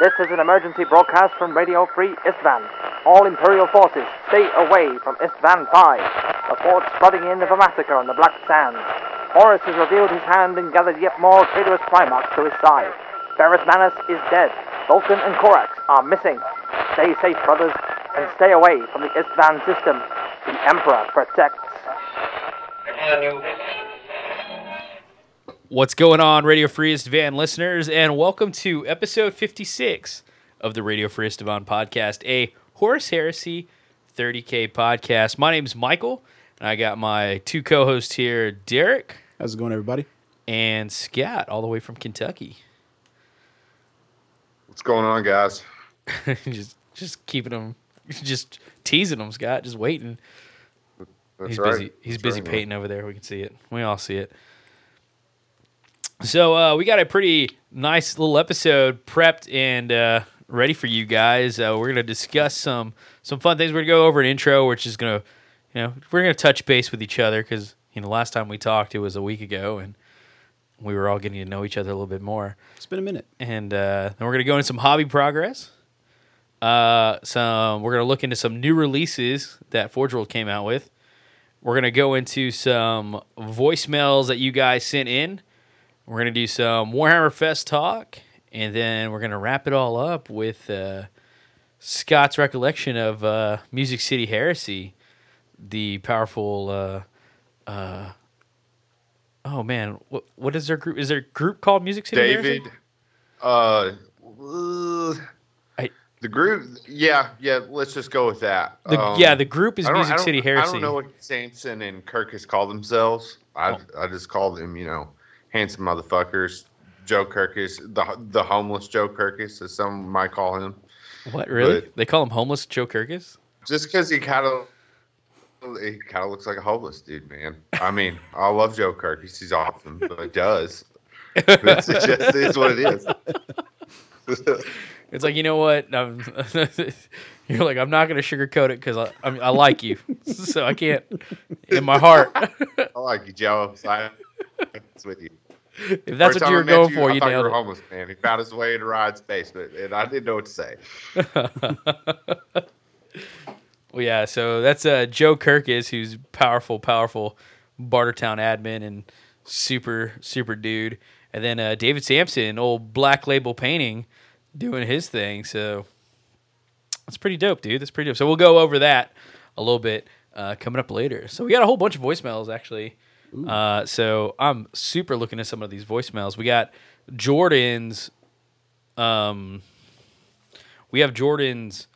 This is an emergency broadcast from Radio Free Istvan. All Imperial forces, stay away from Istvan 5. The Reports flooding in of a massacre on the Black Sands. Horus has revealed his hand and gathered yet more traitorous Primarchs to his side. Ferrus Manus is dead. Vulcan and Corax are missing. Stay safe, brothers, and stay away from the Istvan system. The Emperor protects. What's going on, Radio Free Istvan listeners, and welcome to episode 56 of the Radio Free Istvan podcast, a Horus Heresy 30K podcast. My name's Michael, and I got my two co hosts here, Derek How's it going, everybody? and Scott, all the way from Kentucky. What's going on, guys? just just keeping them, just teasing them, Scott, just waiting. That's he's right. busy. He's That's busy right, man. painting over there. We can see it. We all see it. So uh, we got a pretty nice little episode prepped and uh, ready for you guys. Uh, we're gonna discuss some some fun things. We're gonna go over an intro, which is gonna, you know, we're gonna touch base with each other because you know last time we talked it was a week ago and we were all getting to know each other a little bit more It's been a minute. and uh, then we're gonna go into some hobby progress. Uh, some we're gonna look into some new releases that Forge World came out with. We're gonna go into some voicemails that you guys sent in. We're gonna do some Warhammer Fest talk, and then we're gonna wrap it all up with uh, Scott's recollection of uh, Music City Heresy, the powerful. Uh, uh, oh man, what what is their group? Is there a group called Music City David, uh, I- the group. Yeah, yeah. Let's just go with that. The, Um, yeah, the group is I don't- I Music City Heresy. I don't know what Sampson and Kirkus call themselves. I I just call them, you know, handsome motherfuckers. Joe Kirkus, the the homeless Joe Kirkus, as some might call him, What really? but- they call him homeless Joe Kirkus? just because he kind of. He kind of looks like a homeless dude, man. I mean, I love Joe Kirkus. He's awesome, but he does. It's just it's what it is. It's like you know what? I'm, you're like I'm not gonna sugarcoat it because I, I I like you, so I can't. In my heart, I like you, Joe. I'm it's with you. if that's First what you were met going for, I you nailed were it. homeless, man. He found his way into Ryan's basement, and I didn't know what to say. Well, yeah. So that's uh, Joe Kirkus, who's powerful, powerful Bartertown admin and super, super dude. And then uh, David Sampson, old Black Label Painting, doing his thing. So that's pretty dope, dude. That's pretty dope. So we'll go over that a little bit uh, coming up later. So we got a whole bunch of voicemails actually. Uh, so I'm super looking at some of these voicemails. We got Jordan's. Um, we have Jordan's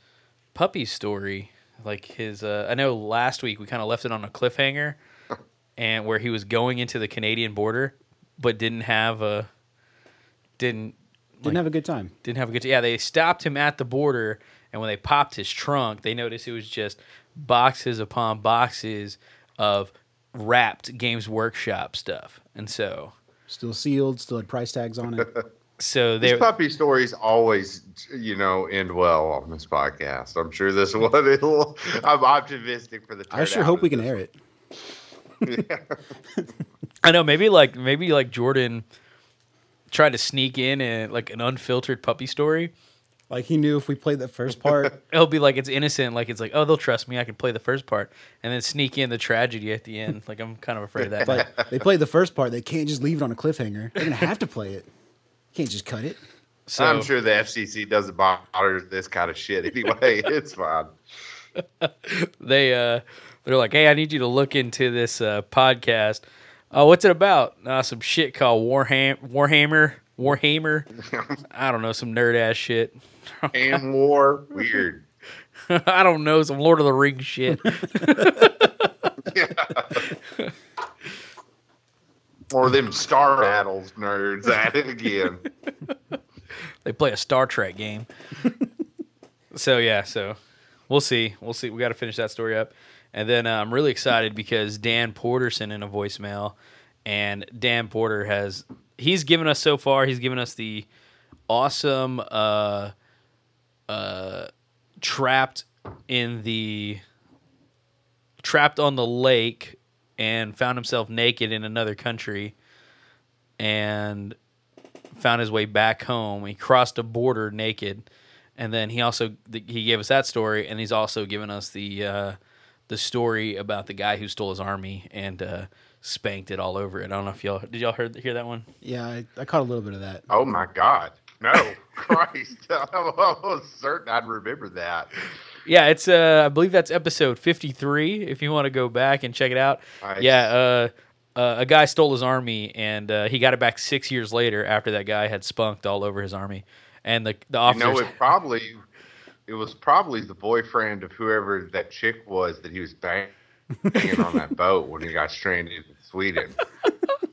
puppy story like his uh, i know last week we kind of left it on a cliffhanger and where he was going into the canadian border but didn't have a didn't Didn't have a good time. didn't have a good time. yeah they stopped him at the border and when they popped his trunk they noticed it was just boxes upon boxes of wrapped games workshop stuff and so Still sealed. Still had price tags on it. so they These puppy stories always, you know, end well on this podcast. I'm sure this one will. I'm optimistic for the. I sure hope we can this air it. I know maybe like maybe like Jordan tried to sneak in and like an unfiltered puppy story. Like he knew if we played the first part, It'll be like it's innocent, like it's like oh they'll trust me, I can play the first part, and then sneak in the tragedy at the end. Like I'm kind of afraid of that. but they played the first part. They can't just leave it on a cliffhanger. They're gonna have to play it. Can't just cut it. so I'm sure the FCC doesn't bother this kind of shit anyway. it's fine. they uh they're like hey I need you to look into this uh, podcast. Oh, what's it about? Uh, some shit called Warham Warhammer Warhammer. I don't know some nerd ass shit. And war, weird. I don't know some Lord of the Rings shit. yeah. Or them Star Battles nerds at it again. they play a Star Trek game. so yeah, so we'll see. We'll see. We got to finish that story up, and then uh, I'm really excited because Dan Porter sent in a voicemail, and Dan Porter has he's given us so far. He's given us the awesome uh, uh, trapped in the trapped on the lake and found himself naked in another country and found his way back home. He crossed a border naked, and then he also he gave us that story, and he's also given us the uh, the story about the guy who stole his army and uh, spanked it all over it. I don't know if y'all did y'all heard hear that one. Yeah, I, I caught a little bit of that. Oh my God. No, Christ. I'm almost certain I'd remember that. Yeah, it's uh, I believe that's episode fifty three. If you want to go back and check it out, Nice. yeah. Uh, uh, a guy stole his army, and uh, he got it back six years later after that guy had spunked all over his army. And the the You officers, know, it probably it was probably the boyfriend of whoever that chick was that he was bang- banging on that boat when he got stranded in Sweden.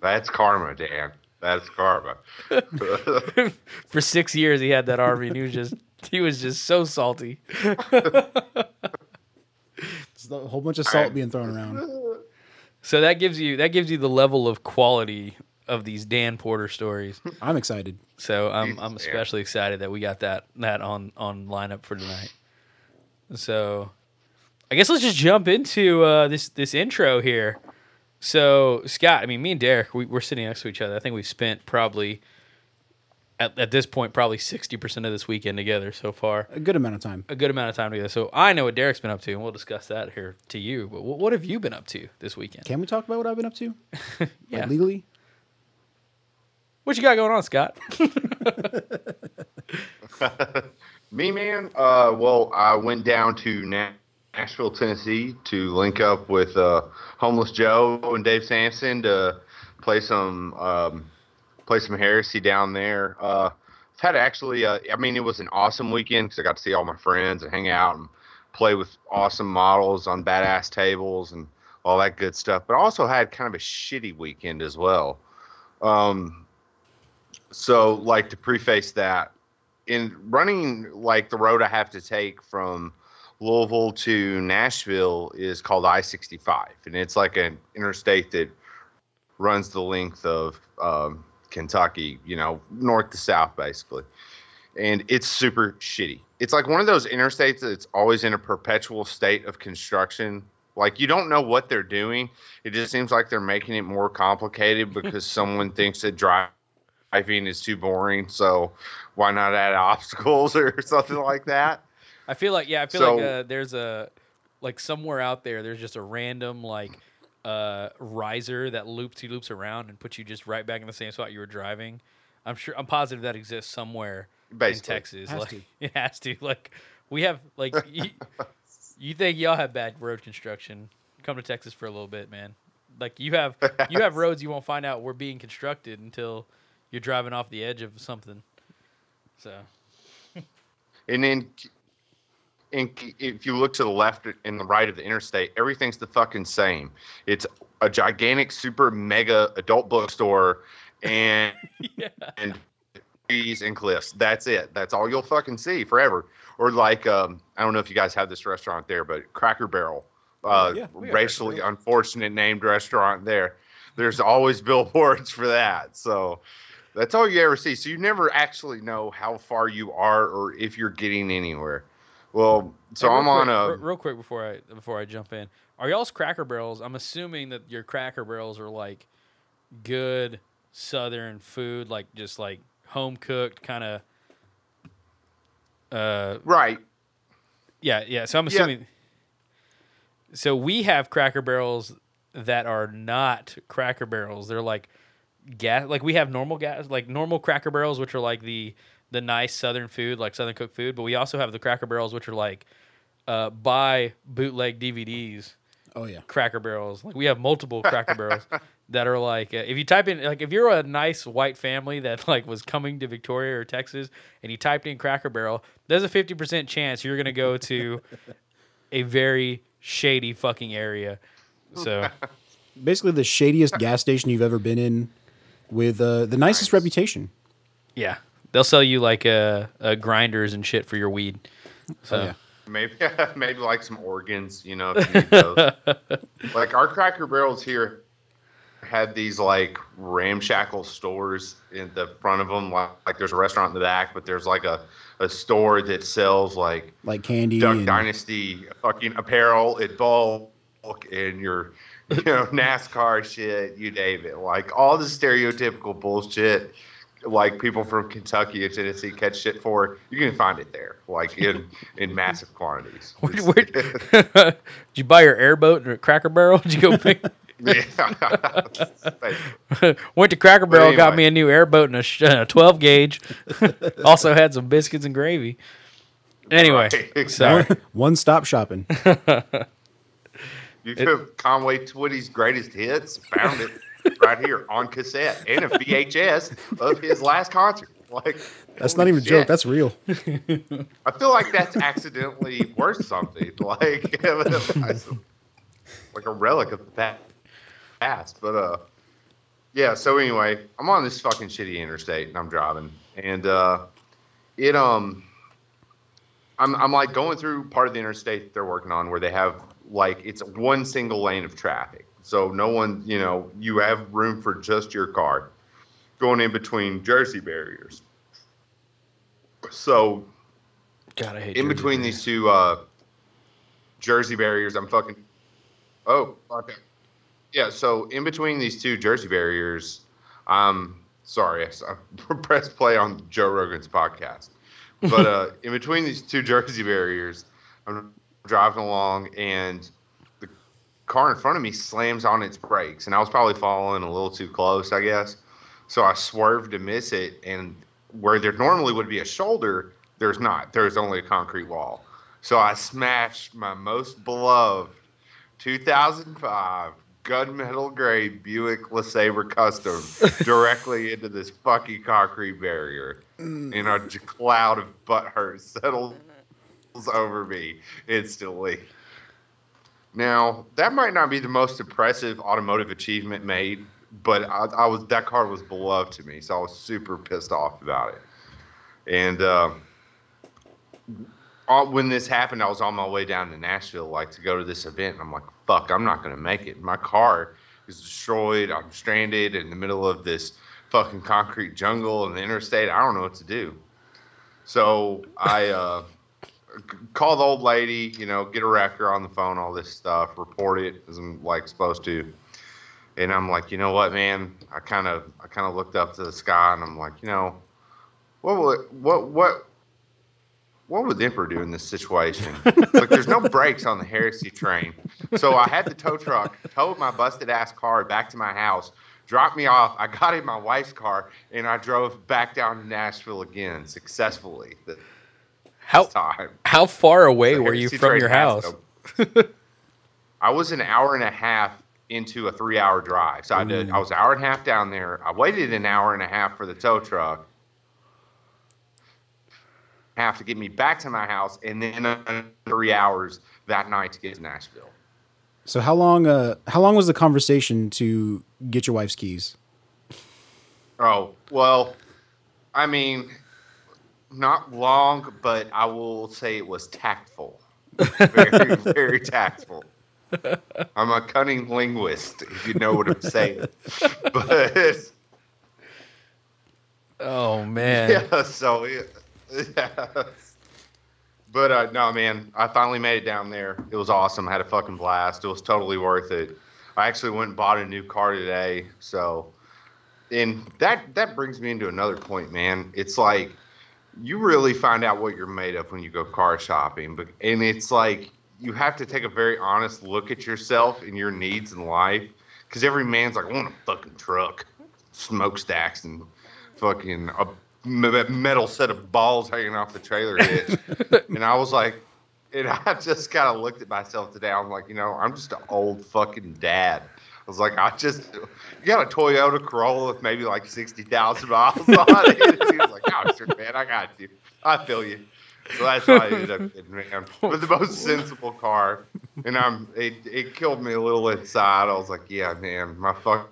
That's karma, Dan. That's karma. for six years he had that army, and he was just he was just so salty. It's a whole bunch of salt Alright. being thrown around. So that gives you that gives you the level of quality of these Dan Porter stories. I'm excited. So I'm Jesus, I'm Dan. especially excited that we got that that on on lineup for tonight. So I guess let's just jump into uh, this this intro here. So Scott, I mean, me and Derek, we, we're sitting next to each other. I think we've spent probably at, at this point probably sixty percent of this weekend together so far. A good amount of time. A good amount of time together. So I know what Derek's been up to, and we'll discuss that here to you. But what, what have you been up to this weekend? Can we talk about what I've been up to? Yeah. Like legally? What you got going on, Scott? Me, man. Uh, well, I went down to Na- Nashville, Tennessee, to link up with uh, Homeless Joe and Dave Sampson to play some um, play some heresy down there. Uh, had actually, uh, I mean, it was an awesome weekend because I got to see all my friends and hang out and play with awesome models on badass tables and all that good stuff. But I also had kind of a shitty weekend as well. Um, so, like to preface that, in running like the road I have to take from Louisville to Nashville is called I 65, and it's like an interstate that runs the length of um, Kentucky, you know, north to south, basically. And it's super shitty. It's like one of those interstates that's always in a perpetual state of construction. Like you don't know what they're doing. It just seems like they're making it more complicated because someone thinks that driving is too boring. So why not add obstacles or something like that? I feel like yeah, I feel So- like uh, there's a like somewhere out there there's just a random like uh riser that loops he loops around and puts you just right back in the same spot you were driving. I'm sure I'm positive that exists somewhere Basically. in Texas. Has like to. it has to. Like we have like you, you think y'all have bad road construction. Come to Texas for a little bit, man. Like you have you have roads you won't find out were being constructed until you're driving off the edge of something. So And then, and if you look to the left and the right of the interstate, everything's the fucking same. It's a gigantic, super mega adult bookstore, and yeah. and trees and cliffs. That's it. That's all you'll fucking see forever. Or like, um, I don't know if you guys have this restaurant there, but Cracker Barrel, uh, yeah, we have Cracker racially unfortunate named restaurant there. There's always billboards for that. So that's all you ever see. So you never actually know how far you are or if you're getting anywhere. Well, so Hey, I'm on a. real quick before I before I jump in. Are y'all's Cracker Barrels? I'm assuming that your Cracker Barrels are like good Southern food, like just like home cooked kind of. Uh, Right. yeah, yeah. So I'm Yeah. assuming. So we have Cracker Barrels that are not Cracker Barrels. They're like gas. Like we have normal gas, like normal Cracker Barrels, which are like the the nice Southern food, like Southern cooked food. But we also have the Cracker Barrels, which are like uh, buy bootleg DVDs. Oh yeah. Cracker Barrels. Like we have multiple Cracker Barrels that are like uh, if you type in like if you're a nice white family that like was coming to Victoria or Texas and you typed in Cracker Barrel, there's a 50% chance you're going to go to a very shady fucking area. So, Basically the shadiest gas station you've ever been in with uh, the nicest reputation. yeah. They'll sell you like uh, uh grinders and shit for your weed. So, Oh yeah. Maybe maybe like some organs, you know, if you need those. like our Cracker Barrels here had these like ramshackle stores in the front of them. Like, like there's a restaurant in the back, but there's like a, a store that sells like Like candy Duck and Dynasty fucking apparel at bulk and your you know NASCAR shit, you name it. Like all the stereotypical bullshit like people from Kentucky and Tennessee catch shit for, you can find it there, like in in massive quantities. Where, where, did you buy your airboat at Cracker Barrel? Did you go pick? Yeah. Went to Cracker Barrel, got me a new airboat and a, sh- a 12 gauge. also had some biscuits and gravy. Anyway, Right, sorry. One stop shopping. You took Conway Twitty's greatest hits, found it right here on cassette and a VHS of his last concert. Like That's not even a joke. That's real. I feel like that's accidentally worth something, like like a relic of the pa- past. But uh, yeah. So anyway, I'm on this fucking shitty interstate and I'm driving, and uh, it um, I'm I'm like going through part of the interstate they're working on where they have like it's one single lane of traffic, so no one, you know, you have room for just your car going in between Jersey barriers. So God, I hate in between Barriers. these two uh, Jersey barriers, I'm fucking. Oh, okay. Yeah, so in between these two Jersey barriers, um, sorry, I pressed play on Joe Rogan's podcast, but uh, in between these two Jersey barriers, I'm driving along and the car in front of me slams on its brakes, and I was probably following a little too close, I guess. So I swerved to miss it, and where there normally would be a shoulder, there's not. There's only a concrete wall. So I smashed my most beloved 2005 gunmetal gray Buick LeSabre Custom directly into this fucking concrete barrier. Mm. And a cloud of butthurt settles over me instantly. Now, that might not be the most impressive automotive achievement made, but I, I was that car was beloved to me, so I was super pissed off about it. And uh, when this happened, I was on my way down to Nashville, like to go to this event. And I'm like, fuck, I'm not gonna make it. My car is destroyed. I'm stranded in the middle of this fucking concrete jungle and the interstate. I don't know what to do. So I uh, call the old lady, you know, get a wrecker on the phone, all this stuff, report it as I'm like supposed to. And I'm like, you know what, man? I kind of, I kind of looked up to the sky, and I'm like, you know, what would, what, what, what would the emperor do in this situation? like, there's no brakes on the heresy train, so I had the tow truck towed my busted ass car back to my house, dropped me off. I got in my wife's car, and I drove back down to Nashville again successfully this How time. how far away The were you from your house? I was an hour and a half into a three hour drive. So I did I was an hour and a half down there. I waited an hour and a half for the tow truck. Have to get me back to my house and then another three hours that night to get to Nashville. So how long? Uh, how long was the conversation to get your wife's keys? Oh, well, I mean, not long, but I will say it was tactful. Very, very tactful. I'm a cunning linguist, if you know what I'm saying. But Oh man. yeah, so yeah. But uh, no, man, I finally made it down there. It was awesome. I had a fucking blast. It was totally worth it. I actually went and bought a new car today. So, and that that brings me into another point, man. It's like you really find out what you're made of when you go car shopping, but and it's like you have to take a very honest look at yourself and your needs in life. Because every man's like, I want a fucking truck, smokestacks, and fucking a metal set of balls hanging off the trailer hitch. and I was like, and I just kind of looked at myself today. I'm like, you know, I'm just an old fucking dad. I was like, I just, you got a Toyota Corolla with maybe like 60,000 miles on it. And he was like, oh, sure, man, I got you. I feel you. So that's why I ended up getting, man. But the most sensible car. And I'm, it, it killed me a little inside. I was like, yeah, man, my fuck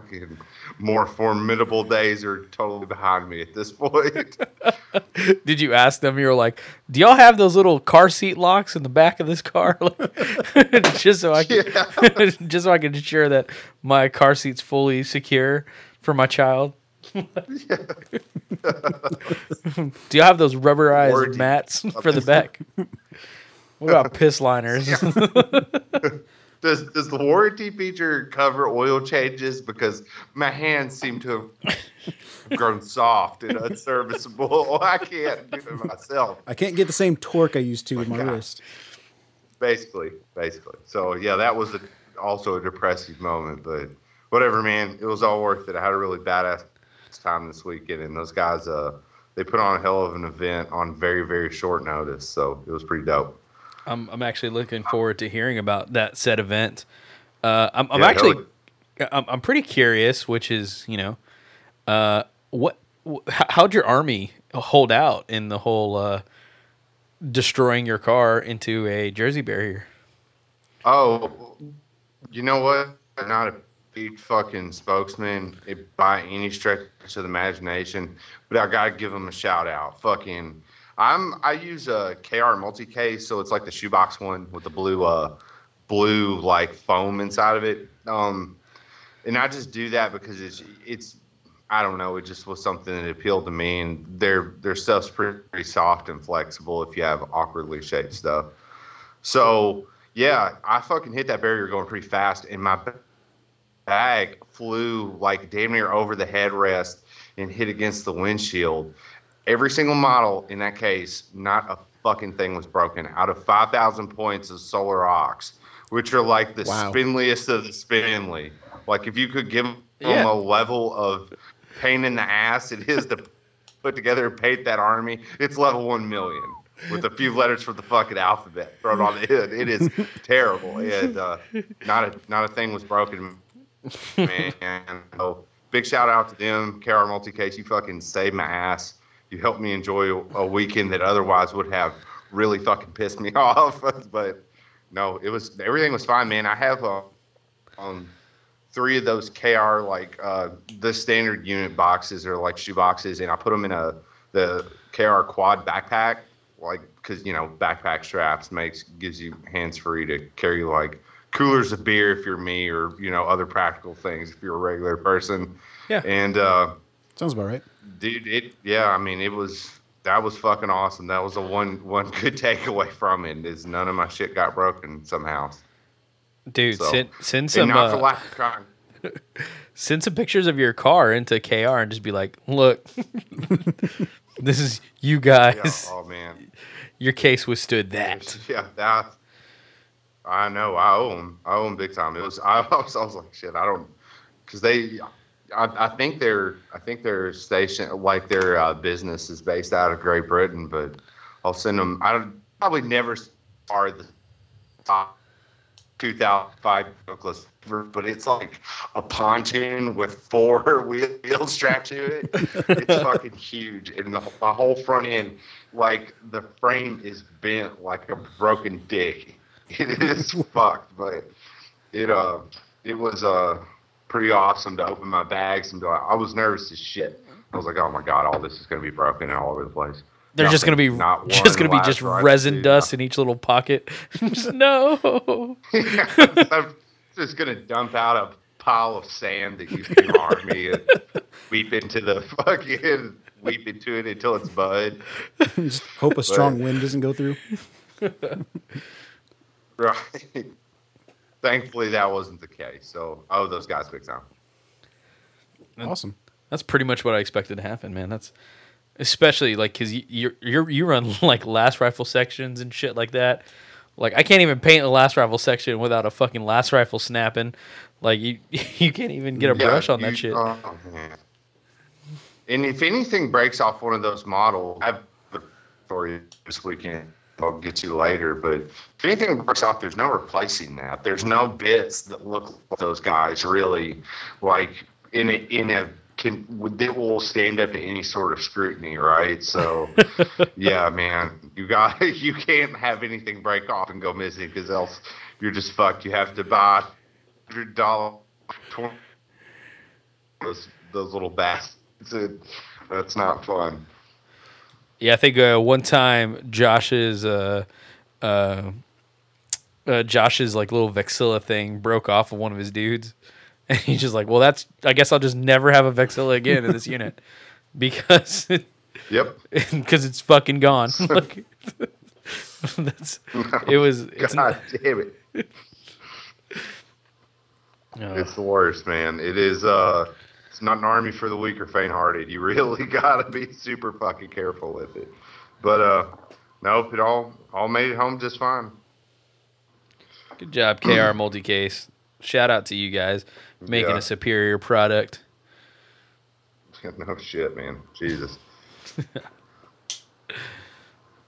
fucking more formidable days are totally behind me at this point. Did you ask them? You were like, "Do y'all have those little car seat locks in the back of this car?" just so I can, just so I can ensure that my car seat's fully secure for my child. Do you have those rubberized Warranty. mats for the back? What about piss liners? Does does the warranty feature cover oil changes? Because my hands seem to have grown soft and unserviceable. I can't do it myself. I can't get the same torque I used to with my God. wrist. Basically, basically. So yeah, that was a, also a depressing moment, but whatever, man. It was all worth it. I had a really badass time this weekend, and those guys, uh, they put on a hell of an event on very very short notice. So it was pretty dope. I'm I'm actually looking forward to hearing about that said event. Uh, I'm I'm Yeah, actually I'm I'm pretty curious, which is you know, uh, what wh- how- how'd your army hold out in the whole uh, destroying your car into a Jersey barrier? Oh, you know what? I'm not a big fucking spokesman by any stretch of the imagination, but I gotta give them a shout out. Fucking, I'm I use a KR Multicase, so it's like the shoebox one with the blue uh blue like foam inside of it. Um, and I just do that because it's it's I don't know, it just was something that appealed to me, and their their stuff's pretty, soft and flexible if you have awkwardly shaped stuff. So yeah, I fucking hit that barrier going pretty fast, and my bag flew like damn near over the headrest and hit against the windshield. Every single model in that case, not a fucking thing was broken. Out of five thousand points of Solar Aux, which are like the Wow. spinliest of the spinly. Like if you could give them Yeah. a level of pain in the ass it is to put together and paint that army, it's level one million with a few letters from the fucking alphabet thrown on the end. It is terrible. And uh, not a not a thing was broken, man. So big shout out to them, KR Multicase. You fucking saved my ass. You helped me enjoy a weekend that otherwise would have really fucking pissed me off. but no, it was everything was fine, man. I have uh, um three of those KR like uh, the standard unit boxes or like shoe boxes, and I put them in a the KR quad backpack, like because you know backpack straps makes gives you hands free to carry like coolers of beer if you're me, or you know other practical things if you're a regular person. Yeah. And uh, Sounds about right. Dude, it yeah, I mean it was that was fucking awesome. That was the one one good takeaway from it is none of my shit got broken somehow. Dude, So- send send some uh, lack of trying. send some pictures of your car into KR and just be like, look, this is you Yeah, guys. oh man. Your case withstood that. Yeah, that. I know. I own. I own big time. It was. I was. I was like, shit. I don't, because they. I, I think their. I think their station, like their uh, business, is based out of Great Britain. But I'll send them. I don't, probably never are the top 2005 bookless, but it's like a pontoon with four wheels strapped to it. It's fucking huge, and the, the whole front end, like the frame is bent like a broken dick. It is fucked, but it uh, it was uh pretty awesome to open my bags and be like, I was nervous as shit. I was like, oh my god, all this is gonna be broken and all over the place. They're just gonna be not just gonna be just resin dude. dust in each little pocket. Just, no. I'm just gonna dump out a pile of sand that used to be army and weep into the fucking weep into it until it's bud. Just hope a strong wind doesn't go through. Right. Thankfully, that wasn't the case. So I owe those guys big time. Awesome. That's pretty much what I expected to happen, man. That's especially like because you you you you run like lasrifle sections and shit like that. Like I can't even paint a lasrifle section without a fucking lasrifle snapping. Like you you can't even get a Yeah, brush on you- that shit. Oh. And if anything breaks off one of those models, I have a story this weekend. I'll get you later. But if anything breaks off, there's no replacing that. There's no bits that look like those guys really like in a in a can that will stand up to any sort of scrutiny, right? So yeah, man, you got you can't have anything break off and go missing because else you're just fucked. You have to buy hundred dollar those those little bastards. That's not fun. Yeah, I think uh, one time Josh's uh, uh, uh, Josh's like little Vexilla thing broke off of one of his dudes, and he's just like, "Well, that's I guess I'll just never have a Vexilla again in this unit because Yep. because it's fucking gone." like, that's it was it's God damn it. It's the worst, man. It is. uh It's not an army for the weak or faint-hearted. You really gotta be super fucking careful with it. But uh, nope, it all all made it home just fine. good job, KR Multicase. Shout out to you guys making Yeah. a superior product. no shit, man. Jesus.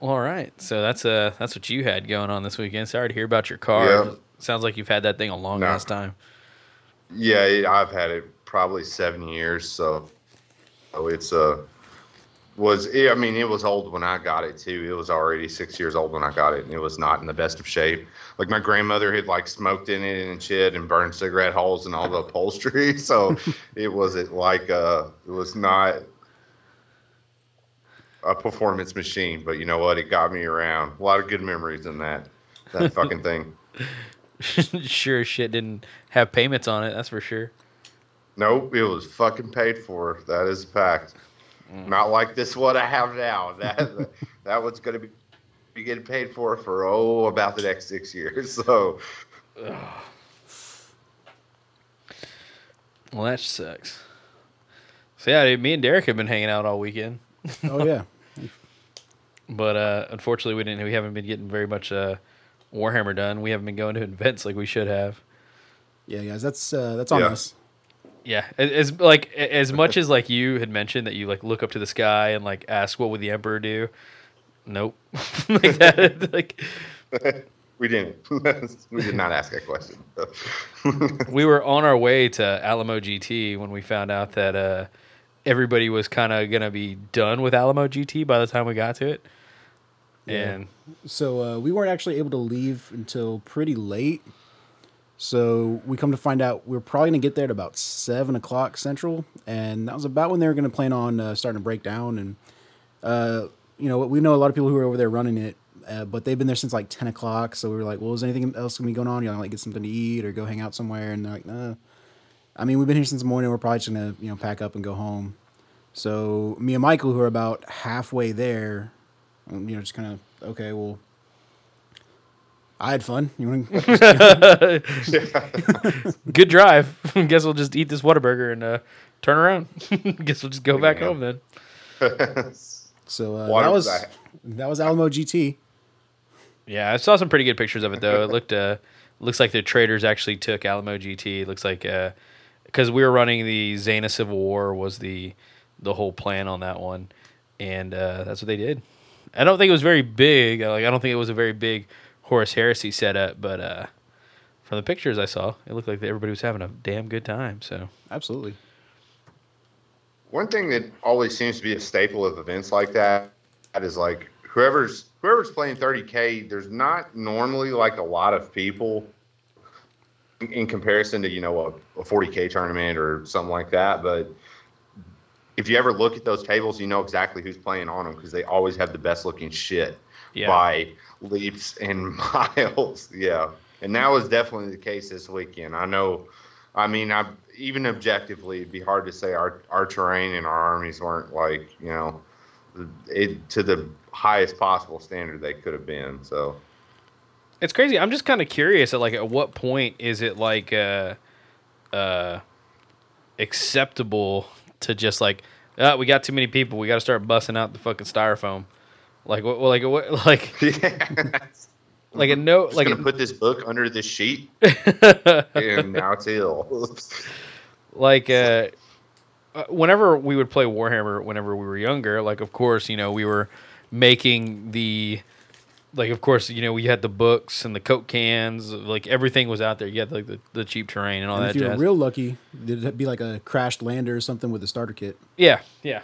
All right, so that's uh that's what you had going on this weekend. Sorry to hear about your car. Yeah. Sounds like you've had that thing a long No. ass time. Yeah, I've had it probably seven years, so it's uh was I mean it was old when I got it too. It was already six years old when I got it, and it was not in the best of shape. Like my grandmother had like smoked in it and shit, and burned cigarette holes in all the upholstery. So it wasn't like uh it was not a performance machine. But you know what? It got me around. A lot of good memories in that that fucking thing. sure shit didn't have payments on it, that's for sure. Nope, it was fucking paid for. That is a fact. Not like this one I have now. That that one's gonna be, be getting paid for for oh about the next six years. So Well, that sucks. So yeah, dude, me and Derek have been hanging out all weekend, Oh yeah. but uh, unfortunately, we didn't. We haven't been getting very much uh, Warhammer done. We haven't been going to events like we should have. Yeah, guys, that's uh, that's on Yeah. us. Yeah, as, as like as much as like you had mentioned that you like look up to the sky and like ask what would the emperor do. Nope, like that. Like we didn't. we did not ask that question. we were on our way to Alamo GT when we found out that uh, everybody was kind of gonna be done with Alamo GT by the time we got to it. Yeah. And So uh, we weren't actually able to leave until pretty late. So we come to find out we are probably gonna get there at about seven o'clock central, and that was about when they were gonna plan on uh, starting to break down. And uh, you know, we know a lot of people who are over there running it, uh, but they've been there since like ten o'clock. So we were like, "Well, is anything else gonna be going on? You know, like get something to eat or go hang out somewhere?" And they're like, "Nah." I mean, we've been here since the morning. We're probably just gonna you know pack up and go home. So me and Michael, who are about halfway there, you know, just kind of okay. Well, I had fun. You want to? good drive. Guess we'll just eat this Whataburger and uh, turn around. Guess we'll just go back Yeah. home then. So uh, Water that was was that was Alamo GT. Yeah, I saw some pretty good pictures of it though. It looked uh looks like the traders actually took Alamo GT. It looks like uh because we were running the Zana Civil War was the the whole plan on that one, and uh, that's what they did. I don't think it was very big. Like I don't think it was a very big Horus Heresy set up, but uh, from the pictures I saw, it looked like everybody was having a damn good time. So Absolutely. One thing that always seems to be a staple of events like that, that is like whoever's whoever's playing 30k. There's not normally like a lot of people in, in comparison to you know a, a 40k tournament or something like that. But if you ever look at those tables, you know exactly who's playing on them because they always have the best looking shit Yeah. by leaps and miles. Yeah, and that was definitely the case this weekend. I know. I mean, I even objectively, it'd be hard to say our our terrain and our armies weren't like you know, it to the highest possible standard they could have been. So It's crazy. I'm just kind of curious at like at what point is it like uh uh acceptable to just like uh, we got too many people. We got to start busting out the fucking styrofoam. Like what? Like what? Like yeah, like a note. just Like gonna a, put this book under the sheet, and now it's ill. like uh, uh, whenever we would play Warhammer, whenever we were younger, like of course you know we were making the like of course you know we had the books and the coke cans like everything was out there you had like the, the cheap terrain and all And that if you're jazz. real lucky, it'd be like a crashed lander or something with a starter kit. Yeah, yeah.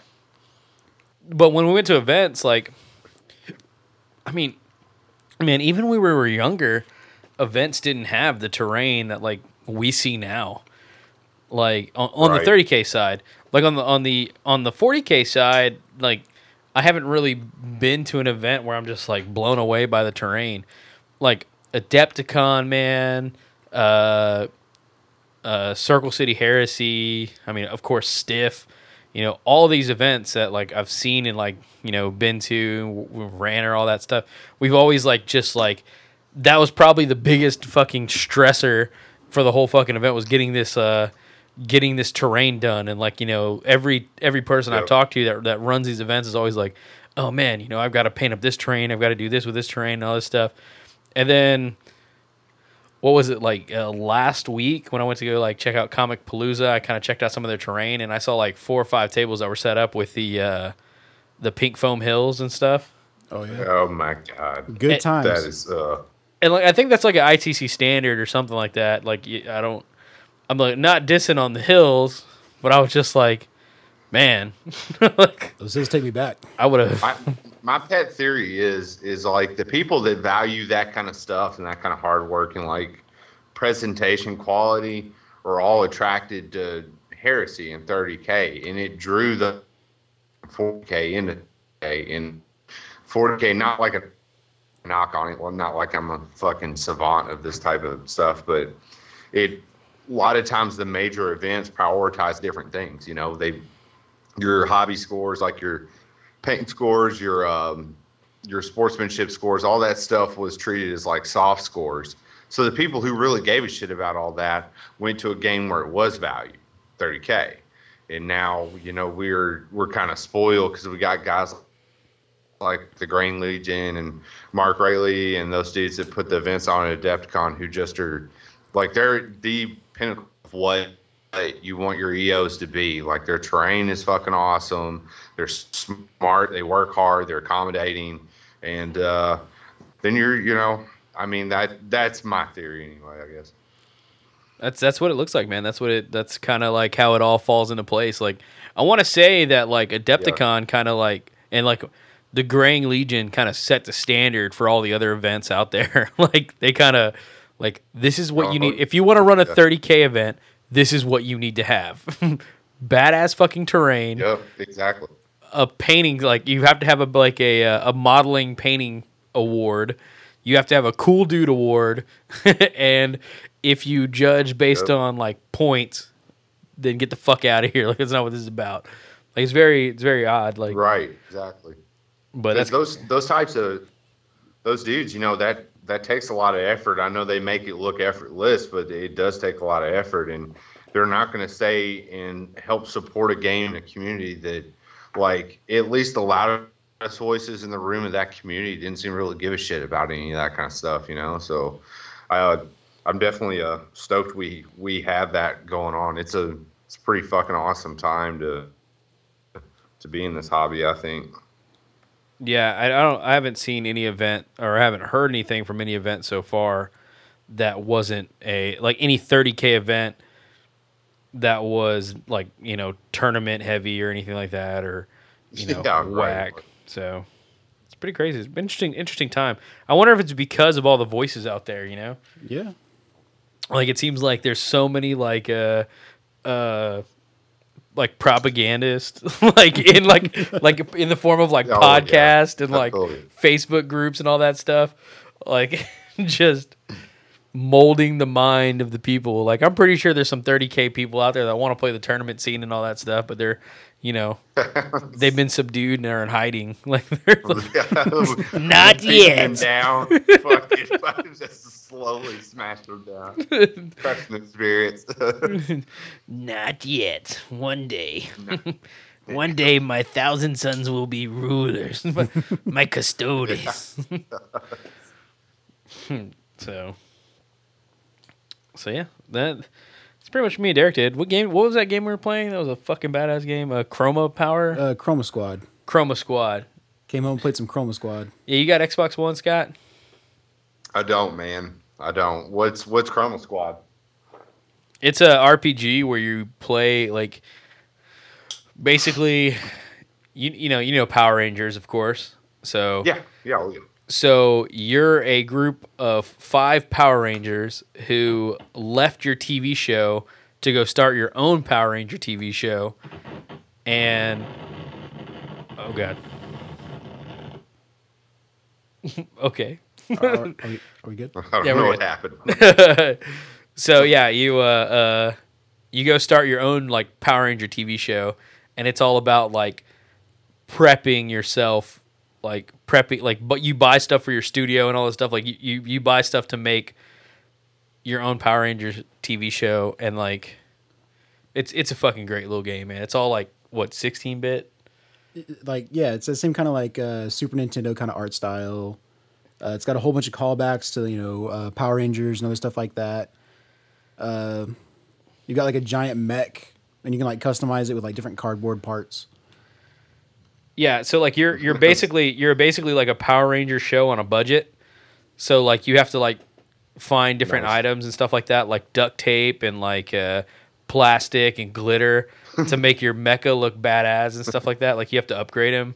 But when we went to events, like, I mean, man, even when we were younger, events didn't have the terrain that like we see now. Like on, on Right. the 30k side, like on the on the on the 40k side, like I haven't really been to an event where I'm just like blown away by the terrain. Like Adepticon, man, uh, uh, Circle City Heresy. I mean, of course, Stiff. You know, all these events that like I've seen and like you know been to, ran or all that stuff. We've always like just like that was probably the biggest fucking stressor for the whole fucking event was getting this uh getting this terrain done. And like you know every every person I've talked to that that runs these events is always like oh man you know I've got to paint up this terrain. I've got to do this with this terrain and all this stuff. And then what was it like uh, last week when I went to go like check out Comicpalooza I kind of checked out some of their terrain and I saw like four or five tables that were set up with the uh the pink foam hills and stuff Oh yeah. Oh my god. Good It- times. That is uh and like I think that's like an ITC standard or something like that. Like I don't, I'm like not dissing on the hills, but I was just like, man, like Those hills take me back. I would have. My, pet theory is is like the people that value that kind of stuff and that kind of hard work and like presentation quality are all attracted to heresy and 30k and it drew the 40k into and 40k not like a knock on it. Well not like i'm a fucking savant of this type of stuff but it a lot of times the major events prioritize different things you know? They your hobby scores like your paint scores, your um, your sportsmanship scores, all that stuff was treated as like soft scores. So the people who really gave a shit about all that went to a game where it was valued, 30k, and now you know we're we're kind of spoiled because we got guys like the Grain Legion and Mark Rayleigh and those dudes that put the events on at Adepticon who just are like they're the pinnacle of what you want your EOs to be. Like their terrain is fucking awesome. They're smart. They work hard. They're accommodating, and uh, then you're you know I mean that that's my theory anyway. I guess. That's that's what it looks like, man. That's what it. That's kind of like how it all falls into place. Like I want to say that like Adepticon kind of like and like the Graying Legion kind of set the standard for all the other events out there. like they kind of like this is what you need if you want to run a 30k event. This is what you need to have. Badass fucking terrain. Yep. Exactly. a painting like you have to have a like a uh, a modeling painting award. You have to have a cool dude award, and if you judge based Yep. on like points, then get the fuck out of here. Like that's not what this is about. Like it's very it's very odd. Like Right. Exactly. but that's those those types of those dudes, you know that that takes a lot of effort. I know they make it look effortless, but it does take a lot of effort, and they're not going to stay and help support a game and a community that, like, at least the loudest voices in the room of that community didn't seem really give a shit about any of that kind of stuff, you know. So, I, uh, I'm definitely uh, stoked we we have that going on. It's a it's a pretty fucking awesome time to to be in this hobby. I think. Yeah. I, I don't I haven't seen any event or I haven't heard anything from any event so far that wasn't a like any 30k event that was like you know tournament heavy or anything like that or you know Yeah, right. whack. So it's pretty crazy. It's been interesting, interesting time. I wonder if it's because of all the voices out there. You know, Yeah. like it seems like there's so many like uh uh like propagandists like in like like in the form of like Oh, yeah. podcast and like Absolutely. Facebook groups and all that stuff like just molding the mind of the people like I'm pretty sure there's some 30k people out there that want to play the tournament scene and all that stuff but they're you know they've been subdued and are in hiding like they're like, Not yet. down. fucking, fucking just slowly smash them down. Crushing the spirits. Not yet. One day. One day my thousand sons will be rulers. my, my custodes. Hmm. so So yeah, that pretty much me and Derek did. What game what was that game we were playing? That was a fucking badass game. Uh, Chroma Power? Uh, Chroma Squad. Chroma Squad. Came home, and played some Chroma Squad. Yeah, you got Xbox One, Scott? I don't, man. I don't. What's what's Chroma Squad? It's a RPG where you play like basically you you know, you know Power Rangers, of course. So Yeah, yeah, oh, yeah. So you're a group of five Power Rangers who left your TV show to go start your own Power Ranger TV show, and oh god, okay. Are, are, are we, are we good? I don't Yeah, know what happened. so yeah, you uh, uh, you go start your own like Power Ranger TV show, and it's all about like prepping yourself like prepping like but you buy stuff for your studio and all this stuff like you, you you buy stuff to make your own Power Rangers TV show and like it's it's a fucking great little game, man. It's all like what 16 bit. like yeah, it's the same kind of like uh, Super Nintendo kind of art style. Uh, it's got a whole bunch of callbacks to you know uh, Power Rangers and other stuff like that. Uh, you got like a giant mech, and you can like customize it with like different cardboard parts. Yeah, so like you're you're basically you're basically like a Power Ranger show on a budget. So like you have to like find different Nice. items and stuff like that, like duct tape and like uh, plastic and glitter to make your mecha look badass and stuff like that. Like you have to upgrade him.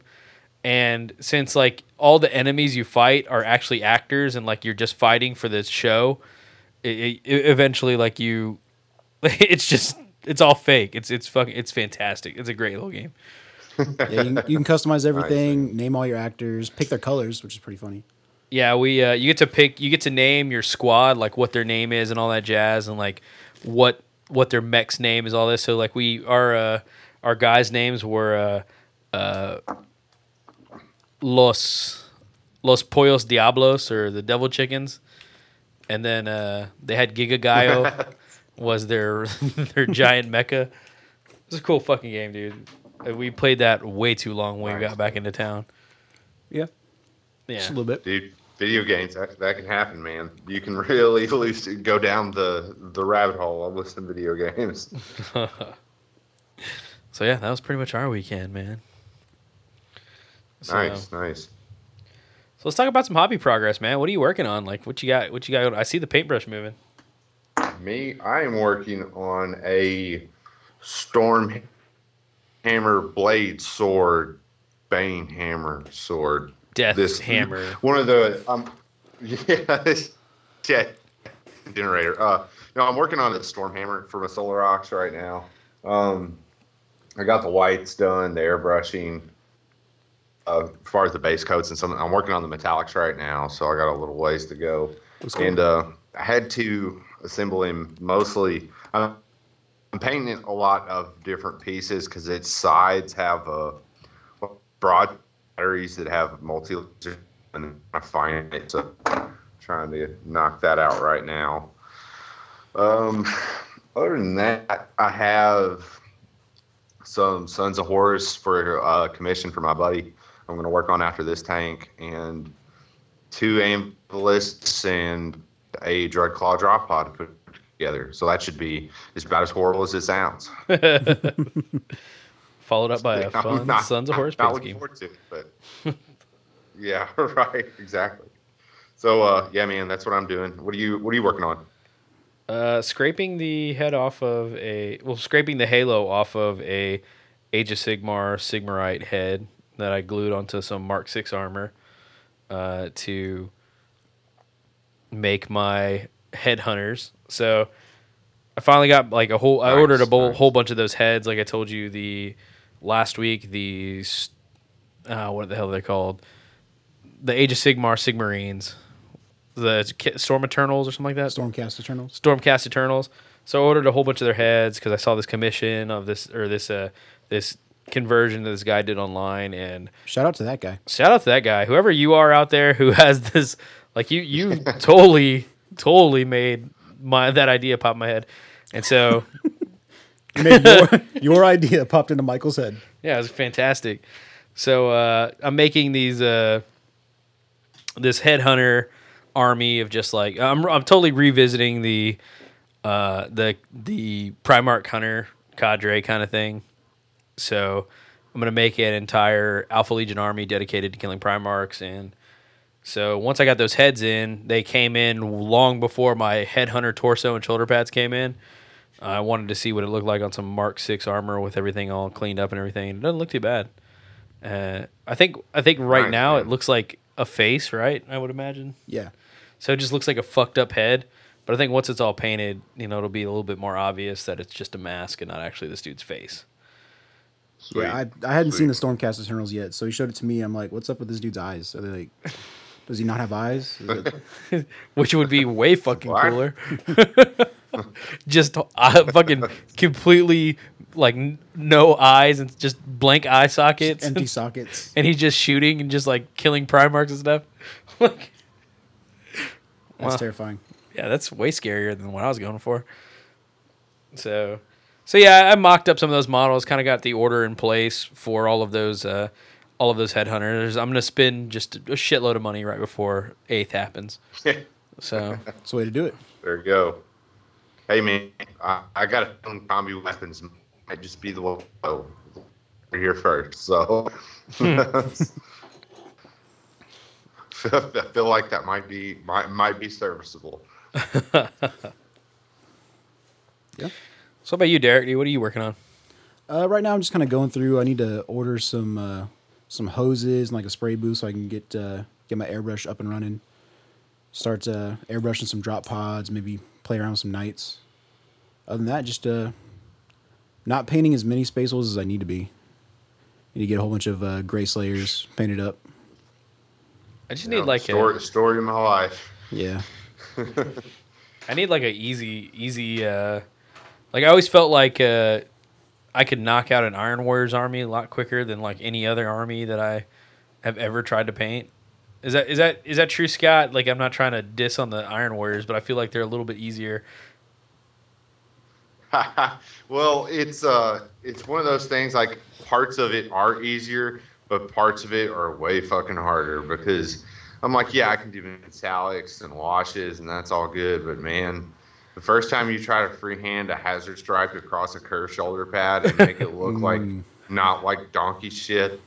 And since like all the enemies you fight are actually actors and like you're just fighting for this show, it, it, eventually like you, it's just it's all fake. It's it's fucking it's fantastic. It's a great little game. Yeah, you, can, you can customize everything, name all your actors, pick their colors, which is pretty funny. Yeah, we uh, you get to pick, you get to name your squad, like what their name is and all that jazz, and like what what their mech's name is, all this. So like we our uh, our guys' names were uh, uh, Los Los Pollos Diablos or the Devil Chickens, and then uh, they had Giga Gallo was their their giant mecha. It was a cool fucking game, dude. Uh, We played that way too long when we got back into town. Yeah, Yeah. just a little bit. Dude, video games that, that can happen, man. You can really loose, go down the the rabbit hole with some video games. So yeah, that was pretty much our weekend, man. So, Nice, nice. So let's talk about some hobby progress, man. What are you working on? Like, what you got? What you got? I see the paintbrush moving. Me, I am working on a storm hammer blade sword, bane hammer sword. Death this hammer. One of the um, yeah, this jet generator. Uh, no, I'm working on a storm hammer for my Solar Aux right now. Um, I got the whites done, the airbrushing. Uh, as far as the base coats and something, I'm working on the metallics right now, so I got a little ways to go. Cool. And uh, I had to assemble him mostly. I'm painting a lot of different pieces because its sides have uh, broad batteries that have multi and I find it so trying to knock that out right now. Um, other than that, I have some Sons of Horus for a uh, commission for my buddy. I'm going to work on after this tank and two ambullists and a Dreadclaw drop pod together. So that should be is about as horrible as it sounds. Followed up by a fun not- Sons of Horus not looking forward to it, but yeah, right, exactly. So uh, yeah, man, that's what I'm doing. What are you What are you working on? Uh, scraping the head off of a well, scraping the halo off of a Age of Sigmar Sigmarite head that I glued onto some Mark Six armor uh, to make my headhunters. So I finally got like a whole. I Nice, ordered a whole, nice. whole bunch of those heads, like I told you the last week. These uh, what the hell are they called? The Age of Sigmar Sigmarines, the Storm Eternals or something like that. Stormcast Eternals. Stormcast Eternals. So I ordered a whole bunch of their heads because I saw this commission of this or this uh this conversion that this guy did online and Shout out to that guy. shout out to that guy whoever you are out there who has this like you you totally totally made my that idea popped in my head. And so your, your idea popped into Michael's head. yeah it was fantastic. So uh i'm making these uh this headhunter army of just like i'm, I'm totally revisiting the uh the the primarch hunter cadre kind of thing. So i'm gonna make an entire alpha legion army dedicated to killing primarchs and so once i got those heads in they came in long before my headhunter torso and shoulder pads came in I wanted to see what it looked like on some Mark Six armor with everything all cleaned up and everything. It doesn't look too bad. Uh, I think I think right Nice, now man. it looks like a face, right? I would imagine. Yeah. So it just looks like a fucked up head. But I think once it's all painted, you know, it'll be a little bit more obvious that it's just a mask and not actually this dude's face. Sweet. Yeah, I, I hadn't Sweet. seen the Stormcast Eternals yet, so he showed it to me. I'm like, what's up with this dude's eyes? Are they like, does he not have eyes? Is it- Which would be way fucking What? cooler. just uh, fucking completely like n- no eyes and just blank eye sockets, Empty sockets. and he's just shooting and just like killing Primarchs and stuff. like, That's Wow. terrifying. yeah, that's way scarier than what I was going for. So, so yeah, I mocked up some of those models. Kind of got the order in place for all of those, uh, all of those headhunters. I'm gonna spend just a shitload of money right before eighth happens. So, That's the way to do it. There you go. Hey man, I, I got a feeling combi weapons might just be the one oh, we're here first. So I feel like that might be might might be serviceable. Yeah. So about you, Derek? What are you working on? Uh, right now, I'm just kind of going through. I need to order some uh, some hoses and like a spray booth so I can get uh, get my airbrush up and running. Start uh, airbrushing some drop pods, maybe play around with some knights. Other than that, just uh, not painting as many Space Wolves as I need to be. Need to get a whole bunch of uh, gray slayers painted up. I just You need know, like story a, story of my life. Yeah, I need like a easy, easy. uh Like I always felt like uh I could knock out an Iron Warriors army a lot quicker than like any other army that I have ever tried to paint. Is that is that is that true, Scott? Like I'm not trying to diss on the Iron Warriors, but I feel like they're a little bit easier. well, it's uh, it's one of those things. Like parts of it are easier, but parts of it are way fucking harder because I'm like, yeah, I can do metallics and washes, and that's all good. But man, the first time you try to freehand a hazard stripe across a curved shoulder pad and make it look like not like donkey shit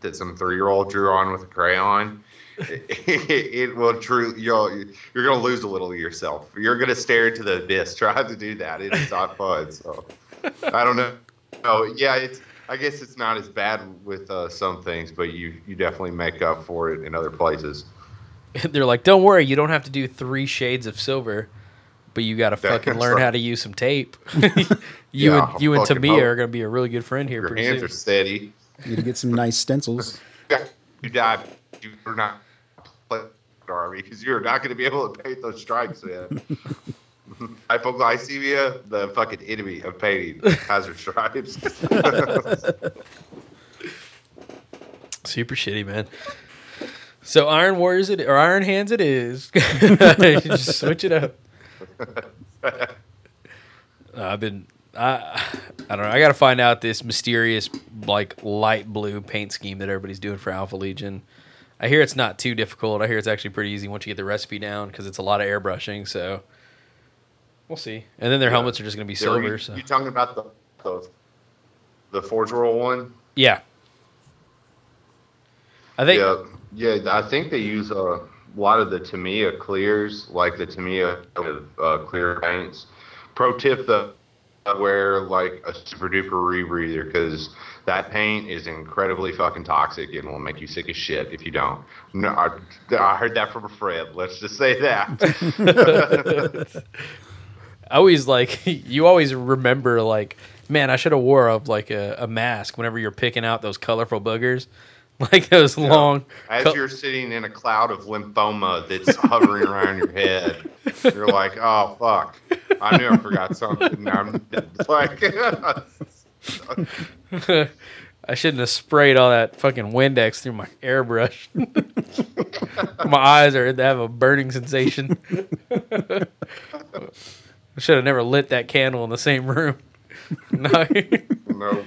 that some three year old drew on with a crayon. It, it will truly you'll you're gonna lose a little of yourself. You're gonna stare into the abyss Try to do that. It is not fun. So I don't know. Oh yeah, it's I guess it's not as bad with uh, some things, but you you definitely make up for it in other places. they're like, "Don't worry, you don't have to do three shades of silver, but you got to fucking learn how to use some tape." you Yeah, and you and Tamiya hope. are gonna be a really good friend here Your hands soon. are steady. You need to get some nice stencils. You die. You're not play army because you're not going to be able to paint those stripes, man. Hypoglycemia, the fucking enemy of painting hazard stripes. Super shitty, man. So Iron Warriors it or Iron Hands it is. Just switch it up. Uh, I've been I I don't know. I got to find out this mysterious like light blue paint scheme that everybody's doing for Alpha Legion. I hear it's not too difficult. I hear it's actually pretty easy once you get the recipe down because it's a lot of airbrushing. So we'll see. And then their Yeah. helmets are just going to be silver. You, So you talking about the the, the Forge World one? yeah, I think yeah, yeah. I think they use uh, a lot of the Tamiya clears, like the Tamiya uh, clear paints. Pro tip: the wear like a super duper rebreather because that paint is incredibly fucking toxic and will make you sick as shit if you don't. No, I, I heard that from a friend. Let's just say that. I always like you always remember like man I should have wore up like a, a mask whenever you're picking out those colorful boogers like those long As co- you're sitting in a cloud of lymphoma that's hovering around your head, you're like, "Oh fuck, I knew I forgot something." I'm like, I shouldn't have sprayed all that fucking Windex through my airbrush. My eyes are they have a burning sensation. I should have never lit that candle in the same room. No. No,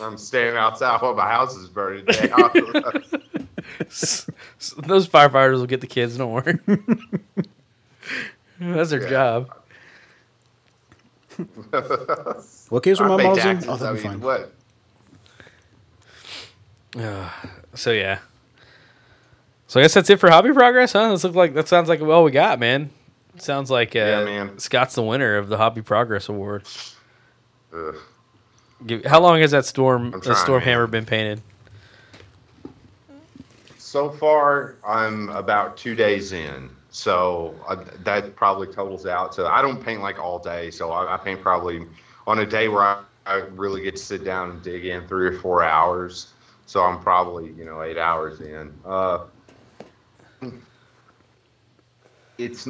I'm standing outside while my house is burning down. those firefighters will get the kids don't worry that's their Yeah. job What case were I my pay models in? taxes. Oh, I that'd be mean, fine. what? So yeah. So I guess that's it for hobby progress, huh? This looks like that sounds like all we got, man. Sounds like uh, Yeah, man. Scott's the winner of the Hobby Progress Award. Ugh. Give, how long has that storm the storm man. hammer been painted? So far, I'm about two days in. So uh, that probably totals out. So I don't paint like all day. So I, I paint probably on a day where I, I really get to sit down and dig in three or four hours. So I'm probably, you know, eight hours in. Uh, it's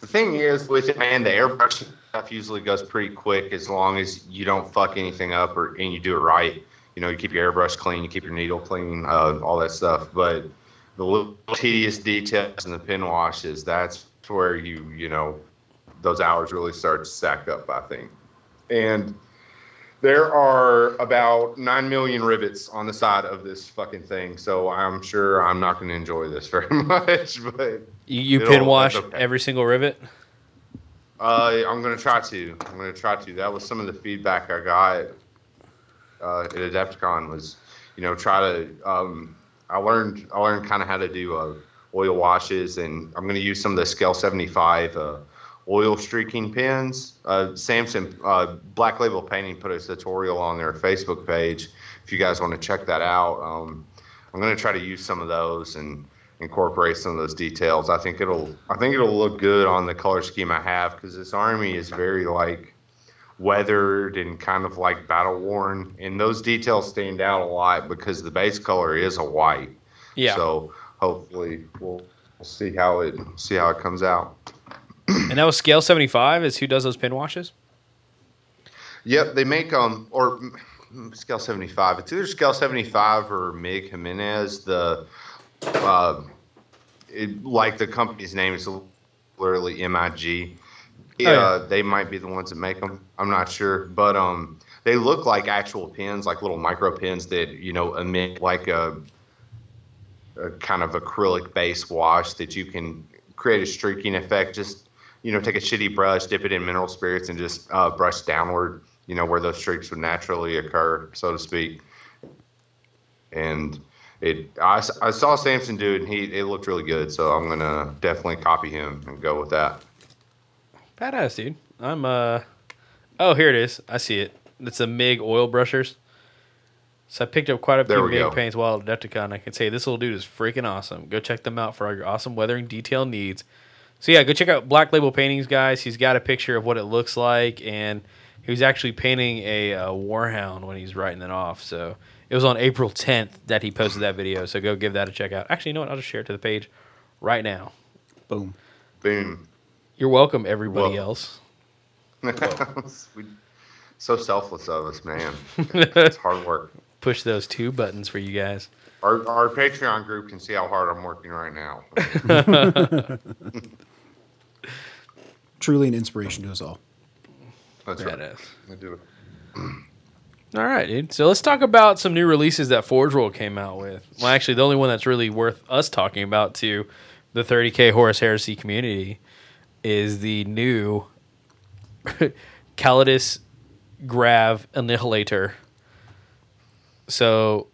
the thing is with it, man, the airbrush stuff usually goes pretty quick as long as you don't fuck anything up or and you do it right. You know, you keep your airbrush clean, you keep your needle clean, uh, all that stuff. But the little tedious details and the pin washes, that's where you, you know, those hours really start to stack up, I think. And there are about 9 million rivets on the side of this fucking thing. So I'm sure I'm not going to enjoy this very much. But You, you pin wash okay. every single rivet. Uh, I'm to try to. I'm to try to. That was some of the feedback I got uh, at Adepticon was, you know, try to. Um, I learned I learned kind of how to do uh, oil washes, and I'm to use some of the Scale 75 uh, oil streaking pins. Uh, Sampson uh, Black Label Painting put a tutorial on their Facebook page. If you guys want to check that out, um, I'm to try to use some of those and incorporate some of those details. I think it'll I think it'll look good on the color scheme I have because this army is very like weathered and kind of like battle worn, and those details stand out a lot because the base color is a white. Yeah. So hopefully we'll, we'll see how it see how it comes out. and that was scale 75 is who does those pin washes? Yep, they make um or mm, scale seventy five. It's either scale seventy five or Mig Jimenez. The uh, it, like the company's name is literally MIG. Yeah, yeah. they might be the ones that make them. I'm not sure, but um, they look like actual pins, like little micro pins that you know emit like a, a kind of acrylic base wash that you can create a streaking effect. Just you know, take a shitty brush, dip it in mineral spirits, and just uh, brush downward. You know where those streaks would naturally occur, so to speak. And it, I, I saw Sampson do it, and he it looked really good. So I'm gonna definitely copy him and go with that. Badass, dude. I'm uh oh here it is. I see it. It's a MIG oil brushers. So I picked up quite a few MIG go. paints while at Adepticon. I can say this little dude is freaking awesome. Go check them out for all your awesome weathering detail needs. So yeah, go check out Black Label Paintings, guys. He's got a picture of what it looks like, and he was actually painting a uh, Warhound when he's writing it off. So it was on April 10th that he posted that video. So go give that a check out. Actually, you know what? I'll just share it to the page right now. Boom. Boom. You're welcome, everybody Well- else. we, so selfless of us, man. It's hard work. Push those two buttons for you guys. Our, our Patreon group can see how hard I'm working right now. Truly an inspiration to us all. That's right. Badass. I do it. All right, dude. So let's talk about some new releases that Forge World came out with. Well, actually, the only one that's really worth us talking about to the 30k Horus Heresy community is the new Caladius Grav Annihilator. So,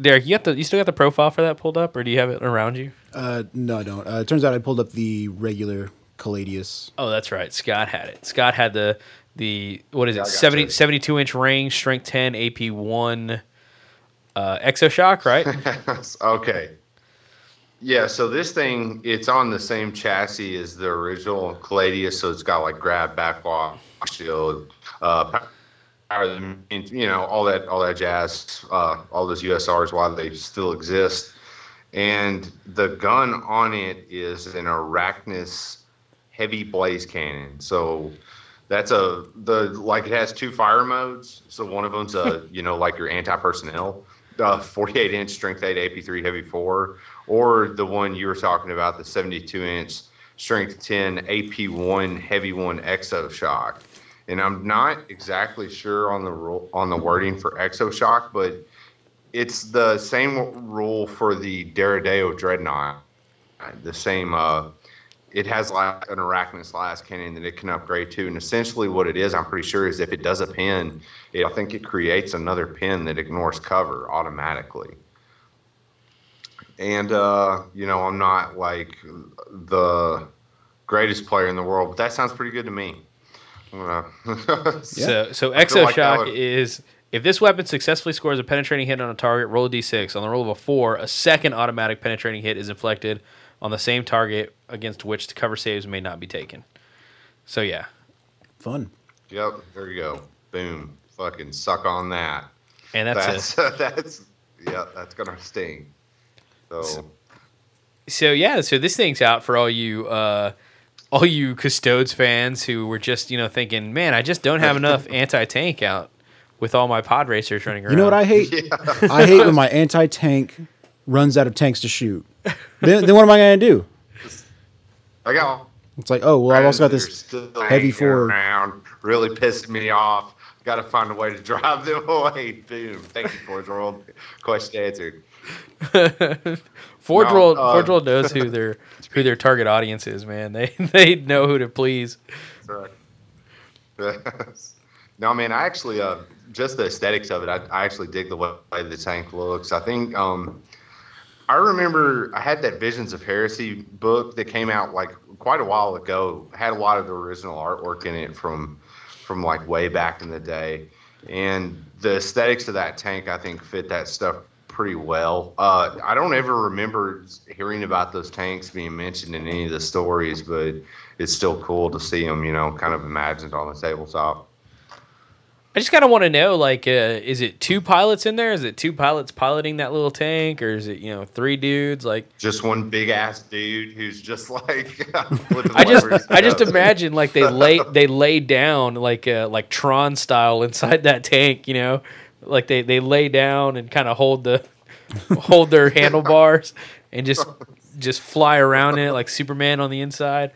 Derek, you got the you still got the profile for that pulled up, or do you have it around you? Uh, no, I don't. Uh, it turns out I pulled up the regular Caladius. Oh, that's right. Scott had it. Scott had the the what is it? got 70, 72 inch range, strength 10, AP 1 uh exoshock, right? okay. Yeah, so this thing, it's on the same chassis as the original Caladius, so it's got like grav, backwash, shield, uh, power, you know, all that, all that jazz, uh, all those USRs while they still exist. And the gun on it is an Arachnus heavy blaze cannon. So that's a the like it has two fire modes. So one of them's a you know like your anti personnel, uh, 48 inch strength 8 AP3 heavy four, or the one you were talking about, the 72 inch strength 10 AP1 heavy one exo shock. And I'm not exactly sure on the rule on the wording for exo shock, but it's the same rule for the Deredeo Dreadnought. The same uh, it has like an arachnus lascannon that it can upgrade to. And essentially, what it is, I'm pretty sure, is if it does a pin, it, I think it creates another pin that ignores cover automatically. And, uh, you know, I'm not like the greatest player in the world, but that sounds pretty good to me. I'm So so I feel like that would- is if this weapon successfully scores a penetrating hit on a target, roll a d6. On the roll of a 4, a second automatic penetrating hit is inflicted on the same target against which the cover saves may not be taken. So yeah. Fun. Yep, there you go. Boom. Fucking suck on that. And that's, That's it. that's yeah, that's gonna sting. So So yeah, so this thing's out for all you uh all you custodes fans who were just you know thinking, man, I just don't have enough anti tank out with all my pod racers running around. You know what I hate? I hate when my anti tank runs out of tanks to shoot. Then, then what am I gonna do? I got. It's like, oh well, I've also got this. that are still heavy hanging Ford. around, really pissed me off. Got to find a way to drive them away. Boom. Thank you, Forge World. Question answered. Forge No, World, uh, Forge World knows who their who their target audience is. Man, they they know who to please. That's right. no, man, I actually, uh, just the aesthetics of it, I, I actually dig the way the tank looks. I think, um, I remember I had that Visions of Heresy book that came out like quite a while ago. Had a lot of the original artwork in it from, from like way back in the day, and the aesthetics of that tank I think fit that stuff pretty well. Uh, I don't ever remember hearing about those tanks being mentioned in any of the stories, but it's still cool to see them, you know, kind of imagined on the tabletop. I just kind of want to know, like, uh, is it two pilots in there? Is it two pilots piloting that little tank, or is it you know three dudes? Like, Just one big ass dude who's just like I just I just imagine like they lay they lay down like uh, like Tron style inside that tank, you know, like they they lay down and kind of hold the hold their handlebars and just just fly around in it like Superman on the inside,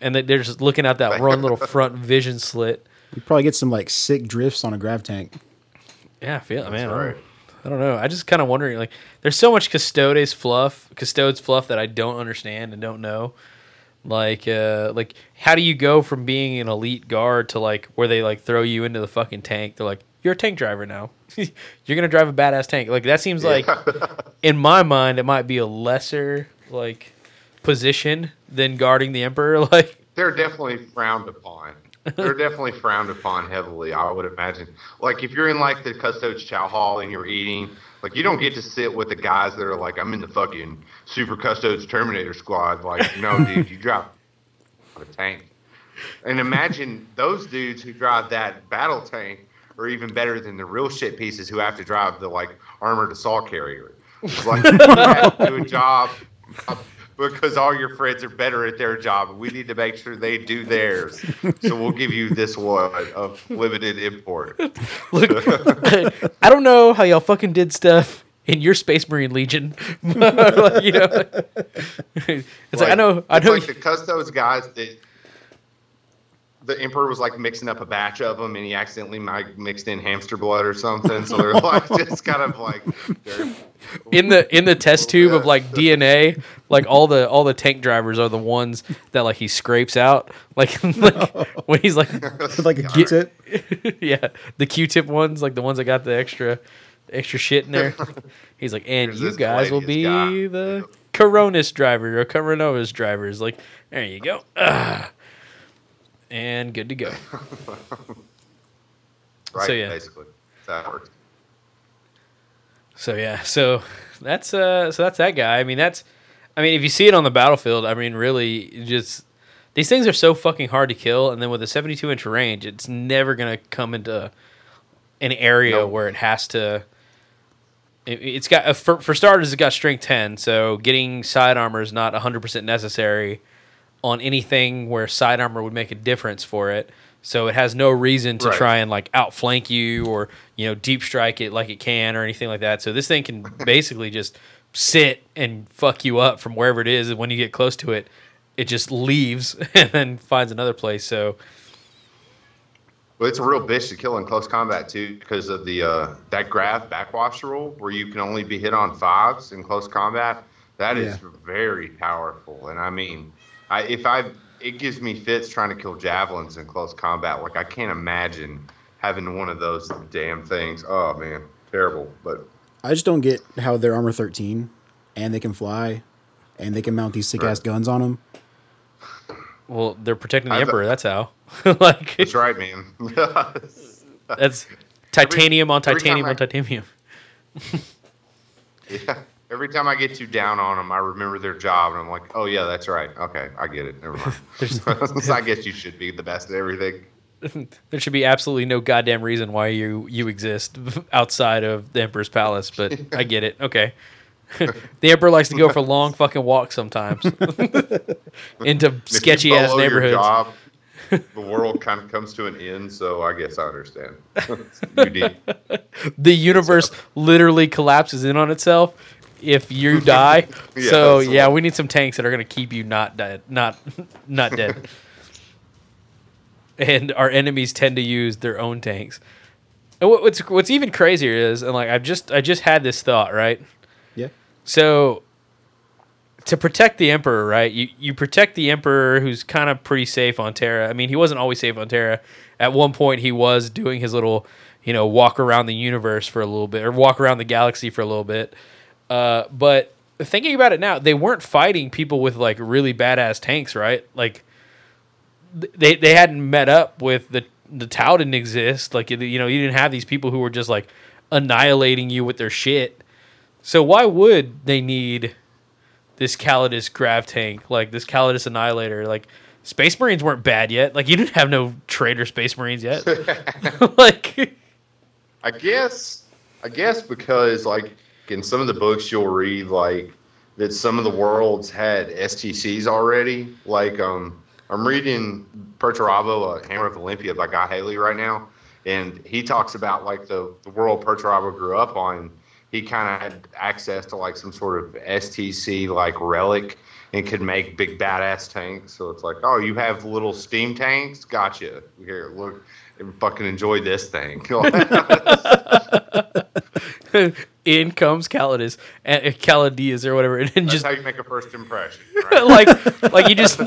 and they- they're just looking out that one little front vision slit. You probably get some like sick drifts on a grav tank. Yeah, I feel it, man. I don't- right. I don't know. I just kind of wondering, like, there's so much custodes fluff, custodes fluff that I don't understand and don't know. Like, uh, like, how do you go from being an elite guard to like where they like throw you into the fucking tank? They're like, you're a tank driver now. you're gonna drive a badass tank. Like that seems like, in my mind, it might be a lesser like position than guarding the emperor. Like, They're definitely frowned upon. They're definitely frowned upon heavily, I would imagine. Like if you're in like the custodes chow hall and you're eating, like you don't get to sit with the guys that are like, I'm in the fucking super custodes Terminator squad. Like, no, dude, you drive a tank. And imagine those dudes who drive that battle tank are even better than the real shit pieces who have to drive the like armored assault carrier. It's Like you have to do a job because all your friends are better at their job. We need to make sure they do theirs. So we'll give you this one of limited import. look, I don't know how y'all fucking did stuff in your Space Marine Legion. like, you know, it's like, I know, I know. like the custodes guys that the emperor was like mixing up a batch of them, and he accidentally like, mixed in hamster blood or something. So they're like just kind of like in the in the test tube of like DNA, like all the all the tank drivers are the ones that like he scrapes out, like, like when he's like, like a Q-tip. yeah, the Q-tip ones, like the ones that got the extra extra shit in there. He's like, and Here's you guys will be guy." the Coronus driver or Coronovas drivers. Like, there you go, Ugh. And good to go. right, So, yeah. basically. That's how it works. So yeah, so that's uh, so that's that guy. I mean, that's, I mean, if you see it on the battlefield, I mean, really, just these things are so fucking hard to kill, and then with a seventy-two inch range, it's never gonna come into an area No. where it has to. It, it's got uh, for, for starters, it's got strength ten, so getting side armor is not hundred percent necessary on anything where side armor would make a difference for it. So it has no reason to Right. try and like outflank you or you know deep strike it like it can or anything like that. So this thing can basically just sit and fuck you up from wherever it is, and when you get close to it, it just leaves and then finds another place. So Well, it's a real bitch to kill in close combat too, because of the uh, that grav backwash rule, where you can only be hit on fives in close combat. That is Yeah. very powerful, and I mean, I, if I it gives me fits trying to kill javelins in close combat. Like I can't imagine having one of those damn things. Oh man, terrible. But I just don't get how they're armor 13 and they can fly and they can mount these sick ass Right. guns on them. well, they're protecting the I've- emperor. That's how. like that's right, man. that's titanium on every time titanium I- on titanium. yeah. Every time I get too down on them, I remember their job, and I'm like, "Oh yeah, that's right. Okay, I get it. Never mind." I guess you should be the best at everything. there should be absolutely no goddamn reason why you you exist outside of the emperor's palace but i get it okay the emperor likes to go for long fucking walks sometimes into sketchy ass neighborhoods. job, the world kind of comes to an end. So I guess I understand. The universe literally collapses in on itself if you die. Yeah, so that's yeah, we need some tanks that are gonna keep you not dead, not not dead. and our enemies tend to use their own tanks. And what- what's what's even crazier is, and like I just I just had this thought right. Yeah. So to protect the emperor, right? You you protect the emperor who's kind of pretty safe on Terra. I mean, he wasn't always safe on Terra. At one point he was doing his little, you know, walk around the universe for a little bit or walk around the galaxy for a little bit. Uh, but thinking about it now, they weren't fighting people with like really badass tanks, right? Like they they hadn't met up with the the Tau didn't exist. Like you know, you didn't have these people who were just like annihilating you with their shit. So why would they need this Caladius grav tank, like this Caladius annihilator? Like Space Marines weren't bad yet. Like you didn't have no traitor Space Marines yet. like I guess I guess because like in some of the books you'll read like that some of the worlds had STCs already. Like um I'm reading Perturabo, uh, Hammer of Olympia by Guy Haley right now, and he talks about like the, the world Perturabo grew up on. He kind of had access to like some sort of STC like relic and could make big badass tanks. So it's like, oh, you have little steam tanks? Gotcha. Here, look, and fucking enjoy this thing. in comes Calidus, and uh, Calidius or whatever, and That's just how you make a first impression. Right? like like you just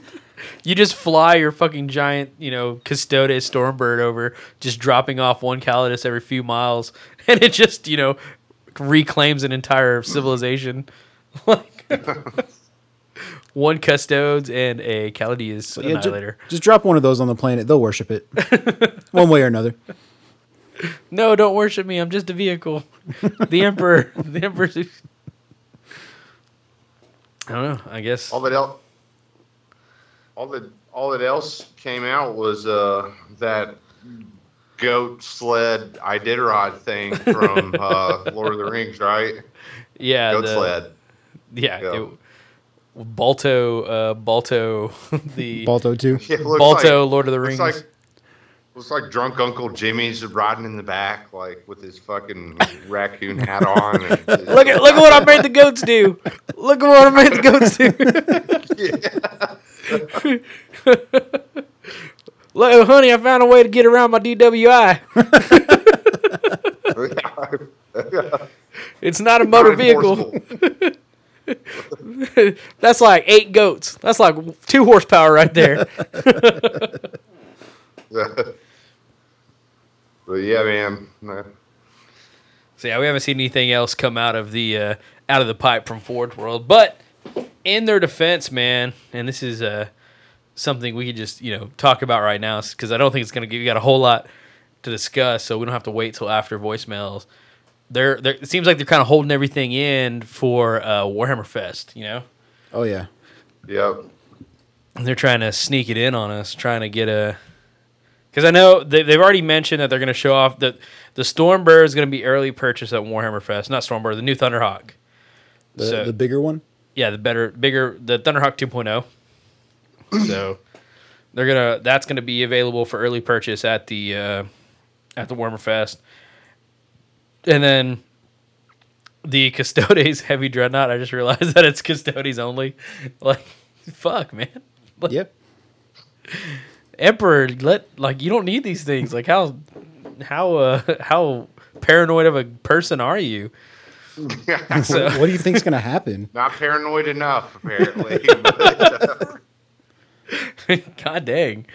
you just fly your fucking giant you know custodes stormbird over just dropping off one calidus every few miles and it just you know reclaims an entire civilization like one custodes and a calidius Yeah, ju- annihilator just drop one of those on the planet. They'll worship it, one way or another. No don't worship me i'm just a vehicle the emperor the emperor i don't know i guess all that else, all that all that else came out was uh, that goat sled Iditarod thing from uh, Lord of the Rings, right? yeah Goat the- sled. Yeah, Yeah. it- Balto, uh, Balto, the Balto too. Yeah, Balto, like, Lord of the looks Rings. like looks like drunk Uncle Jimmy's riding in the back, like with his fucking raccoon hat on. And look at look at what I made the goats do. Look at what I made the goats do. Look, honey, I found a way to get around my DWI. It's not a motor vehicle. That's like eight goats. That's like two horsepower right there. But yeah, man. no. So yeah, we haven't seen anything else come out of the uh, out of the pipe from Forge World. But in their defense, man, and this is uh, something we could just you know talk about right now because I don't think it's gonna give you got a whole lot to discuss, so we don't have to wait till after voicemails. They're, they're it seems like they're kind of holding everything in for uh, Warhammer Fest, you know. Oh yeah. Yep. And they're trying to sneak it in on us, trying to get a. Because I know they, they've already mentioned that they're going to show off that the Stormbird is going to be early purchase at Warhammer Fest. Not Stormbird, the new Thunderhawk. The So- the bigger one. Yeah, the better, bigger, the Thunderhawk 2.0. so they're gonna that's gonna be available for early purchase at the uh, at the Warhammer Fest, and then the Custodes Heavy Dreadnought. I just realized that it's Custodes only. Like, fuck, man. Like, Yep. Emperor, let like you don't need these things. Like how how uh how paranoid of a person are you? So- what do you think's gonna happen? Not paranoid enough, apparently. but, uh, God dang.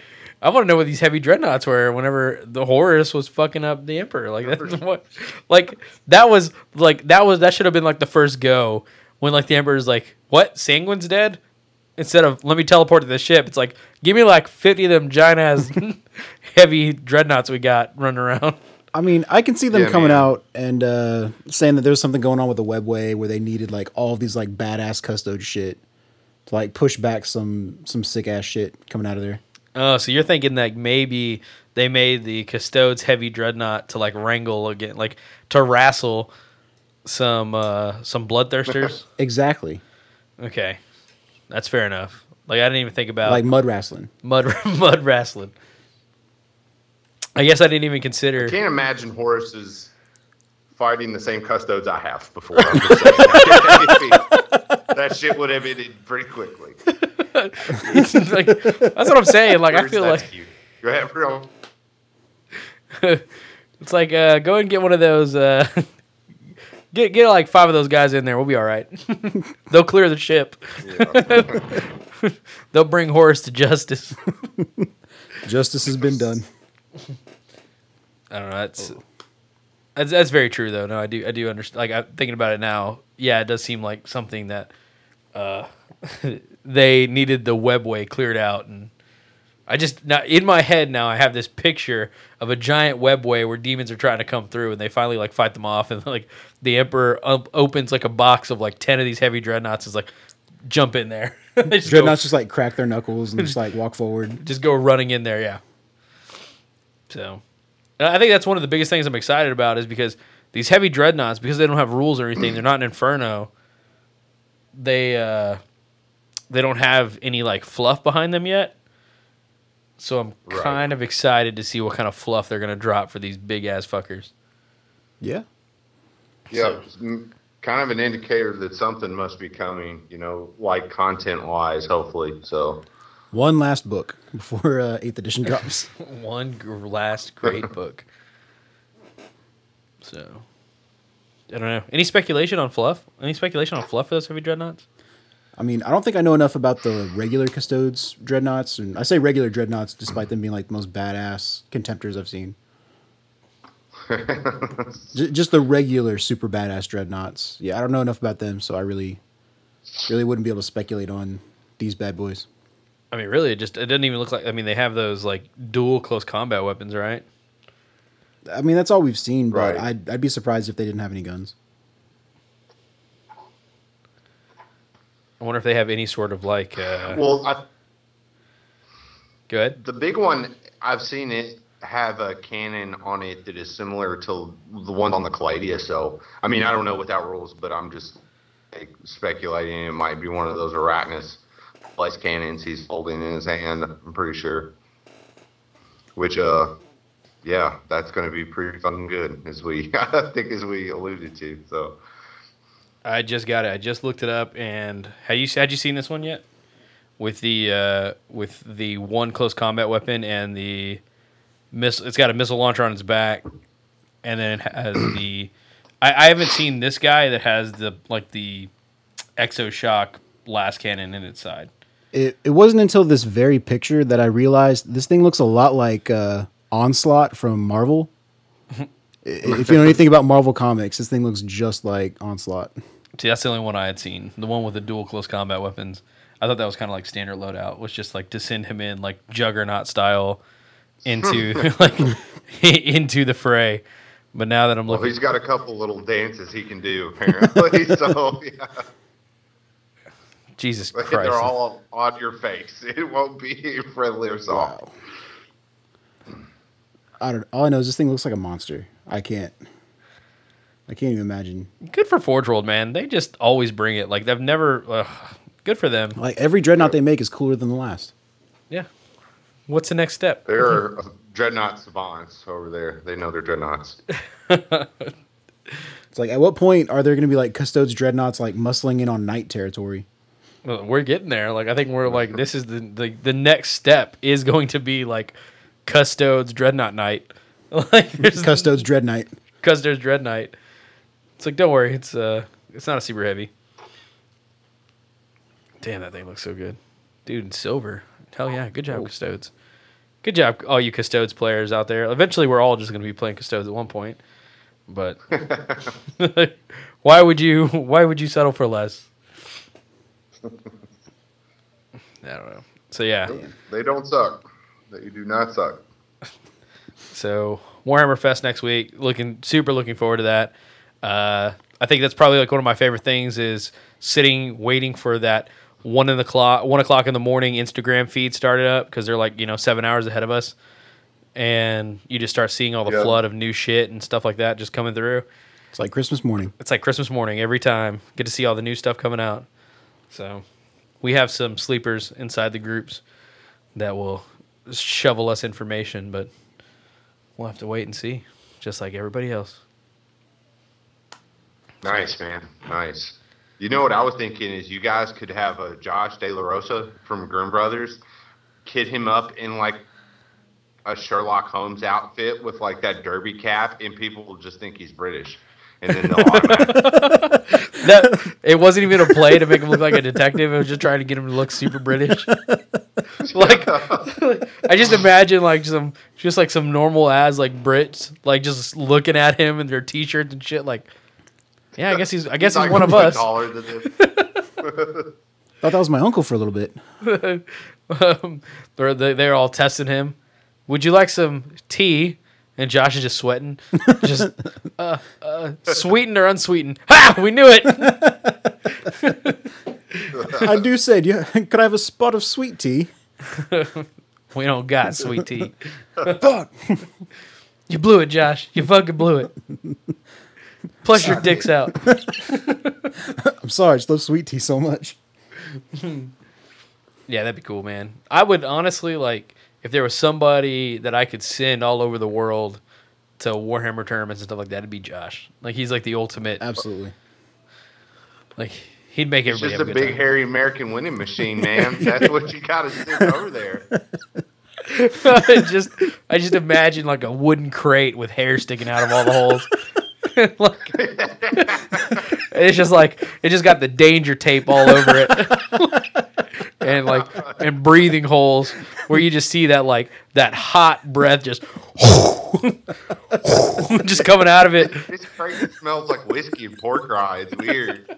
I want to know what these heavy dreadnoughts were whenever the Horus was fucking up the Emperor. Like that's what like that was like that was that should have been like the first go when like the Emperor's like, What? Sanguine's dead? Instead of let me teleport to the ship, it's like, give me like fifty of them giant ass heavy dreadnoughts we got running around. I mean, I can see them Yeah, coming man. out and uh, saying that there's something going on with the webway where they needed like all these like badass custode shit to like push back some some sick ass shit coming out of there. Oh, so you're thinking that maybe they made the Custodes heavy dreadnought to like wrangle again, like to wrestle some uh, some bloodthirsters. Exactly. okay, that's fair enough. Like I didn't even think about like mud wrestling. mud mud wrestling. I guess I didn't even consider. I can't imagine Horus fighting the same custodes I have before. I'm just saying. that shit would have ended pretty quickly. Like, that's what I'm saying. Like I feel like cute? Go ahead, bro. it's like uh, go and get one of those. Uh, get get like five of those guys in there. We'll be all right. They'll clear the ship. They'll bring Horus to justice. Justice has been done. I don't know. That's that's that's very true though. No, I do I do understand. Like I'm thinking about it now. Yeah, it does seem like something that uh, they needed the webway cleared out, and I just now in my head now I have this picture of a giant webway where demons are trying to come through, and they finally like fight them off, and like the emperor op- opens like a box of like ten of these heavy dreadnoughts, is like jump in there. Just go- Dreadnoughts just like crack their knuckles and just like walk forward. just go running in there. Yeah. So, I think that's one of the biggest things I'm excited about is because these heavy dreadnoughts, because they don't have rules or anything, they're not an inferno. They uh, they don't have any like fluff behind them yet. So I'm Right. kind of excited to see what kind of fluff they're gonna drop for these big ass fuckers. Yeah. Yeah, it's m- kind of an indicator that something must be coming, you know, like content wise, hopefully. So, One last book before uh, eighth edition drops. One gr- last great book. So, I don't know. Any speculation on fluff? Any speculation on fluff for those heavy dreadnoughts? I mean, I don't think I know enough about the regular custodes dreadnoughts, and I say regular dreadnoughts despite them being like the most badass contemptors I've seen. J- just the regular super badass dreadnoughts. Yeah, I don't know enough about them, so I really, really wouldn't be able to speculate on these bad boys. I mean, really, it just it doesn't even look like. I mean, they have those like dual close combat weapons, right? I mean, that's all we've seen, but Right. I'd, I'd be surprised if they didn't have any guns. I wonder if they have any sort of like. Uh, well, I, go ahead. the big one I've seen it have a cannon on it that is similar to the one on the Calladia. So, I mean, I don't know without rules, but I'm just like, speculating it might be one of those Arachnus slice cannons he's holding in his hand. I'm pretty sure. Which, uh, yeah, that's going to be pretty fucking good, as we I think as we alluded to. So, I just got it. I just looked it up, and had you had you seen this one yet? With the uh, with the one close combat weapon and the missile, it's got a missile launcher on its back, and then it has the. I, I haven't seen this guy that has the like the exo shock blast cannon in its side. It, it wasn't until this very picture that I realized this thing looks a lot like uh, Onslaught from Marvel. If you know anything about Marvel comics, this thing looks just like Onslaught. See, that's the only one I had seen. The one with the dual close combat weapons. I thought that was kind of like standard loadout. Was just like to send him in like juggernaut style into like into the fray. But now that I'm well, looking, he's got a couple little dances he can do, apparently. so, yeah. Jesus But Christ, they're all on your face. It won't be friendly or soft. I don't. All I know is this thing looks like a monster. I can't. I can't even imagine. good for Forge World, man. They just always bring it. Like they've never. Uh, good for them. Like every dreadnought they make is cooler than the last. Yeah. What's the next step? There are dreadnought savants over there. They know they're dreadnoughts. It's like at what point are there going to be like custodes dreadnoughts like muscling in on night territory? Well, We're getting there. Like I think we're like this is the the, the next step is going to be like Custodes Dreadnought Night. like there's Custodes dread knight. Custodes Dread Night. It's like don't worry, it's uh it's not a super heavy. Damn, that thing looks so good, dude. In silver, hell yeah, good job, Custodes. Good job, all you Custodes players out there. Eventually, we're all just going to be playing Custodes at one point, but why would you? Why would you settle for less? I don't know. So yeah, They don't suck. They do not suck. so Warhammer Fest next week. Looking super looking forward to that. Uh, I think that's probably like one of my favorite things is sitting waiting for that one in the clock one o'clock in the morning Instagram feed started up because they're like you know seven hours ahead of us, and you just start seeing all the Yeah. flood of new shit and stuff like that just coming through. It's like Christmas morning. It's like Christmas morning every time. Get to see all the new stuff coming out. So we have some sleepers inside the groups that will shovel us information, but we'll have to wait and see, just like everybody else. Nice, man. Nice. You know what I was thinking is you guys could have a Josh De La Rosa from Grimm Brothers kid him up in like a Sherlock Holmes outfit with like that derby cap, and people will just think he's British. And then they'll automatically. That it wasn't even a play to make him look like a detective. It was just trying to get him to look super British. like I just imagine like some just like some normal ass like Brits like just looking at him in their t-shirts and shit like yeah I guess he's I guess he's like one of us Taller than him. Thought that was my uncle for a little bit. um, they're they- they're all testing him would you like some tea and Josh is just sweating just uh, uh, sweetened or unsweetened ha we knew it I do said, yeah. Could I have a spot of sweet tea? we don't got sweet tea Fuck. you blew it Josh you fucking blew it plus your dick's out I'm sorry. I just love sweet tea so much. Yeah, that'd be cool, man. I would honestly like if there was somebody that I could send all over the world to Warhammer tournaments and stuff like that. It'd be Josh. Like he's like the ultimate. Absolutely. Like he'd make It's everybody just have a a good big, time. hairy American winning machine, man. That's what you got to send over there. just I just imagine like a wooden crate with hair sticking out of all the holes. like, it's just like it just got the danger tape all over it. and like and breathing holes where you just see that like that hot breath just just coming out of it. This crate smells like whiskey and pork rye. It's weird.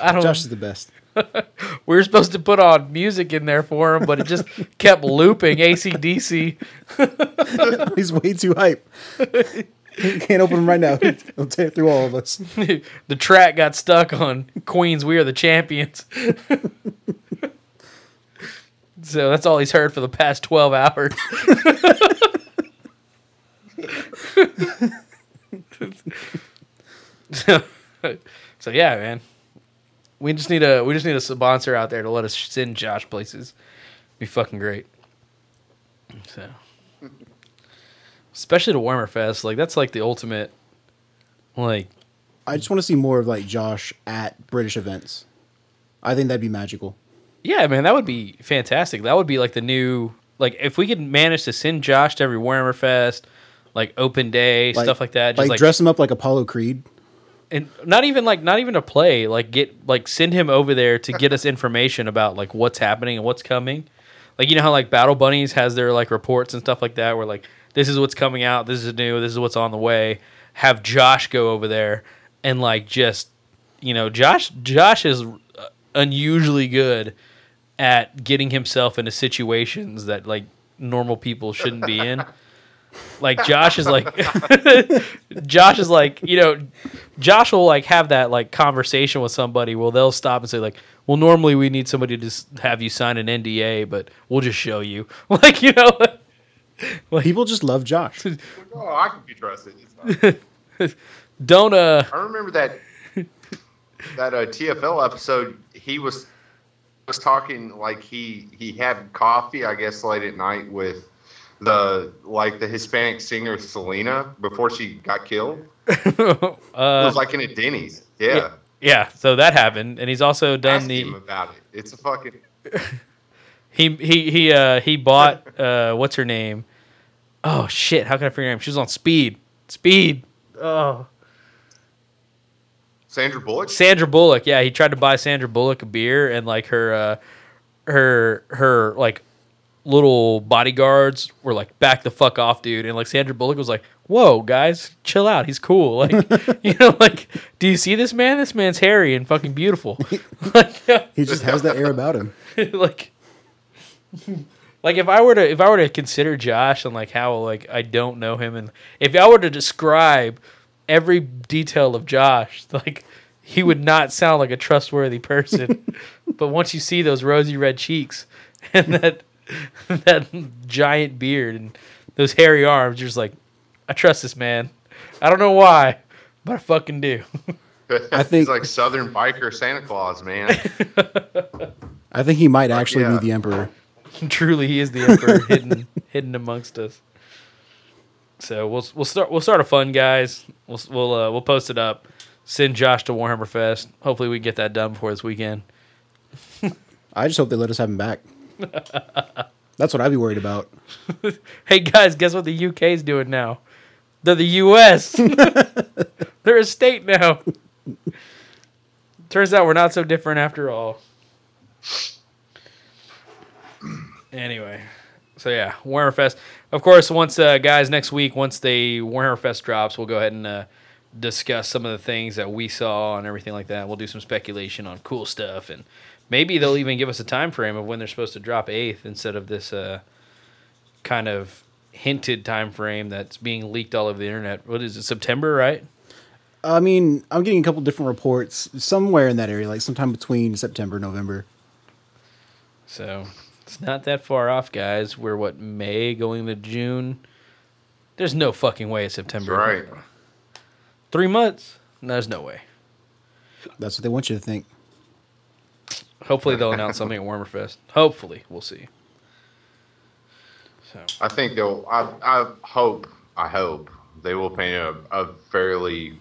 I don't Josh is the best. we were supposed to put on music in there for him, but it just kept looping ACDC. He's way too hype. Can't open him right now. He'll tear through all of us. the track got stuck on Queen's We Are the Champions. so that's all he's heard for the past 12 hours. so, so yeah, man. We just need a we just need a sponsor out there to let us send Josh places. Be fucking great. So especially to Warmer Fest, like that's like the ultimate like I just want to see more of like Josh at British events. I think that'd be magical. Yeah, man, that would be fantastic. That would be like the new like if we could manage to send Josh to every Warmer Fest, like open day, stuff like that. Just like, like, dress him up like Apollo Creed. And not even like not even to play, like get like send him over there to get us information about like what's happening and what's coming. Like you know how like Battle Bunnies has their like reports and stuff like that where like this is what's coming out, this is new, this is what's on the way. Have Josh go over there and like just you know, Josh Josh is uh, unusually good at getting himself into situations that like normal people shouldn't be in. Like Josh is like Josh is like, you know, Josh will like have that like conversation with somebody Well, they'll stop and say like, "Well, normally we need somebody to just have you sign an NDA, but we'll just show you." Like, you know, Well, People just love Josh. oh, I can be trusted. It's fine. don't uh I remember that that uh, TFL episode. He was was talking like he he had coffee, I guess, late at night with the like the Hispanic singer Selena before she got killed. It uh was like in a Denny's. Yeah. yeah, so that happened and he's also done Ask the him about it. It's a fucking He he he uh he bought uh what's her name? Oh shit, how can I forget her name? She was on speed. Speed. Oh. Sandra Bullock. Sandra Bullock. Yeah, he tried to buy Sandra Bullock a beer and like her uh her her like little bodyguards were like back the fuck off, dude. And like Sandra Bullock was like, "Whoa, guys, chill out. He's cool." Like, you know, like, do you see this man? This man's hairy and fucking beautiful. like, He just has that air about him. like like if I were to if I were to consider Josh and like how like I don't know him and if I were to describe every detail of Josh, like he would not sound like a trustworthy person. but once you see those rosy red cheeks and that that giant beard and those hairy arms, you're just like, I trust this man. I don't know why, but I fucking do. I think- he's like Southern biker Santa Claus, man. I think he might actually yeah. be the emperor. Truly, he is the emperor hidden hidden amongst us. So we'll we'll start we'll start a fun, guys. We'll we'll uh, we'll post it up. Send Josh to Warhammer Fest. Hopefully, we can get that done before this weekend. I just hope they let us have him back. That's what I'd be worried about. Hey guys, guess what the UK is doing now? They're the US. They're a state now. Turns out we're not so different after all. Anyway, so yeah, Warhammer Fest. Of course, once uh, guys next week, once the Warhammer Fest drops, we'll go ahead and uh, discuss some of the things that we saw and everything like that. We'll do some speculation on cool stuff, and maybe they'll even give us a time frame of when they're supposed to drop eighth instead of this uh, kind of hinted time frame that's being leaked all over the internet. What is it? September, right? I mean, I'm getting a couple different reports somewhere in that area, like sometime between September and November. So it's not that far off, guys. We're what May going to June. There's no fucking way it's September. right. Three months? There's no way. That's what they want you to think. Hopefully they'll announce something at Warmer Fest. Hopefully, we'll see. So I think they'll. I, I hope. I hope they will paint a, a fairly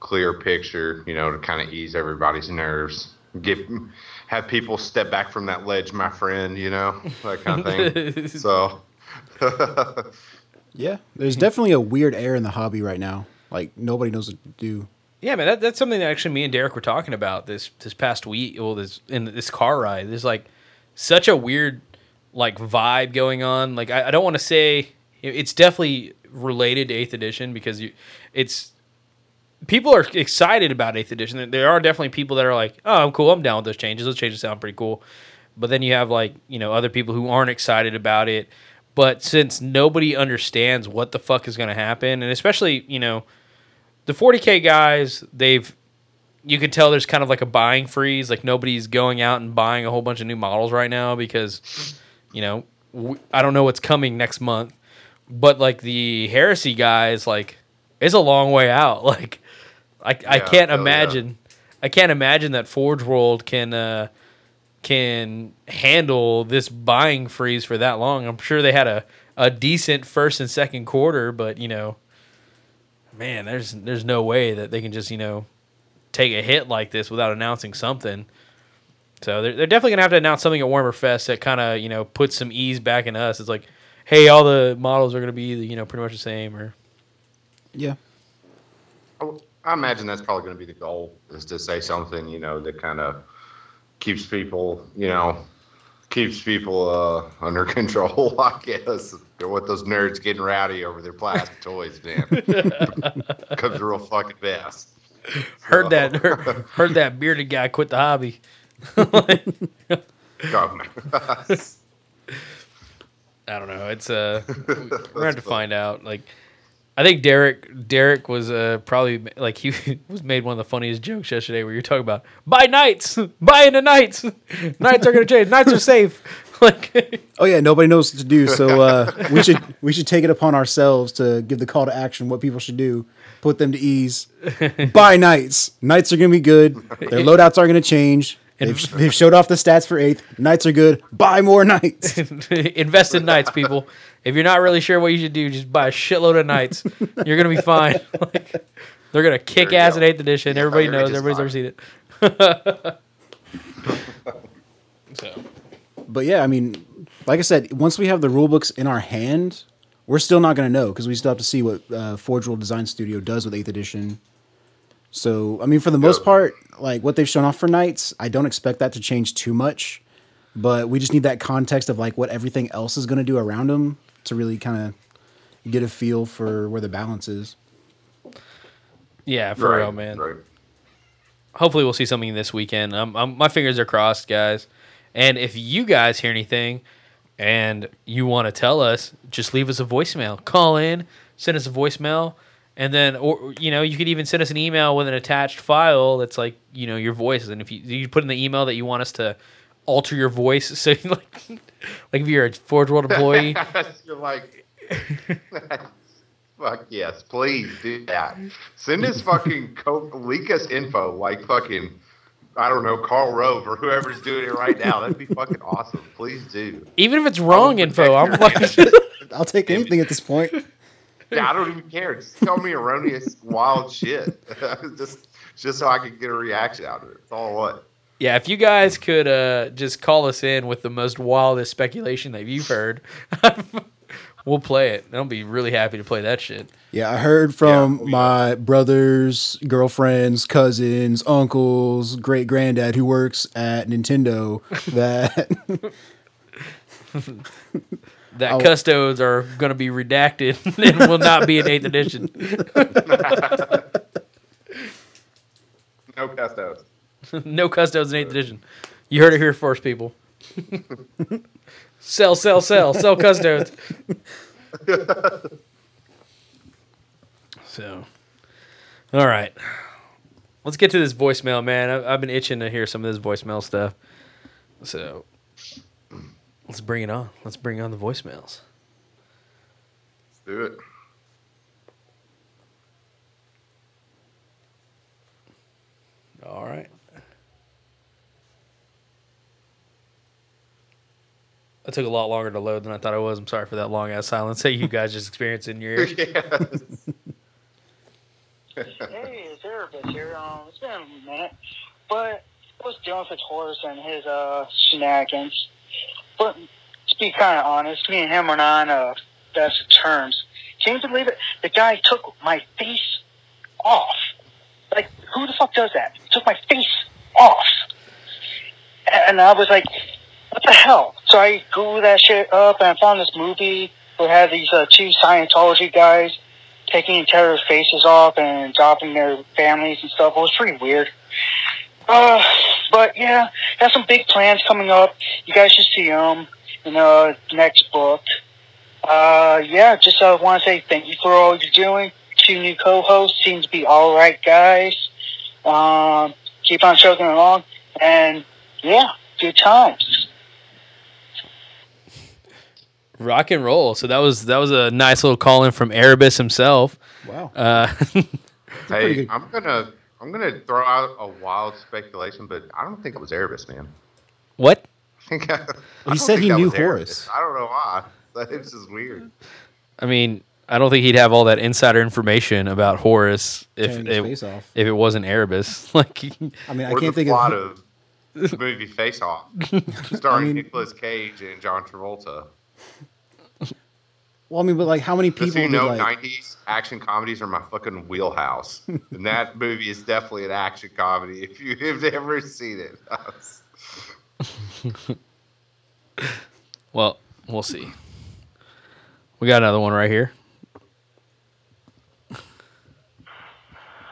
clear picture. You know, to kind of ease everybody's nerves. Give have people step back from that ledge, my friend. You know, that kind of thing. so. Yeah, there's definitely a weird air in the hobby right now. Like nobody knows what to do. Yeah, man, that, that's something that actually me and Derek were talking about this this past week. Well, this in this car ride, there's like such a weird like vibe going on. Like I, I don't want to say it's definitely related to Eighth Edition because you, it's people are excited about Eighth Edition. There are definitely people that are like, "Oh, I'm cool. I'm down with those changes. Those changes sound pretty cool." But then you have like you know other people who aren't excited about it. But since nobody understands what the fuck is going to happen, and especially you know the 40k guys, they've you could tell there's kind of like a buying freeze. Like nobody's going out and buying a whole bunch of new models right now because you know I don't know what's coming next month. But like the heresy guys, like it's a long way out. Like I I can't hell yeah. imagine I can't imagine that Forge World can uh, can handle this buying freeze for that long. I'm sure they had a, a decent first and second quarter, but you know, man, there's there's no way that they can just you know take a hit like this without announcing something. So they're, they're definitely gonna have to announce something at Warmer Fest that kind of you know puts some ease back in us. It's like, hey, all the models are gonna be you know pretty much the same, or Yeah, I imagine that's probably going to be the goal is to say something, you know, that kind of keeps people, you know, keeps people uh, under control, I guess. With those nerds getting rowdy over their plastic toys, man. Becomes a real fucking mess. heard that heard, heard that bearded guy quit the hobby. I don't know. It's uh, we're gonna have to find out. Like, I think Derek Derek was uh probably like he was made one of the funniest jokes yesterday where you're talking about buy knights, buy into knights, knights are gonna change, knights are safe. Like, Oh yeah, nobody knows what to do, so uh, we should we should take it upon ourselves to give the call to action. What people should do, put them to ease. Buy knights. Knights are gonna be good. Their loadouts are gonna change. They've, they've showed off the stats for eighth. Knights are good. Buy more knights. invest in knights, people. If you're not really sure what you should do, just buy a shitload of knights. You're gonna be fine. Like, they're gonna kick ass go. at eighth edition. Yeah, Everybody knows. Everybody's fine. ever seen it. so. But yeah, I mean, like I said, once we have the rule books in our hand, we're still not going to know because we still have to see what uh, Forge World Design Studio does with Eighth Edition. So, I mean, for the most Yeah. part, like what they've shown off for Knights, I don't expect that to change too much. But we just need that context of like what everything else is going to do around them to really kind of get a feel for where the balance is. Yeah, for real, man. Right. hopefully we'll see something this weekend. Um, um, my fingers are crossed, guys. And if you guys hear anything and you want to tell us, just leave us a voicemail. Call in, send us a voicemail, and then, or you know, you could even send us an email with an attached file that's like, you know, your voice. And if you you put in the email that you want us to alter your voice, so like, like if you're a Forge World employee, You're like, Fuck yes, please do that. Send us fucking co- leak us info like fucking I don't know Karl Rove or whoever's doing it right now. That'd be fucking awesome. Please do. Even if it's wrong info, I'm like, I'll take anything at this point. Yeah, I don't even care. Just tell me erroneous wild shit. just just so I can get a reaction out of it. That's all I want. yeah. If you guys could uh, just call us in with the most wildest speculation that you've heard, we'll play it. I'll be really happy to play that shit. Yeah, I heard from Yeah, we- my brothers, girlfriends, cousins, uncles, great granddad who works at Nintendo that That I'll- custodes are going to be redacted and will not be in eighth edition. No custodes. no custodes in eighth edition. You heard it here first, people. Sell, sell, sell, sell custodes. so, all right, let's get to this voicemail, man. I, I've been itching to hear some of this voicemail stuff. So, let's bring it on. Let's bring on the voicemails. Let's do it. All right. That took a lot longer to load than I thought it was. I'm sorry for that long ass silence. Hey, you guys just experienced in your ears. Yes. Hey, it's Erebus here. Um, it's been a minute, but I was dealing with Horus and his uh shenanigans. But to be kind of honest, me and him are not on uh, best terms. Can you believe it? The guy took my face off. Like, who the fuck does that? He took my face off. And I was like, what the hell? So I googled that shit up and I found this movie where had these uh, two Scientology guys taking each other's faces off and adopting their families and stuff. It was pretty weird. Uh, but yeah, got some big plans coming up. You guys should see them in the next book. Uh, yeah, just uh, want to say thank you for all you're doing. Two new co-hosts seem to be all right guys. Um, keep on chugging along, and yeah, good times. Rock and roll. So that was that was a nice little call in from Erebus himself. wow. Uh, Hey, good. I'm gonna I'm gonna throw out a wild speculation, but I don't think it was Erebus, man. what? I think I, I don't said he knew was Erebus. Horus. I don't know why. It's just weird. I mean, I don't think he'd have all that insider information about Horus if it, if it wasn't Erebus. Like, I mean, I can't the think plot of. of movie Face Off, starring mean- Nicolas Cage and John Travolta. Well, I mean, but like, how many Just people so you did know, like? '90s action comedies are my fucking wheelhouse, and that movie is definitely an action comedy. If you have ever seen it, well, we'll see. We got another one right here.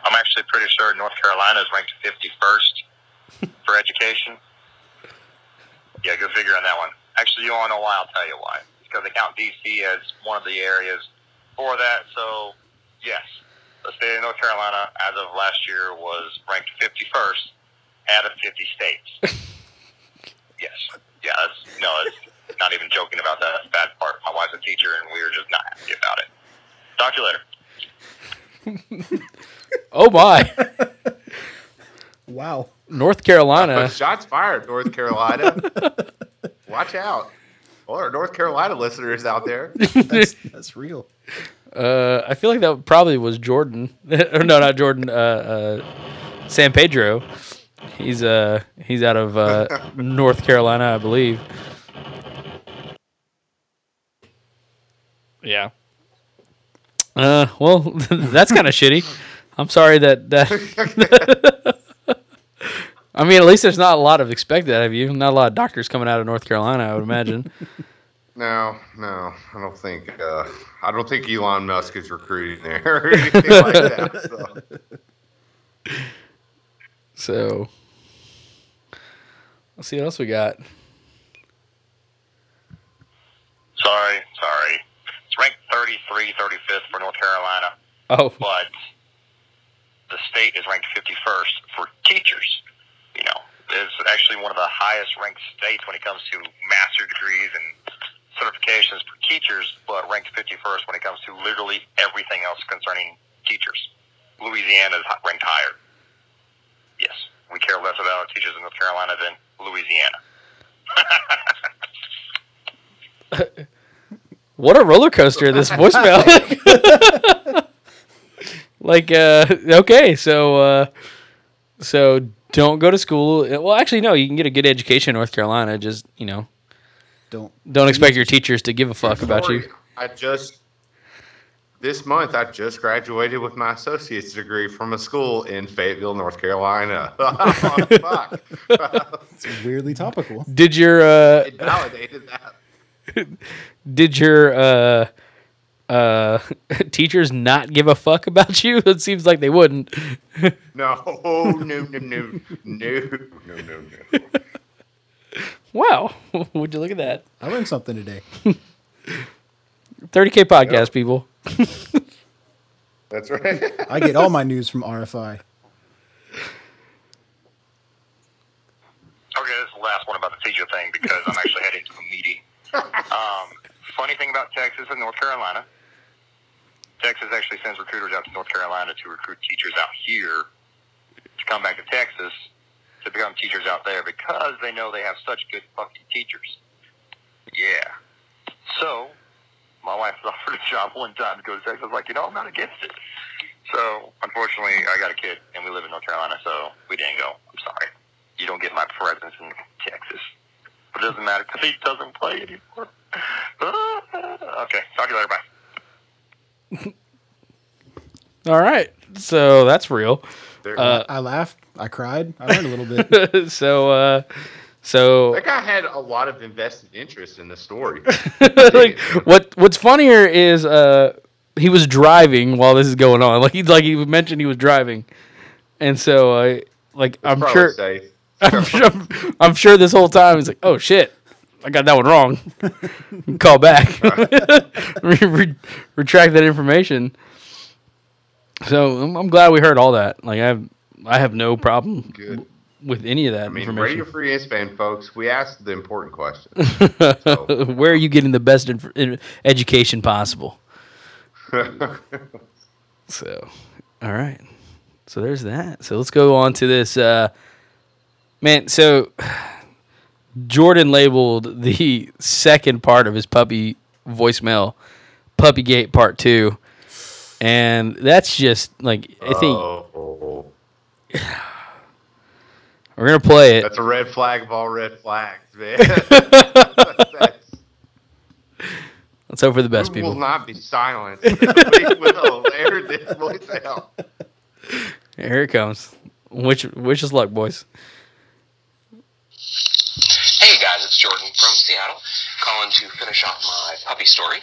I'm actually pretty sure North Carolina is ranked 51st for education. Yeah, go figure on that one. Actually, you want to know why? I'll tell you why. Because they count D.C. as one of the areas for that. So, yes, the state of North Carolina, as of last year, was ranked 51st out of 50 states. yes. Yeah, that's, no, it's not even joking about that. That's the bad part. My wife's a teacher, and we were just not happy about it. Talk to you later. Oh my, Wow. North Carolina. shots fired, North Carolina. Watch out, all our North Carolina listeners out there. That's that's real. Uh, I feel like that probably was Jordan. or no, not Jordan. Uh, uh, San Pedro. He's uh he's out of uh, North Carolina, I believe. Yeah. Uh, well, that's kind of shitty. I'm sorry that that. I mean, at least there's not a lot of expected out of you. Not a lot of doctors coming out of North Carolina, I would imagine. No, no, I don't think. Uh, I don't think Elon Musk is recruiting there or anything like that. So. So, let's see what else we got. Sorry, sorry. It's ranked 33, 35th for North Carolina, Oh, but the state is ranked 51st for teachers. You know, it's actually one of the highest ranked states when it comes to master degrees and certifications for teachers, but ranked 51st when it comes to literally everything else concerning teachers. Louisiana is ranked higher. Yes, we care less about our teachers in North Carolina than Louisiana. What a roller coaster this voicemail. like uh okay, so uh so don't go to school. Well, actually no, you can get a good education in North Carolina, just, you know, Don't. don't expect your teachers to give a fuck about you. I just this month I just graduated with my associate's degree from a school in Fayetteville, North Carolina. Fuck. It's weirdly topical. Did your uh it validated that. did your uh uh teachers not give a fuck about you? It seems like they wouldn't. No, no, no, no, no, no, no, no. Wow. Would you look at that? I learned something today. 30k podcast people. That's right. I get all my news from RFI. Okay, this is the last one about the teacher thing because I'm actually heading to a meeting. Um, funny thing about Texas and North Carolina, Texas actually sends recruiters out to North Carolina to recruit teachers out here to come back to Texas to become teachers out there because they know they have such good fucking teachers. Yeah. So, my wife was offered a job one time to go to Texas. I was like, you know, I'm not against it. So, unfortunately, I got a kid and we live in North Carolina, so we didn't go. I'm sorry you don't get my presence in Texas. But it doesn't matter because he doesn't play anymore. Ah, okay, talk to you later. Bye. All right. So that's real. Uh I laughed. I cried. I learned a little bit. so uh so that guy had a lot of invested interest in the story. like what what's funnier is uh he was driving while this is going on. Like he's like he mentioned he was driving. And so uh like I'm sure safe. I'm sure I'm sure this whole time he's like, "Oh shit. I got that one wrong." Call back. re- re- retract that information. So I'm, I'm glad we heard all that. Like I have I have no problem Good. with any of that I mean, information. Radio Free Istvan, folks, we asked the important questions. Where are you getting the best inf- in- education possible? So, all right. So there's that. So let's go on to this. Uh, man, so Jordan labeled the second part of his puppy voicemail Puppygate Part 2. And that's just like, I think Oh, we're going to play it. that's a red flag of all red flags, man. Let's hope for the best, we will people. not be silent. we will air this voicemail. Here it comes. Wish, wish us luck, boys. Hey guys, it's Jordan from Seattle, calling to finish off my puppy story.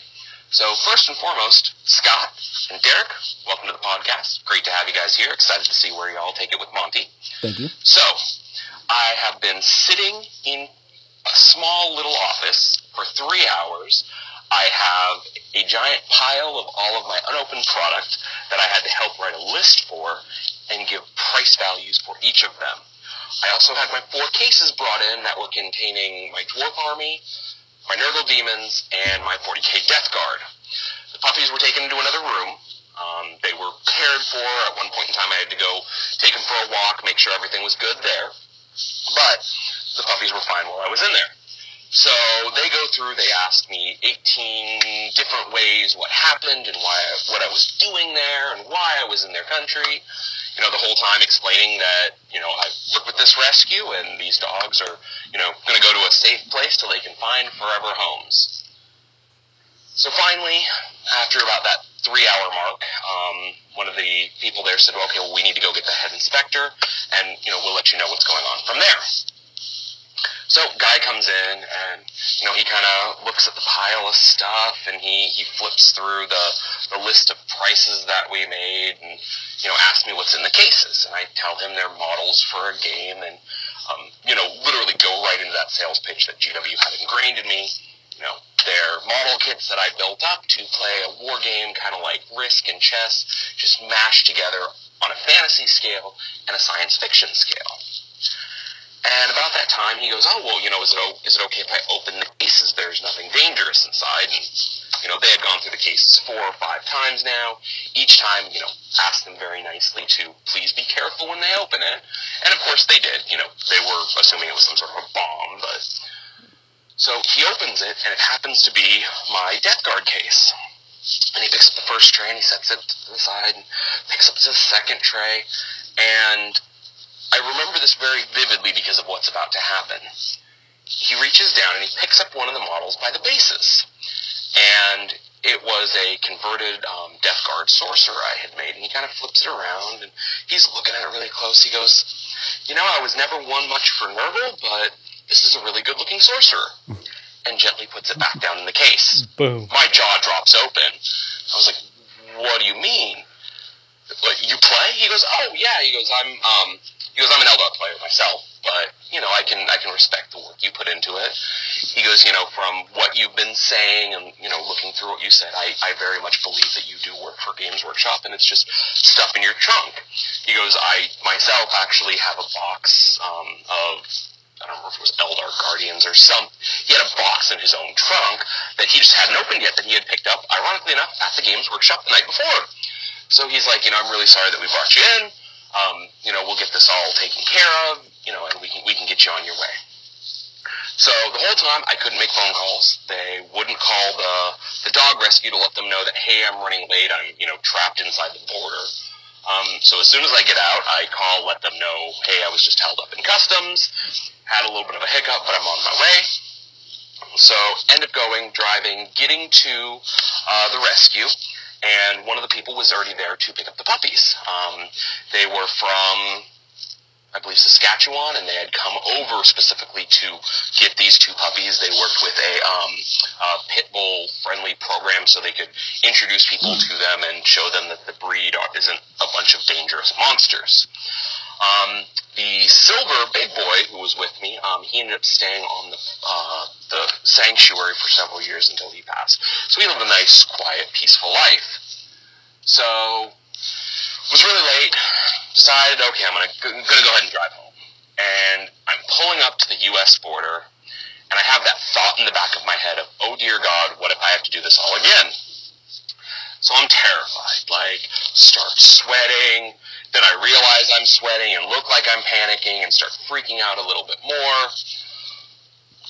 So first and foremost, Scott and Derek, welcome to the podcast. Great to have you guys here. Excited to see where y'all take it with Monty. Thank you. So, I have been sitting in a small little office for three hours. I have a giant pile of all of my unopened product that I had to help write a list for and give price values for each of them. I also had my four cases brought in that were containing my Dwarf Army, my Nurgle Demons, and my 40k Death Guard. The puppies were taken into another room. Um, they were cared for. At one point in time, I had to go take them for a walk, make sure everything was good there. But the puppies were fine while I was in there. So they go through. They ask me 18 different ways what happened and why what I was doing there and why I was in their country. You know, the whole time explaining that you know I work with this rescue and these dogs are you know going to go to a safe place till they can find forever homes. So finally, after about that three hour mark, um, one of the people there said, okay, well, we need to go get the head inspector, and, you know, we'll let you know what's going on from there. So, guy comes in, and, you know, he kind of looks at the pile of stuff, and he, he flips through the, the list of prices that we made, and, you know, asks me what's in the cases. And I tell him they're models for a game, and, um, you know, literally go right into that sales pitch that GW had ingrained in me you know, they're model kits that I built up to play a war game, kind of like Risk and chess, just mashed together on a fantasy scale and a science fiction scale. And about that time, he goes, "Oh well, you know, is it o- is it okay if I open the cases? There's nothing dangerous inside." And you know, they had gone through the cases four or five times now. Each time, you know, asked them very nicely to please be careful when they open it. And of course, they did. You know, they were assuming it was some sort of a bomb, but so he opens it, and it happens to be my Death Guard case. And he picks up the first tray and he sets it to the side and picks up the second tray. And I remember this very vividly because of what's about to happen. He reaches down and he picks up one of the models by the bases. And it was a converted um, Death Guard sorcerer I had made. And he kind of flips it around and he's looking at it really close. He goes, You know, I was never one much for Nurgle, but this is a really good looking sorcerer. And gently puts it back down in the case Boom. my jaw drops open. I was like, "What do you mean? You play?" He goes, "Oh yeah." He goes, "I'm um." He goes, "I'm an Eldar player myself, but you know, I can I can respect the work you put into it." He goes, "You know, from what you've been saying and you know, looking through what you said, I I very much believe that you do work for Games Workshop, and it's just stuff in your trunk." He goes, "I myself actually have a box um, of." I don't remember if it was Eldar Guardians or some. He had a box in his own trunk that he just hadn't opened yet that he had picked up, ironically enough, at the Games Workshop the night before. So he's like, you know, I'm really sorry that we brought you in. Um, you know, we'll get this all taken care of. You know, and we can we can get you on your way. So the whole time I couldn't make phone calls. They wouldn't call the the dog rescue to let them know that hey, I'm running late. I'm you know trapped inside the border. Um, so as soon as I get out, I call, let them know, hey, I was just held up in customs, had a little bit of a hiccup, but I'm on my way. So end up going, driving, getting to uh, the rescue, and one of the people was already there to pick up the puppies. Um, they were from I believe Saskatchewan, and they had come over specifically to get these two puppies. They worked with a, um, a pit bull friendly program so they could introduce people to them and show them that the breed isn't a bunch of dangerous monsters. Um, the silver big boy who was with me, um, he ended up staying on the uh, the sanctuary for several years until he passed. So we lived a nice, quiet, peaceful life. So it was really late. Decided, okay, I'm gonna gonna go ahead and drive home. And I'm pulling up to the U.S. border, and I have that thought in the back of my head of, oh dear God, what if I have to do this all again? So I'm terrified. Like, start sweating. Then I realize I'm sweating and look like I'm panicking and start freaking out a little bit more.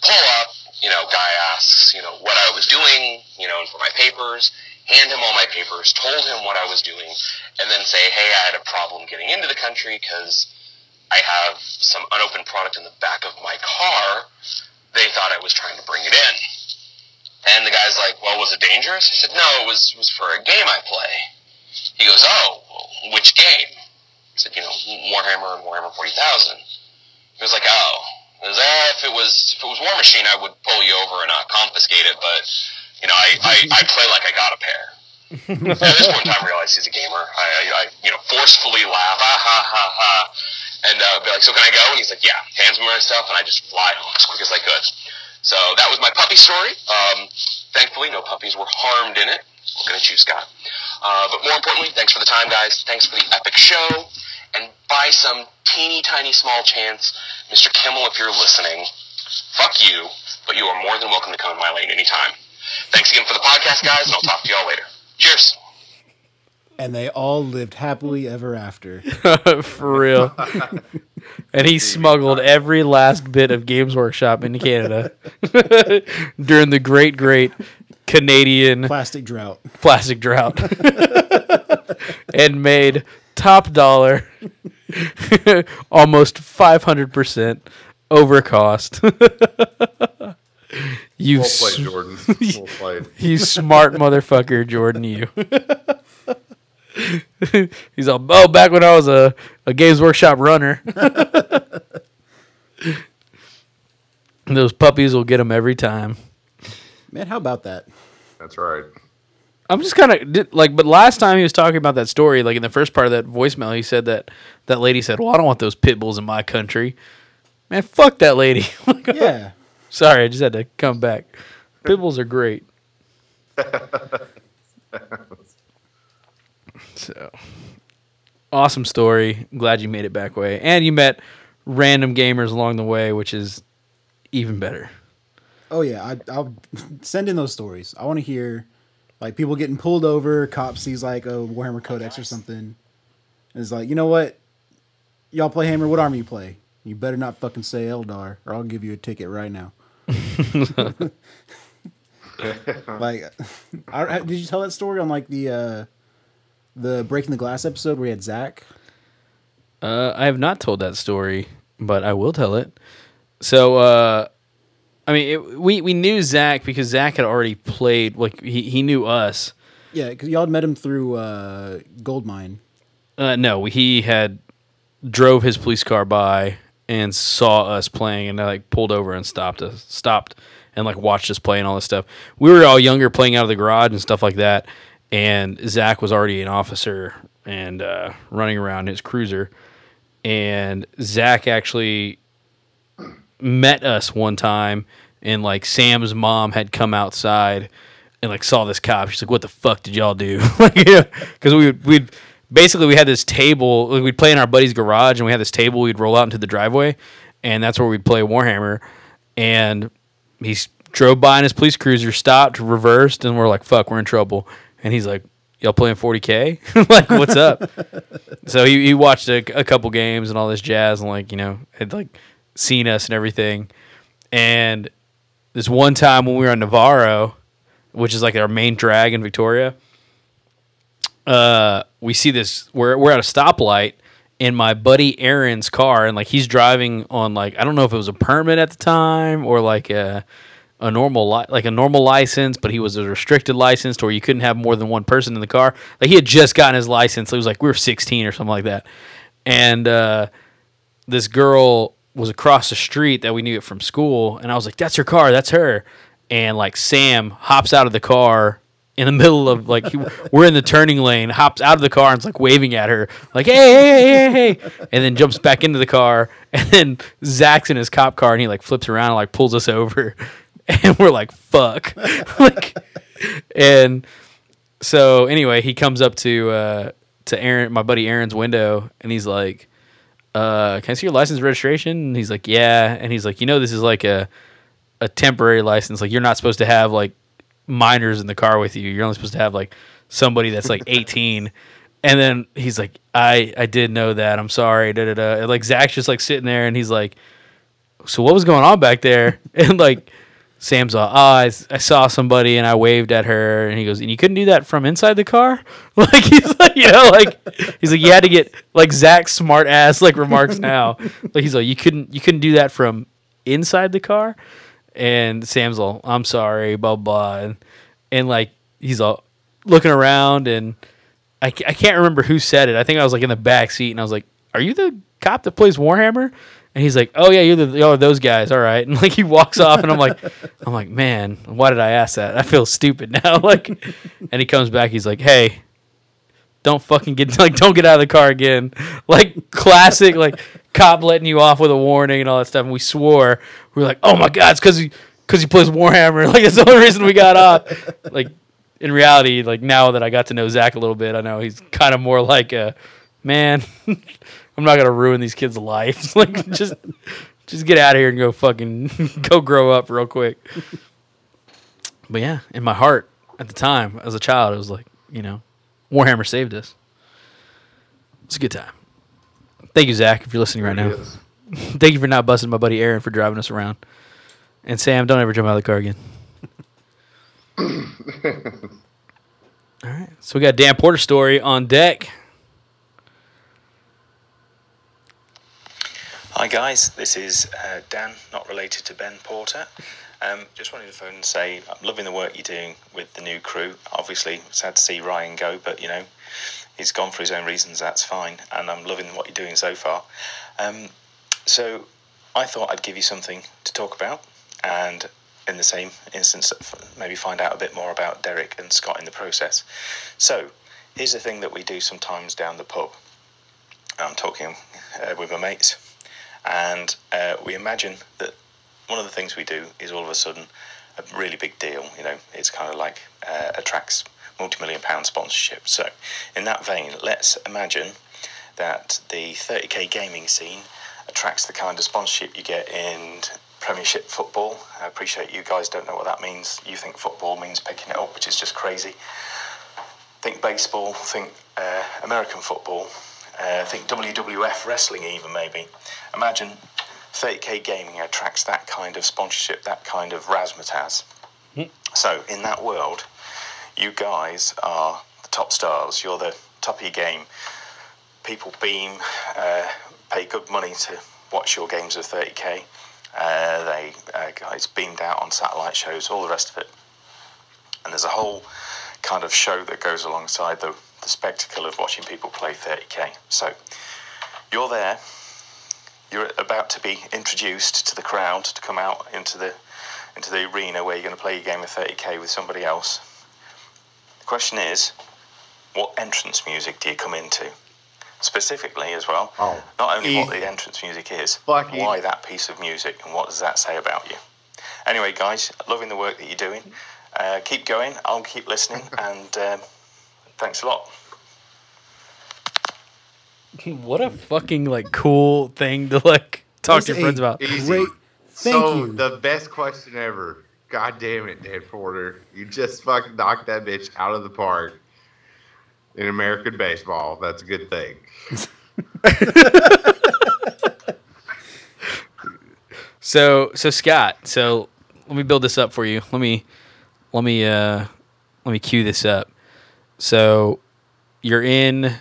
Pull up, you know, guy asks, you know, what I was doing, you know, and for my papers. Hand him all my papers, told him what I was doing, and then say, hey, I had a problem getting into the country because I have some unopened product in the back of my car. They thought I was trying to bring it in. And the guy's like, well, was it dangerous? I said, no, it was, it was for a game I play. He goes, oh, which game? I said, you know, Warhammer and Warhammer 40,000. He was like, oh. Was, eh, if it was if it was War Machine, I would pull you over and uh, confiscate it, but you know, I, I, I play like I got a pair. At this point in time, I realize he's a gamer. I, I, I you know, forcefully laugh, ha ha ha ha, and uh, be like, "So can I go?" And he's like, "Yeah." Hands me my stuff, and I just fly home as quick as I could. So that was my puppy story. Um, thankfully, no puppies were harmed in it. Looking at you, Scott. Uh, but more importantly, thanks for the time, guys. Thanks for the epic show. And by some teeny tiny small chance, Mr. Kimmel, if you're listening, fuck you, but you are more than welcome to come in my lane anytime. Thanks again for the podcast, guys, and I'll talk to y'all later. Cheers. And they all lived happily ever after. For real. and he smuggled every last bit of Games Workshop into Canada during the great, great Canadian Plastic drought. plastic drought and made top dollar almost 500% over cost. you, Well played, Jordan. Well played. you smart motherfucker, Jordan, you. He's all, oh, back when I was a, a Games Workshop runner. Those puppies will get them every time. Man, how about that? That's right. I'm just kind of like, but last time he was talking about that story, like in the first part of that voicemail, he said that that lady said, "Well, I don't want those pit bulls in my country." Man, fuck that lady. Yeah. Sorry, I just had to come back. Pit bulls are great. so awesome story. Glad you made it back way, and you met random gamers along the way, which is even better. Oh yeah, I, I'll send in those stories. I want to hear like people getting pulled over. Cop sees like a Warhammer Codex or something, and it's like, you know what? Y'all play Hammer. What army you play? You better not fucking say Eldar, or I'll give you a ticket right now. like, I, I- did you tell that story on like the uh the breaking the glass episode where you had Zach? Uh, I have not told that story, but I will tell it. So, uh, I mean, it, we we knew Zach because Zach had already played. Like he he knew us. Yeah, because y'all had met him through uh Goldmine. Uh, no, he had drove his police car by and saw us playing, and like pulled over and stopped us, stopped and like watched us play and all this stuff. We were all younger, playing out of the garage and stuff like that. And Zach was already an officer and uh, running around his cruiser. And Zach actually met us one time, and like Sam's mom had come outside and like saw this cop. She's like, "What the fuck did y'all do?" like, yeah, Because we we'd basically we had this table. like, We'd play in our buddy's garage, and we had this table. We'd roll out into the driveway, and that's where we'd play Warhammer. And he drove by in his police cruiser, stopped, reversed, and we're like, "Fuck, we're in trouble." And he's like, "Y'all playing 40k? like, what's up?" so he, he watched a, a couple games and all this jazz, and like you know had like seen us and everything. And this one time when we were on Navarro, which is like our main drag in Victoria, uh, we see this. We're we're at a stoplight in my buddy Aaron's car, and like he's driving on like I don't know if it was a permit at the time or like a a normal li- like a normal license, but he was a restricted license where you couldn't have more than one person in the car. Like he had just gotten his license. It was like we were 16 or something like that, and uh, this girl was across the street that we knew it from school, and I was like, "That's her car. That's her." And like Sam hops out of the car in the middle of like he, we're in the turning lane, hops out of the car and's like waving at her, like "Hey, hey, hey, hey, hey!" and then jumps back into the car, and then Zach's in his cop car, and he like flips around and like pulls us over, and we're like, "Fuck!" like, and so anyway, he comes up to uh, to Aaron, my buddy Aaron's window, and he's like, uh, "Can I see your license registration?" And he's like, "Yeah," and he's like, "You know, this is like a a temporary license. Like, you're not supposed to have like minors in the car with you. You're only supposed to have like somebody that's like 18." And then he's like, "I I did know that. I'm sorry." Da da da. And, like Zach's just like sitting there, and he's like, "So what was going on back there?" And like. Sam's all, oh, I, I saw somebody and I waved at her, and he goes, and you couldn't do that from inside the car, like he's like, you know, like he's like, you had to get like Zach's smart ass like remarks now, like he's like, you couldn't, you couldn't do that from inside the car, and Sam's all, I'm sorry, blah blah, and and like he's all looking around, and I, I can't remember who said it. I think I was like in the back seat, and I was like, are you the cop that plays Warhammer? And he's like, "Oh yeah, you're the y'all are those guys, all right." And like he walks off, and I'm like, "I'm like, man, why did I ask that? I feel stupid now." like, and he comes back, he's like, "Hey, don't fucking get like don't get out of the car again." Like classic, like cop letting you off with a warning and all that stuff. And we swore we were like, "Oh my god, it's because he because he plays Warhammer." Like that's the only reason we got off. Like in reality, like now that I got to know Zach a little bit, I know he's kind of more like a man. I'm not gonna ruin these kids' lives. like just just get out of here and go fucking go grow up real quick. But yeah, in my heart at the time, as a child, it was like, you know, Warhammer saved us. It's a good time. Thank you, Zach, if you're listening right now. Thank you for not busting my buddy Aaron for driving us around. And Sam, don't ever jump out of the car again. All right. So we got Dan Porter story on deck. Hi guys, this is uh, Dan, not related to Ben Porter. Um, just wanted to phone and say I'm loving the work you're doing with the new crew. Obviously, sad to see Ryan go, but you know he's gone for his own reasons. That's fine, and I'm loving what you're doing so far. Um, so I thought I'd give you something to talk about, and in the same instance, maybe find out a bit more about Derek and Scott in the process. So here's the thing that we do sometimes down the pub. I'm talking uh, with my mates and uh, we imagine that one of the things we do is all of a sudden a really big deal. You know, it's kind of like uh, attracts multi-million pound sponsorship. So, in that vein, let's imagine that the 30k gaming scene attracts the kind of sponsorship you get in Premiership football. I appreciate you guys don't know what that means. You think football means picking it up, which is just crazy. Think baseball, think uh, American football, uh, think WWF wrestling, even maybe. Imagine 30k gaming attracts that kind of sponsorship, that kind of razzmatazz. So, in that world, you guys are the top stars. You're the top of your game. People beam, uh, pay good money to watch your games of 30k. Uh, they uh, guys beamed out on satellite shows, all the rest of it. And there's a whole kind of show that goes alongside the, the spectacle of watching people play 30k. So you're there. You're about to be introduced to the crowd to come out into the into the arena where you're going to play your game of 30k with somebody else. The question is, what entrance music do you come into? Specifically, as well, Oh, not only what the entrance music is, but why that piece of music and what does that say about you? Anyway, guys, loving the work that you're doing. Uh, keep going. I'll keep listening, and um, thanks a lot. What a fucking like cool thing to like talk to your friends about. Easy. Great. Thank so you. the best question ever. God damn it, Dan Porter. You just fucking knocked that bitch out of the park in American baseball. That's a good thing. So so Scott, so let me build this up for you. Let me let me uh let me cue this up. So you're in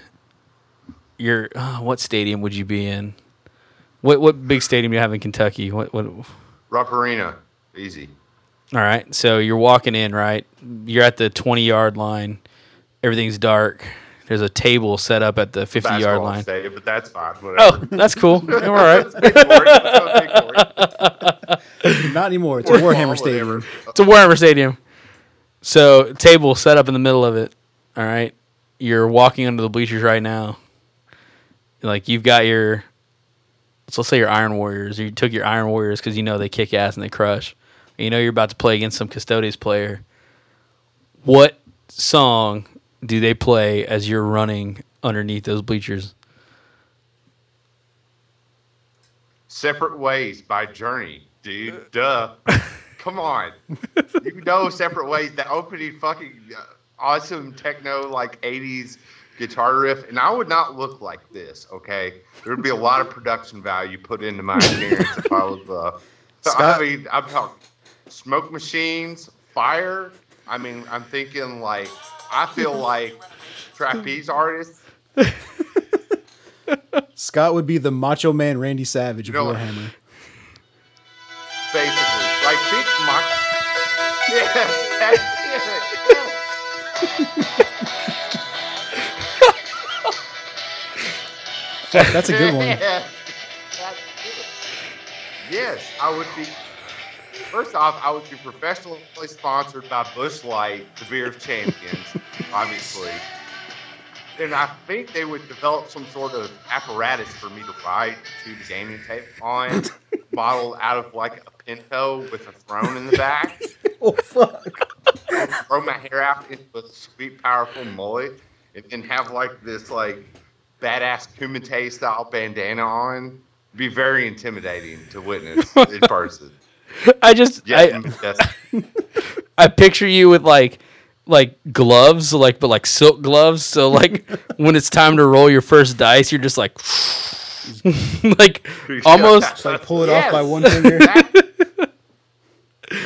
your uh, what stadium would you be in? What what big stadium do you have in Kentucky? What what Rupp Arena. Easy. All right. So you're walking in, right? You're at the 20 yard line. Everything's dark. There's a table set up at the 50 yard line. Stadium, but that's fine. Oh, that's cool. You're all right. That's big for it. That's big for it. Not anymore. It's a Warhammer Stadium. It's a Warhammer Stadium. So table set up in the middle of it. All right. You're walking under the bleachers right now. Like you've got your, so let's say your Iron Warriors. You took your Iron Warriors because you know they kick ass and they crush. And you know you're about to play against some Custodes player. What song do they play as you're running underneath those bleachers? Separate Ways by Journey, dude. Duh. Come on. You know Separate Ways, the opening fucking uh, awesome techno, like 80s guitar riff. And I would not look like this, okay? There would be a lot of production value put into my appearance if I was, uh, so, Scott- I mean, I'm talking smoke machines, fire. I mean, I'm thinking like, I feel like trapeze artists. Scott would be the Macho Man Randy Savage of You know- Warhammer. basically. Like think my Yeah, that's. That's a good one. Yeah, that's it. Yes, I would be. First off, I would be professionally sponsored by Busch Light, the beer of champions, obviously. And I think they would develop some sort of apparatus for me to ride to the gaming table on, modeled out of like a Pinto with a throne in the back. Oh fuck! Throw my hair out into a sweet, powerful mullet, and then have like this like badass Kumite style bandana on. Be very intimidating to witness in person. I just Yeah, I, that's, I picture you with like like gloves, like but like silk gloves. So like when it's time to roll your first dice, you're just like like almost Just like pull it off by one finger. That-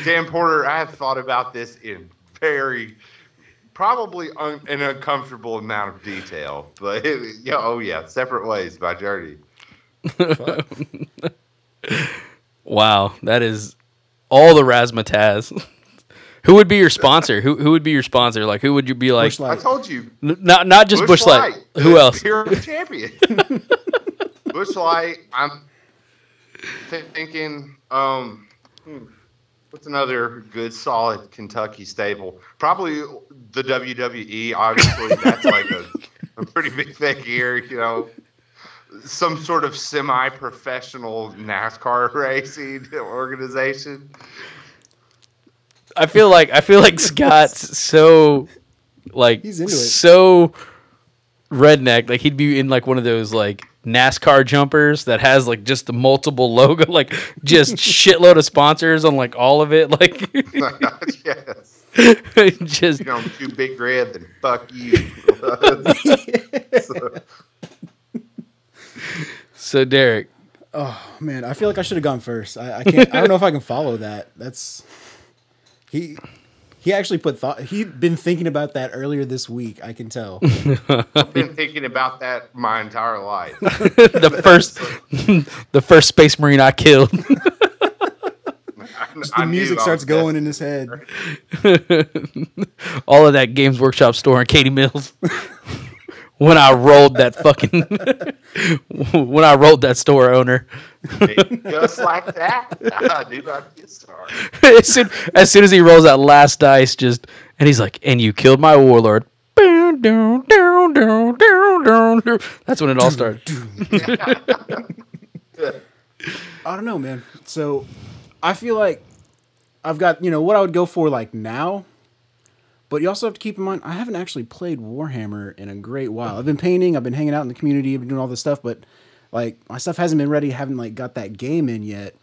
Dan Porter, I have thought about this in very, probably un, an uncomfortable amount of detail. But yeah, oh yeah, separate ways by Journey. wow, that is all the razzmatazz. who would be your sponsor? Who who would be your sponsor? Like who would you be like? I told you, N- not not just Bush Bushlight. Light, Who the else? Hero champion. Busch Light. I'm thi- thinking. Um, hmm, what's another good, solid Kentucky stable? Probably the WWE. Obviously, that's like a, a pretty big thing here. You know, some sort of semi-professional NASCAR racing organization. I feel like I feel like Scott's so like He's into it. so redneck. Like he'd be in like one of those like NASCAR jumpers that has like just the multiple logo, like just shitload of sponsors on like all of it, like yes. just You know, I'm too big red, then fuck you. So, so Derek. Oh man, I feel like I should have gone first. I, I can't. I don't know if I can follow that. That's he. He actually put thought. He'd been thinking about that earlier this week. I can tell. I've been thinking about that my entire life. the first the first space marine I killed. Just the music starts going in his head. All of that Games Workshop store and Katie Mills. When I rolled that fucking when I rolled that store owner. Just like that. I do not get started. as, soon, as soon as he rolls that last dice, just and he's like, and you killed my warlord. That's when it all started. I don't know, man. So I feel like I've got you know what I would go for like now, but you also have to keep in mind I haven't actually played Warhammer in a great while. I've been painting, I've been hanging out in the community, I've been doing all this stuff, but like my stuff hasn't been ready. Haven't like got that game in yet.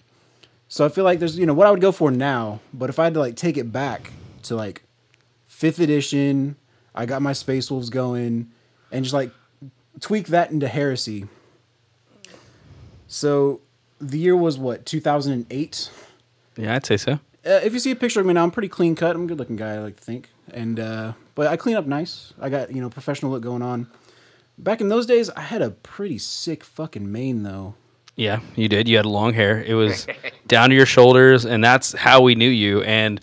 So I feel like there's you know what I would go for now, but if I had to like take it back to like fifth edition, I got my Space Wolves going, and just like tweak that into Heresy. So the year was what 2008 Yeah, I'd say so. uh, if you see a picture of me now i'm pretty clean cut i'm a good looking guy i like to think and uh, but i clean up nice i got you know professional look going on back in those days i had a pretty sick fucking mane though Yeah, you did. You had long hair. It was down to your shoulders, and that's how we knew you. And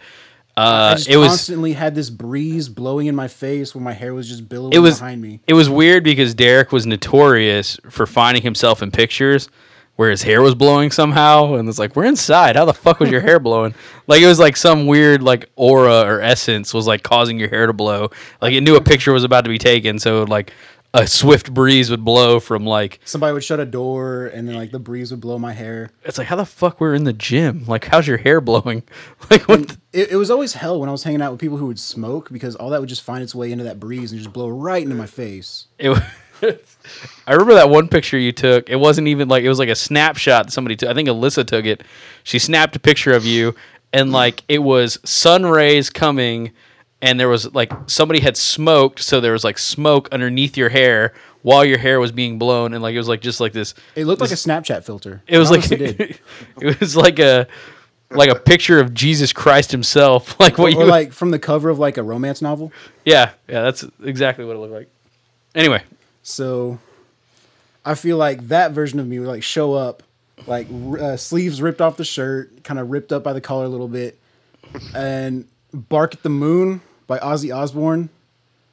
i uh, just it was constantly had this breeze blowing in my face when my hair was just billowing it was behind me it was weird because Derek was notorious for finding himself in pictures where his hair was blowing somehow, and it's like we're inside. How the fuck was your hair blowing? Like it was like some weird like aura or essence was like causing your hair to blow. Like it knew a picture was about to be taken, so like a swift breeze would blow from like somebody would shut a door and then like the breeze would blow my hair it's like how the fuck we're in the gym? Like how's your hair blowing? Like what? the- it, it was always hell when i was hanging out with people who would smoke because all that would just find its way into that breeze and just blow right into my face It was, I remember that one picture you took. It wasn't even like it was like a snapshot that somebody took. I think Alyssa took it. She snapped a picture of you, and like it was sun rays coming, and there was like somebody had smoked, so there was like smoke underneath your hair while your hair was being blown, and like it was like just like this. it looked like a snapchat filter It was like did. it was like a like a picture of Jesus Christ himself, like what or you like from the cover of like a romance novel Yeah, yeah, that's exactly what it looked like. Anyway, So I feel like that version of me would like show up, like uh, sleeves ripped off the shirt, kind of ripped up by the collar a little bit, and "Bark at the Moon" by Ozzy Osbourne.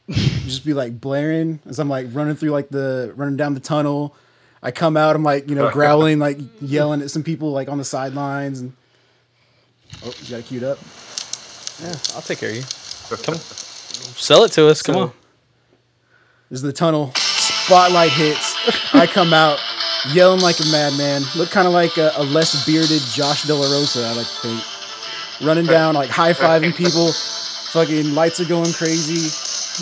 just be like blaring as I'm like running through like the running down the tunnel. I come out, I'm like you know growling, like yelling at some people like on the sidelines, and oh, you got it queued up. yeah, I'll take care of you. Come, sell it to us. Come So- on. This is the tunnel. Spotlight hits. I come out yelling like a madman. Look kind of like a, a less bearded Josh De La Rosa, I like to think. Running down, like high fiving people. Fucking lights are going crazy.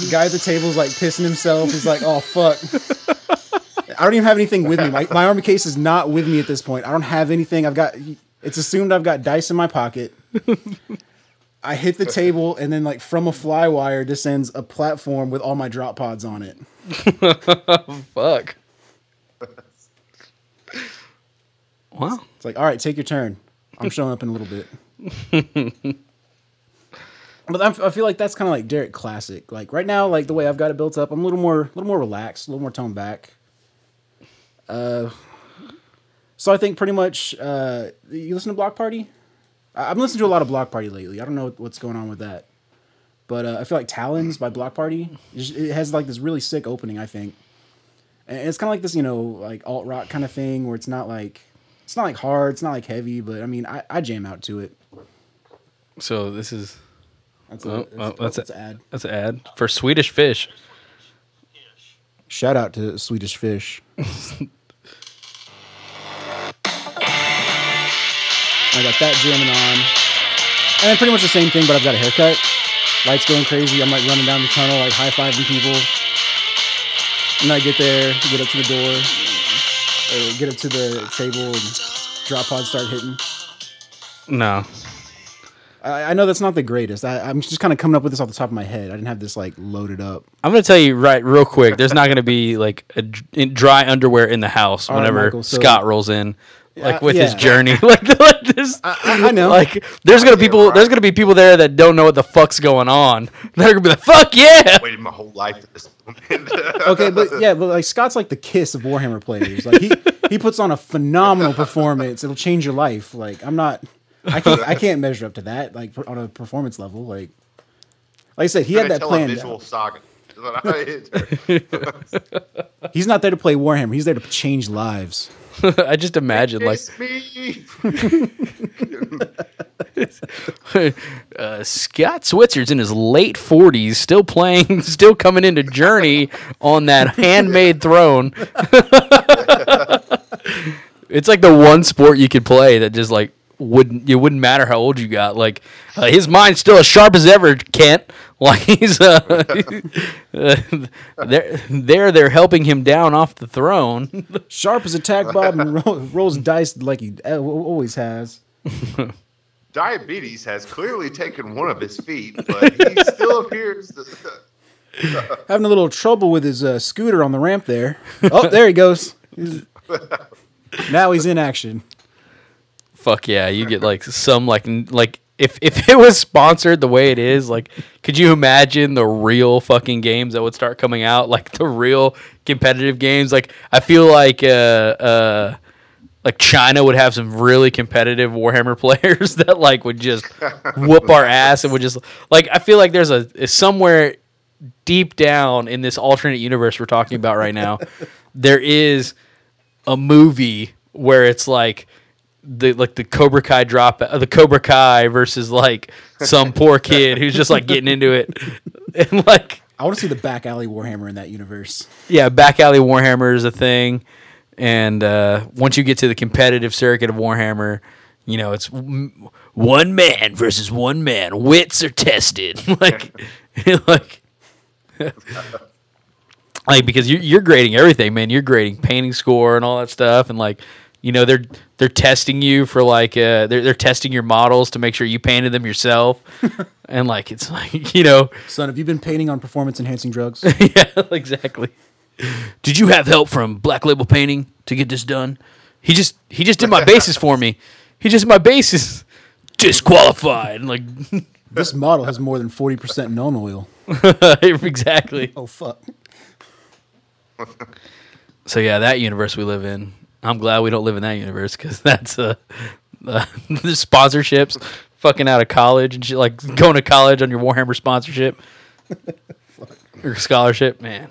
The guy at the table's like pissing himself. He's like, oh, fuck. I don't even have anything with me. My, my armor case is not with me at this point. I don't have anything. I've got, it's assumed I've got dice in my pocket. I hit the table, and then like from a fly wire descends a platform with all my drop pods on it. Fuck. Wow. It's like, all right, take your turn. I'm showing up in a little bit. but I'm, I feel like that's kind of like Derek Classic. Like right now, like the way I've got it built up, I'm a little more, a little more relaxed, a little more toned back. Uh, so I think pretty much, uh, you listen to Bloc Party. I- I've been listening to a lot of Bloc Party lately. I don't know what's going on with that, but uh, I feel like Talons by Bloc Party. it has like this really sick opening. I think, and it's kind of like this, you know, like alt rock kind of thing where it's not like it's not like hard, it's not like heavy, but I mean, I, I jam out to it. So this is That's Oh, a, oh, that's, that's that's it. an ad. that's an ad for Swedish fish. Shout out to Swedish Fish. I got that jamming on, and then pretty much the same thing, but I've got a haircut. Lights going crazy. I'm like running down the tunnel, like high fiving people. And I get there, get up to the door. Or get up to the table and drop pods start hitting. No. I, I know that's not the greatest. I, I'm just kind of coming up with this off the top of my head. I didn't have this like loaded up. I'm gonna tell you right real quick. There's not gonna be like a dry underwear in the house All right, whenever Michael, so- Scott rolls in, like Uh, with his journey. like, like this, I, I know. like there's gonna Yeah, people. right. There's gonna be people there that don't know what the fuck's going on. They're gonna be like, "Fuck yeah!" Waited my whole life for this moment. okay, but yeah, but like Scott's like the kiss of Warhammer players. Like he he puts on a phenomenal performance. It'll change your life. Like I'm not, I can't I can't measure up to that. Like on a performance level. Like like I said, he had Gonna that plan. visual saga. He's not there to play Warhammer. He's there to change lives. I just imagine like uh, Scott Switzer's in his late 40s, still playing, still coming into Journey on that handmade throne. it's like the one sport you could play that just like wouldn't it wouldn't matter how old you got. Like uh, his mind's still as sharp as ever, Kent. Like he's uh, uh, they're they're they're helping him down off the throne. Sharp as attack Bob and roll, rolls dice like he always has. Diabetes has clearly taken one of his feet, but he still appears. To, Having a little trouble with his uh, scooter on the ramp there. Oh, there he goes. He's- now he's in action. Fuck yeah, you get like some like like if if it was sponsored the way it is, like could you imagine the real fucking games that would start coming out, like the real competitive games? Like I feel like uh uh like China would have some really competitive Warhammer players that like would just whoop our ass and would just like I feel like there's a somewhere deep down in this alternate universe we're talking about right now, there is a movie where it's like the like the Cobra Kai drop uh, the Cobra Kai versus like some poor kid who's just like getting into it. And like I want to see the back alley Warhammer in that universe. yeah back alley Warhammer is a thing. And uh, once you get to the competitive circuit of Warhammer you know it's w- one man versus one man. Wits are tested. Like like like because you're, you're grading everything man. You're grading painting score and all that stuff. And like you know they're they're testing you for like uh they're, they're testing your models to make sure you painted them yourself and like it's like you know Son, have you been painting on performance enhancing drugs? yeah exactly did you have help from black label painting to get this done he just he just did my bases for me he just did my bases disqualified like this model has more than 40% non oil. exactly Oh, fuck. So yeah, that universe we live in. I'm glad we don't live in that universe because that's uh, uh, the sponsorships, fucking out of college and shit, like going to college on your Warhammer sponsorship or scholarship, man.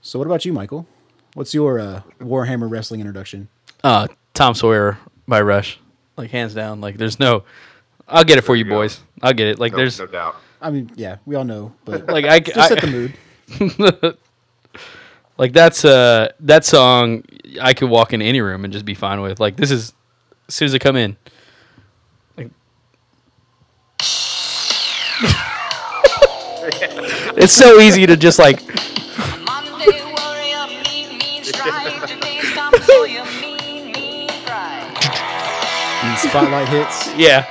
So, what about you, Michael? What's your uh, Warhammer wrestling introduction? Uh, Tom Sawyer by Rush, like hands down. Like there's no, I'll get it for you you boys. I'll get it. Like no, there's no doubt. I mean, yeah, we all know, but like I, just I set the mood. like that's uh that song I could walk in any room and just be fine with. Like this is as soon as I come in. Like It's so easy to just like Monday warrior, mean, mean strike. Today's come for your mean, mean pride. And spotlight hits. yeah.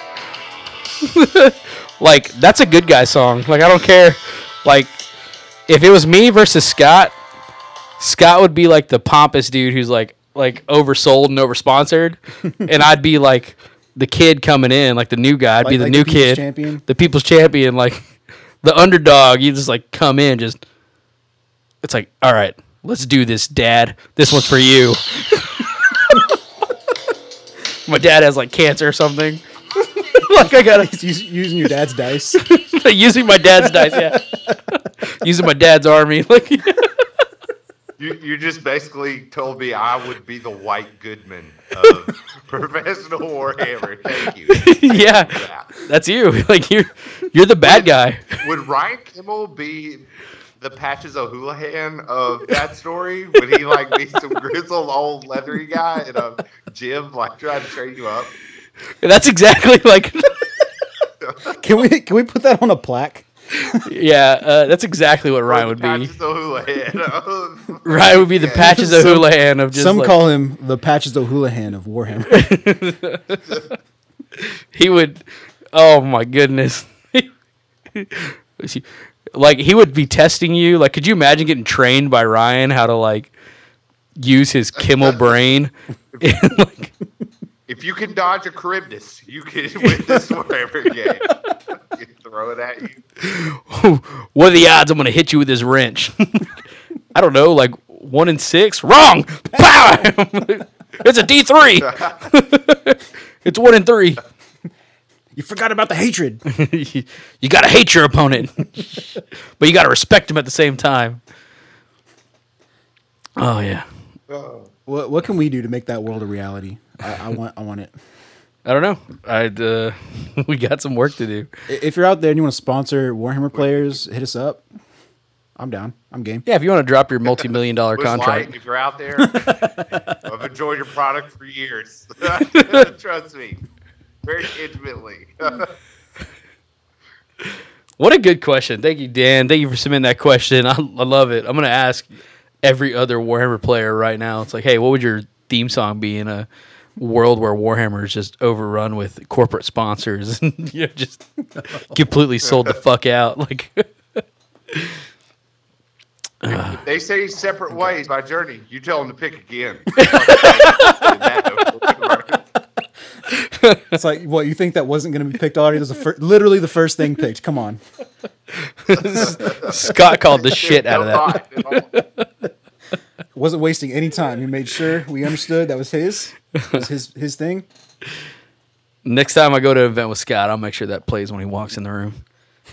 like that's a good guy song. Like I don't care. Like if it was me versus Scott, Scott would be like the pompous dude who's like like oversold and oversponsored, and I'd be like the kid coming in, like the new guy. I'd be the like new the kid, champion? the people's champion, like the underdog. You just like come in, just it's like all right, let's do this, Dad. This one's for you. My dad has like cancer or something. like I gotta He's using your dad's dice. using my dad's dice, yeah. using my dad's army, like You, you just basically told me I would be the White Goodman of professional Warhammer. Thank you. yeah, Yeah. that's you. Like you're you're the bad guy. Would Ryan Kimmel be the Patches O'Houlihan of that story? Would he like be some grizzled old leathery guy in a gym, like trying to train you up? That's exactly like Can we can we put that on a plaque? Yeah. Uh, that's exactly what Ryan would be. Patches O'Houlihan. Houlihan. Ryan would be the patches of Some- Houlihan of just Some like- call him the Patches O'Houlihan of Warhammer. he would oh my goodness like he would be testing you like could you imagine getting trained by ryan how to like use his kimmel brain like, If you can dodge a Charybdis, you can win this whatever game. You throw it at you. what are the odds i'm gonna hit you with this wrench i don't know like one in six wrong Pow! it's a d3 it's one in three you forgot about the hatred. you, you gotta hate your opponent, but you gotta respect him at the same time. Oh yeah, oh. What what can we do to make that world a reality? I, I want I want it. I don't know. I uh, we got some work to do. If you're out there and you want to sponsor Warhammer players, hit us up. I'm down. I'm game. Yeah, if you want to drop your multi-million dollar Busch Light, contract, if you're out there, I've enjoyed your product for years. Trust me, very intimately. what a good question. Thank you, Dan. Thank you for submitting that question. I, I love it. I'm gonna ask every other Warhammer player right now. It's like, hey, what would your theme song be in a world where Warhammer is just overrun with corporate sponsors and you're just completely sold the fuck out? Like. they say separate ways by Journey. You tell them to pick again. It's like what you think that wasn't going to be picked already? It was the fir- literally the first thing picked. Come on. Scott called the shit out of that. Wasn't wasting any time. He made sure we understood that was his. It was his his thing. Next time I go to an event with Scott, I'll make sure that plays when he walks in the room.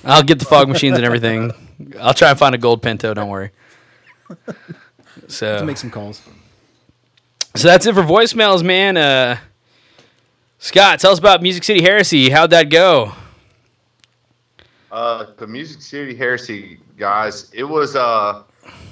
I'll get the fog machines and everything. I'll try and find a gold Pinto. Don't worry. Let's So, make some calls. so that's it for voicemails, man. Uh, Scott, tell us about Music City Heresy. How'd that go? Uh, the Music City Heresy guys, it was uh,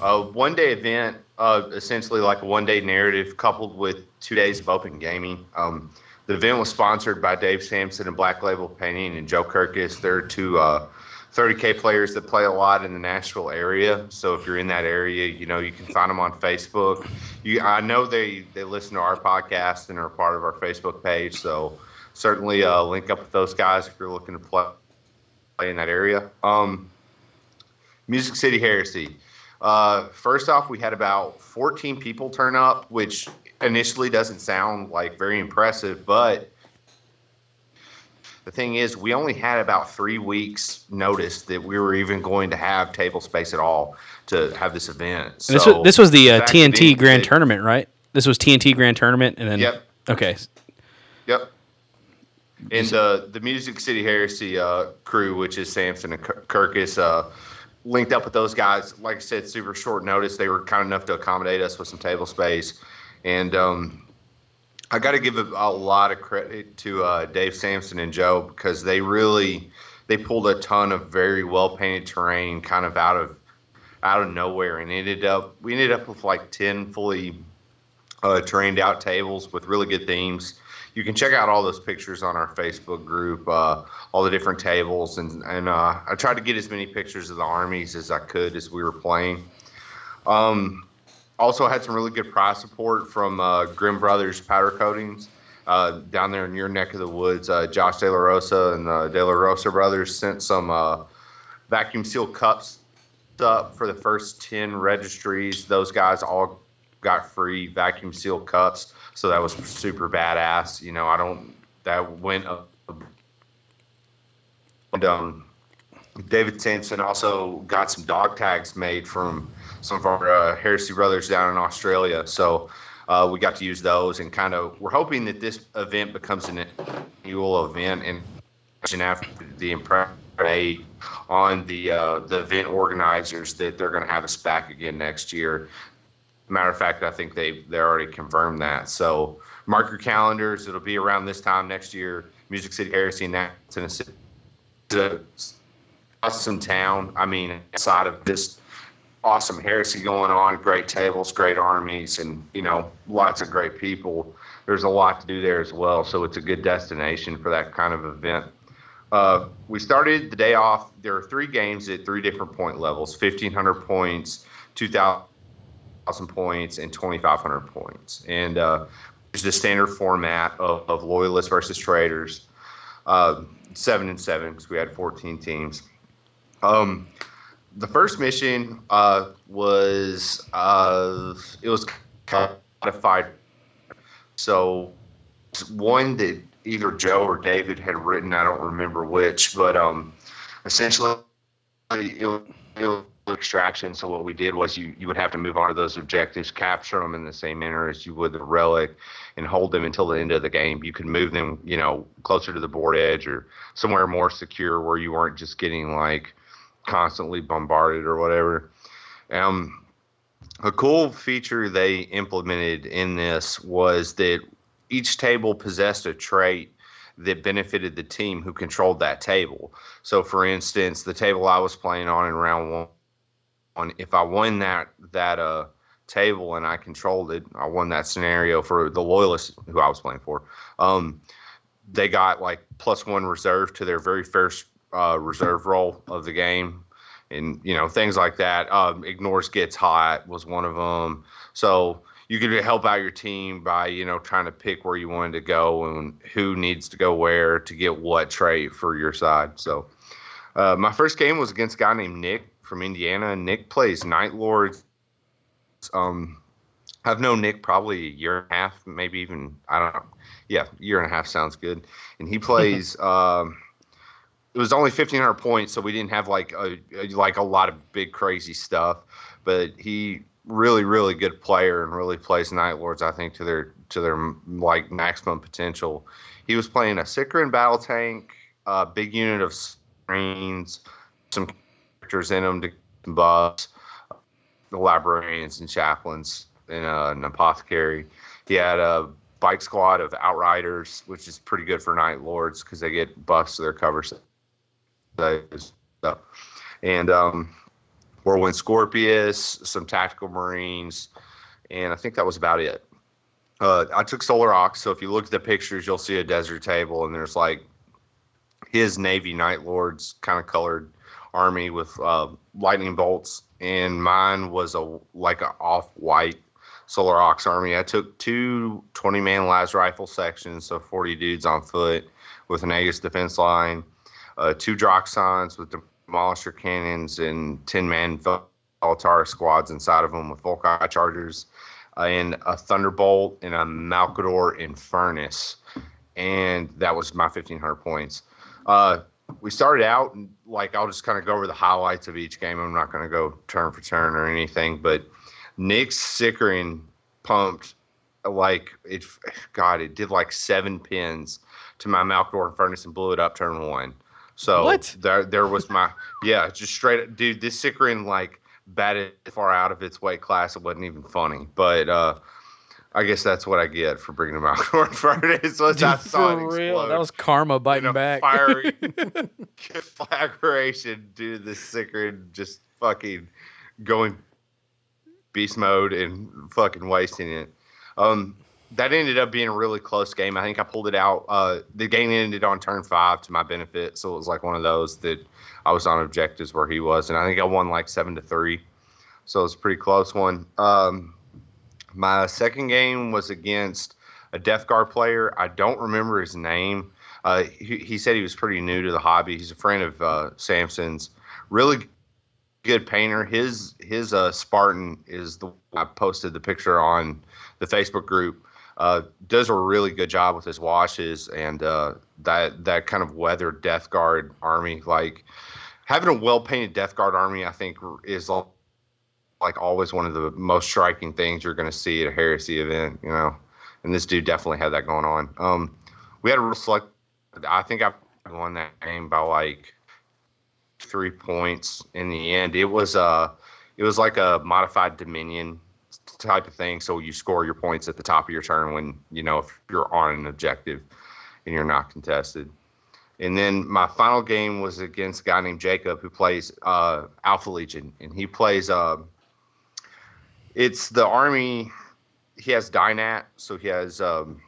a one day event, uh, essentially like a one day narrative coupled with two days of open gaming. Um, the event was sponsored by Dave Sampson and Black Label Painting and Joe Kirkus. They're two uh, 30K players that play a lot in the Nashville area. So if you're in that area, you know, you can find them on Facebook. You, I know they, they listen to our podcast and are part of our Facebook page. So certainly uh, link up with those guys if you're looking to play play in that area. Um, Music City Heresy. Uh, first off, we had about 14 people turn up, which initially doesn't sound like very impressive, but the thing is, we only had about three weeks notice that we were even going to have table space at all to have this event. And this, was, this was the uh, TNT then, Grand it- Tournament, right? This was TNT Grand Tournament, and then Yep. okay, Yep. And the the Music City Heresy uh, crew, which is Sampson and Kirkus, uh, linked up with those guys. Like I said, super short notice. They were kind enough to accommodate us with some table space, and um, I got to give a, a lot of credit to uh, Dave Sampson and Joe because they really they pulled a ton of very well painted terrain, kind of out of out of nowhere, and ended up we ended up with like ten fully uh, trained out tables with really good themes. You can check out all those pictures on our Facebook group, uh, all the different tables, and and uh, I tried to get as many pictures of the armies as I could as we were playing. Um, also had some really good prize support from uh, Grim Brothers Powder Coatings uh, down there in your neck of the woods. Uh, Josh De La Rosa and the De La Rosa brothers sent some uh, vacuum seal cups up for the first 10 registries. Those guys all got free vacuum seal cups. So that was super badass. You know, I don't, that went up. And, um, David Sampson also got some dog tags made from some of our uh, Heresy brothers down in Australia. So uh, we got to use those and kind of, we're hoping that this event becomes an annual event and after the impression on the uh, the event organizers that they're going to have us back again next year. Matter of fact, I think they they already confirmed that. So mark your calendars. It'll be around this time next year. Music City Heresy in Tennessee. It's awesome town. I mean, outside of this awesome heresy going on, great tables, great armies, and you know, lots of great people. There's a lot to do there as well. So it's a good destination for that kind of event. Uh, we started the day off. There are three games at three different point levels 1,500 points, 2,000 points and 2,500 points. And uh, it's the standard format of, of loyalists versus traders, uh, seven and seven because we had 14 teams. Um, the first mission uh, was uh, it was codified. So one that either Joe or David had written. I don't remember which, but um, essentially it it extraction. So what we did was you you would have to move on to those objectives, capture them in the same manner as you would the relic, and hold them until the end of the game. You could move them, you know, closer to the board edge or somewhere more secure where you weren't just getting like constantly bombarded or whatever. Um, a cool feature they implemented in this was that each table possessed a trait that benefited the team who controlled that table. So, for instance, the table I was playing on in round one, on if I won that that uh table and I controlled it, I won that scenario for the loyalists who I was playing for. Um, they got like plus one reserve to their very first uh, reserve roll of the game, and you know things like that. Um, ignores gets hot was one of them. So you could help out your team by you know trying to pick where you wanted to go and who needs to go where to get what trait for your side. So uh, my first game was against a guy named Nick from Indiana. Nick plays Night Lords. Um, I've known Nick probably a year and a half, maybe even I don't know. Yeah, year and a half sounds good. And he plays. um, it was only fifteen hundred points, so we didn't have like a like a lot of big crazy stuff. But he really really good player and really plays Night Lords. I think to their to their like maximum potential. He was playing a Sicaran battle tank, a big unit of screens, some characters in them to buffs, the librarians and chaplains, and uh, an apothecary. He had a bike squad of outriders, which is pretty good for Night Lords because they get buffs to their cover and um, Whirlwind Scorpius, some tactical marines, and I think that was about it. Uh, I took Solar Aux, so if you look at the pictures, you'll see a desert table, and there's like his Navy Night Lords kind of colored army with uh, lightning bolts, and mine was a like an off white Solar Aux army. I took two 20 man lasrifle sections, so 40 dudes on foot with an Aegis defense line, uh, two Dracosans with demolisher cannons, and 10 man Altara squads inside of them with volkite chargers, uh, and a Thunderbolt and a Malcador Infernus. And that was my 1500 points. Uh, we started out and like I'll just kind of go over the highlights of each game. I'm not going to go turn for turn or anything, but Nick Sicaran pumped like it. God, it did like seven pins to my Malcador Furnace and blew it up turn one. So What? there there was my yeah, just straight up, dude. This Sicaran like batted far out of its weight class. It wasn't even funny, but uh. I guess that's what I get for bringing them out. Furnace was I saw it For real, explode that was karma biting back. fiery conflagration due to the sicker just fucking going beast mode and fucking wasting it. Um, that ended up being a really close game. I think I pulled it out. Uh, the game ended on turn five to my benefit, so it was like one of those that I was on objectives where he was, and I think I won like seven to three. So it was a pretty close one. Um, my second game was against a Death Guard player. I don't remember his name. Uh, he, he said he was pretty new to the hobby. He's a friend of uh, Sampson's. Really good painter. His his uh, Spartan is the one I posted the picture on the Facebook group. Uh, does a really good job with his washes and uh, that that kind of weathered Death Guard army. Like having a well painted Death Guard army, I think is like always one of the most striking things you're going to see at a heresy event. You know, and this dude definitely had that going on. Um, we had a real select. I think I won that game by like three points in the end. It was uh it was like a modified Dominion type of thing. So you score your points at the top of your turn when you know if you're on an objective and you're not contested. And then my final game was against a guy named Jacob who plays uh, Alpha Legion, and he plays. Uh, it's the army. He has Dynat, so he has um,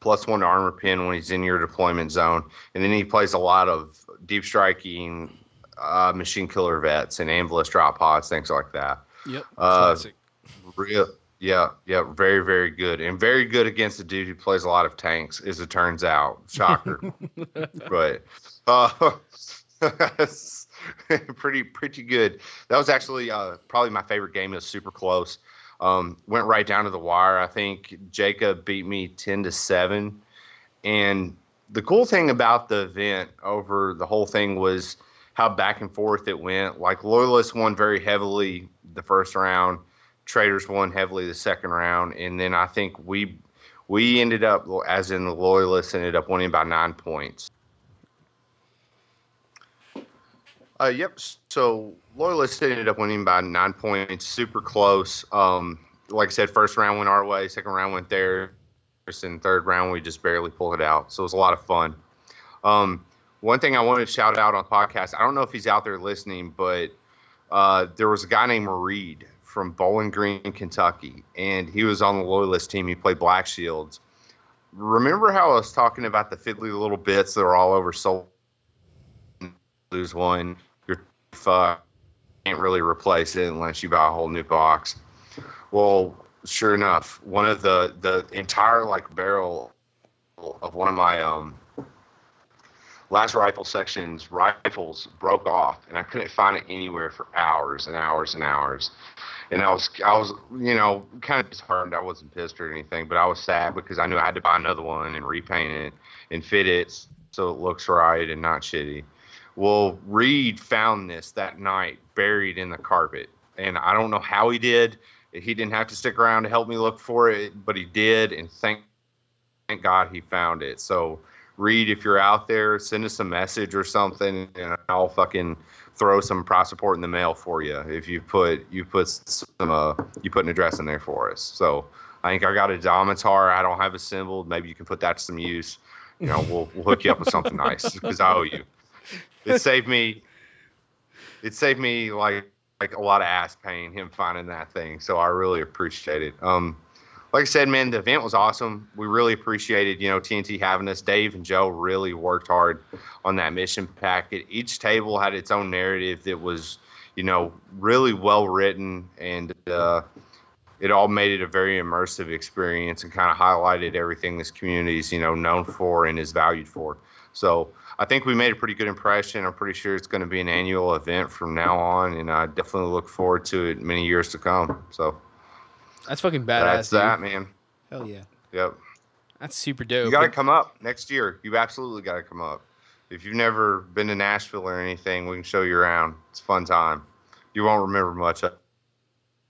plus one armor pin when he's in your deployment zone, and then he plays a lot of deep striking, uh, machine killer vets and ambulance drop pods, things like that. Yep. Uh, Classic. Real, yeah, yeah, very, very good, and very good against a dude who plays a lot of tanks, as it turns out. Shocker, but uh, pretty, pretty good. That was actually uh, probably my favorite game. It was super close. Um, went right down to the wire. I think Jacob beat me ten to seven, and the cool thing about the event over the whole thing was how back and forth it went. Like Loyalists won very heavily the first round, Traders won heavily the second round, and then I think we we ended up as in the Loyalists ended up winning by nine points. Uh, yep. So Loyalists ended up winning by nine points, super close. Um, like I said, first round went our way, second round went theirs, and third round we just barely pulled it out. So it was a lot of fun. Um, one thing I wanted to shout out on the podcast, I don't know if he's out there listening, but uh, there was a guy named Reed from Bowling Green, Kentucky, and he was on the Loyalist team. He played Black Shields. Remember how I was talking about the fiddly little bits that are all over Soul? Lose one, you're. Can't really replace it unless you buy a whole new box. Well, sure enough, one of the the entire like barrel of one of my um lasrifle sections rifles broke off and I couldn't find it anywhere for hours and hours and hours. And I was I was you know kind of disheartened. I wasn't pissed or anything, but I was sad because I knew I had to buy another one and repaint it and fit it so it looks right and not shitty. Well, Reed found this that night buried in the carpet. And I don't know how he did. He didn't have to stick around to help me look for it, but he did. And thank, thank God he found it. So, Reed, if you're out there, send us a message or something, and I'll fucking throw some prize support in the mail for you if you put you put some uh, you put an address in there for us. So I think I got a Domitar. I don't have assembled. Maybe you can put that to some use. You know, we'll we'll hook you up with something nice because I owe you. It saved me. It saved me like like a lot of ass pain him finding that thing. So I really appreciate it. Um, like I said, man, the event was awesome. We really appreciated, you know, TNT having us. Dave and Joe really worked hard on that mission packet. Each table had its own narrative that was, you know, really well written, and uh, it all made it a very immersive experience and kind of highlighted everything this community is, you know, known for and is valued for. So I think we made a pretty good impression. I'm pretty sure it's going to be an annual event from now on, and I definitely look forward to it many years to come. So That's fucking badass. that's dude. that, man. Hell yeah. Yep. That's super dope. You got to come up next year. You absolutely got to come up. If you've never been to Nashville or anything, we can show you around. It's a fun time. You won't remember much of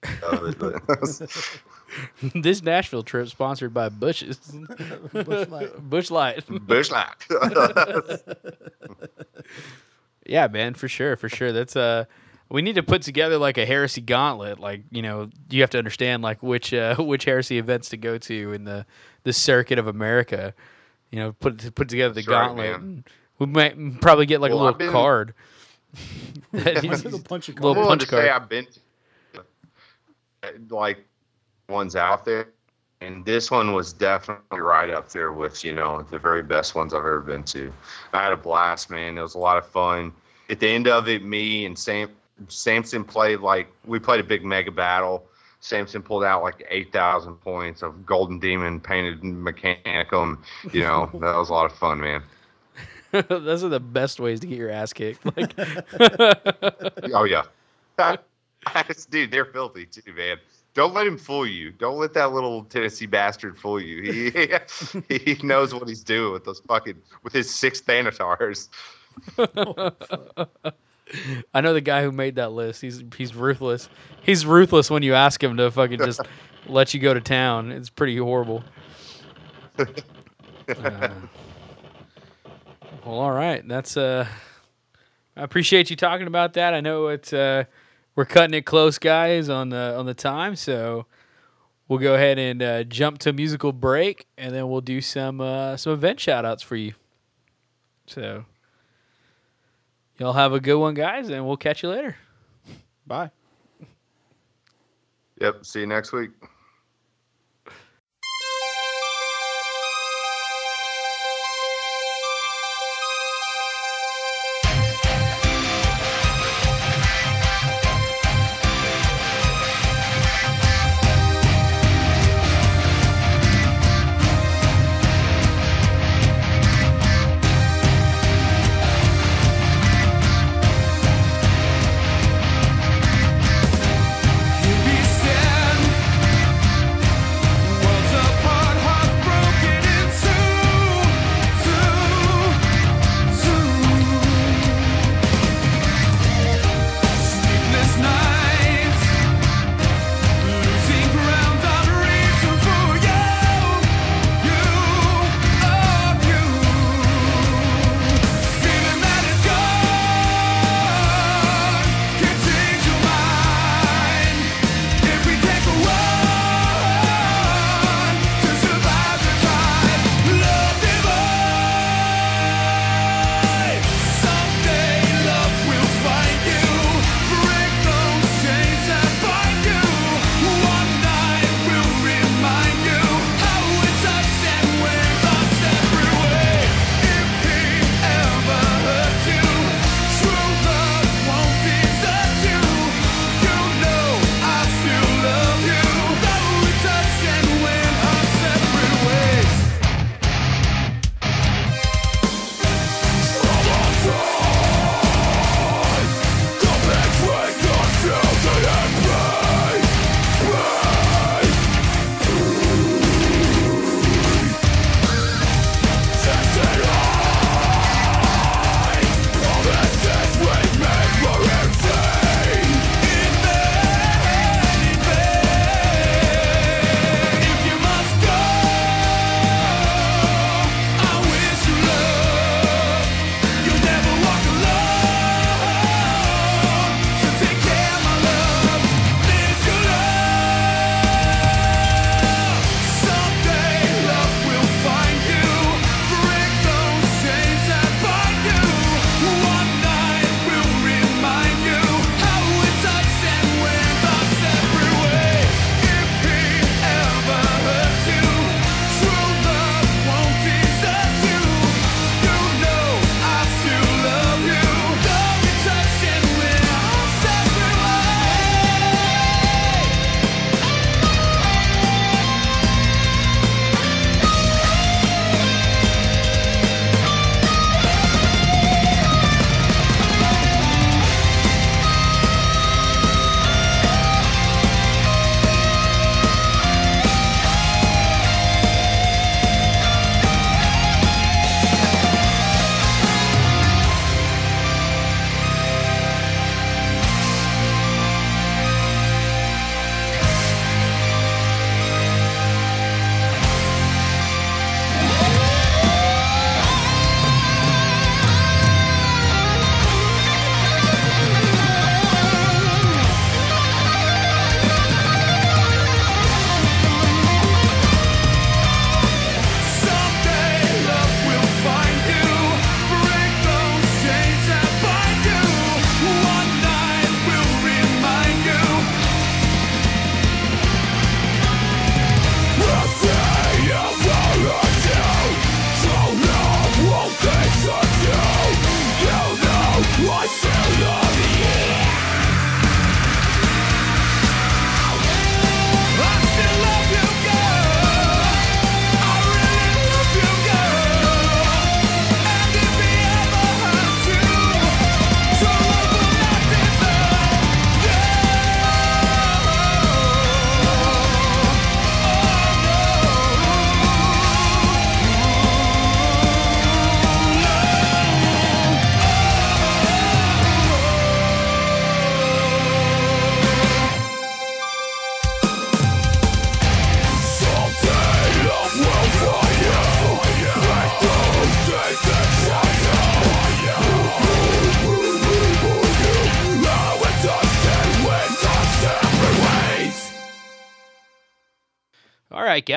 it, but this Nashville trip sponsored by Bushes. Busch Light. Busch Light. Busch Light. Yeah, man, for sure, for sure. That's uh we need to put together like a heresy gauntlet. Like, you know, you have to understand like which uh which heresy events to go to in the the circuit of America. You know, put put together the That's right, gauntlet. man. we might probably get like Well, a I've little been- card. That is- Little punch a little card. I'm willing punch to say card. I've been to, like ones out there, and this one was definitely right up there with you know the very best ones I've ever been to. I had a blast, man. It was a lot of fun. At the end of it, me and Sam Sampson played like we played a big mega battle. Sampson pulled out like eight thousand points of Golden Demon painted Mechanicum. You know that was a lot of fun, man. Those are the best ways to get your ass kicked. Like Oh yeah, dude, they're filthy too, man. Don't let him fool you. Don't let that little Tennessee bastard fool you. He he knows what he's doing with those fucking with his six Thanatars. I know the guy who made that list. He's he's ruthless. He's ruthless when you ask him to fucking just let you go to town. It's pretty horrible. Uh, well, all right. That's uh I appreciate you talking about that. I know it's uh we're cutting it close, guys, on the on the time, so we'll go ahead and uh, jump to a musical break and then we'll do some uh some event shout outs for you. So Y'all have a good one, guys, and we'll catch you later. Bye. Yep. See you next week.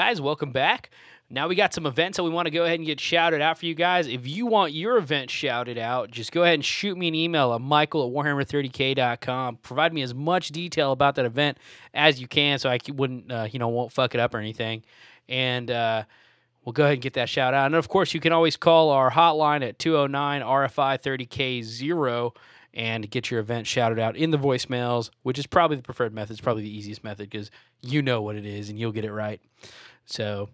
Guys, welcome back. Now we got some events that we want to go ahead and get shouted out for you guys. If you want your event shouted out, just go ahead and shoot me an email at michael at warhammer30k.com. Provide me as much detail about that event as you can so I wouldn't, uh, you know, won't fuck it up or anything. And uh, we'll go ahead and get that shout out. And of course, you can always call our hotline at 209 RFI 30K0 and get your event shouted out in the voicemails, which is probably the preferred method. It's probably the easiest method because you know what it is and you'll get it right. So,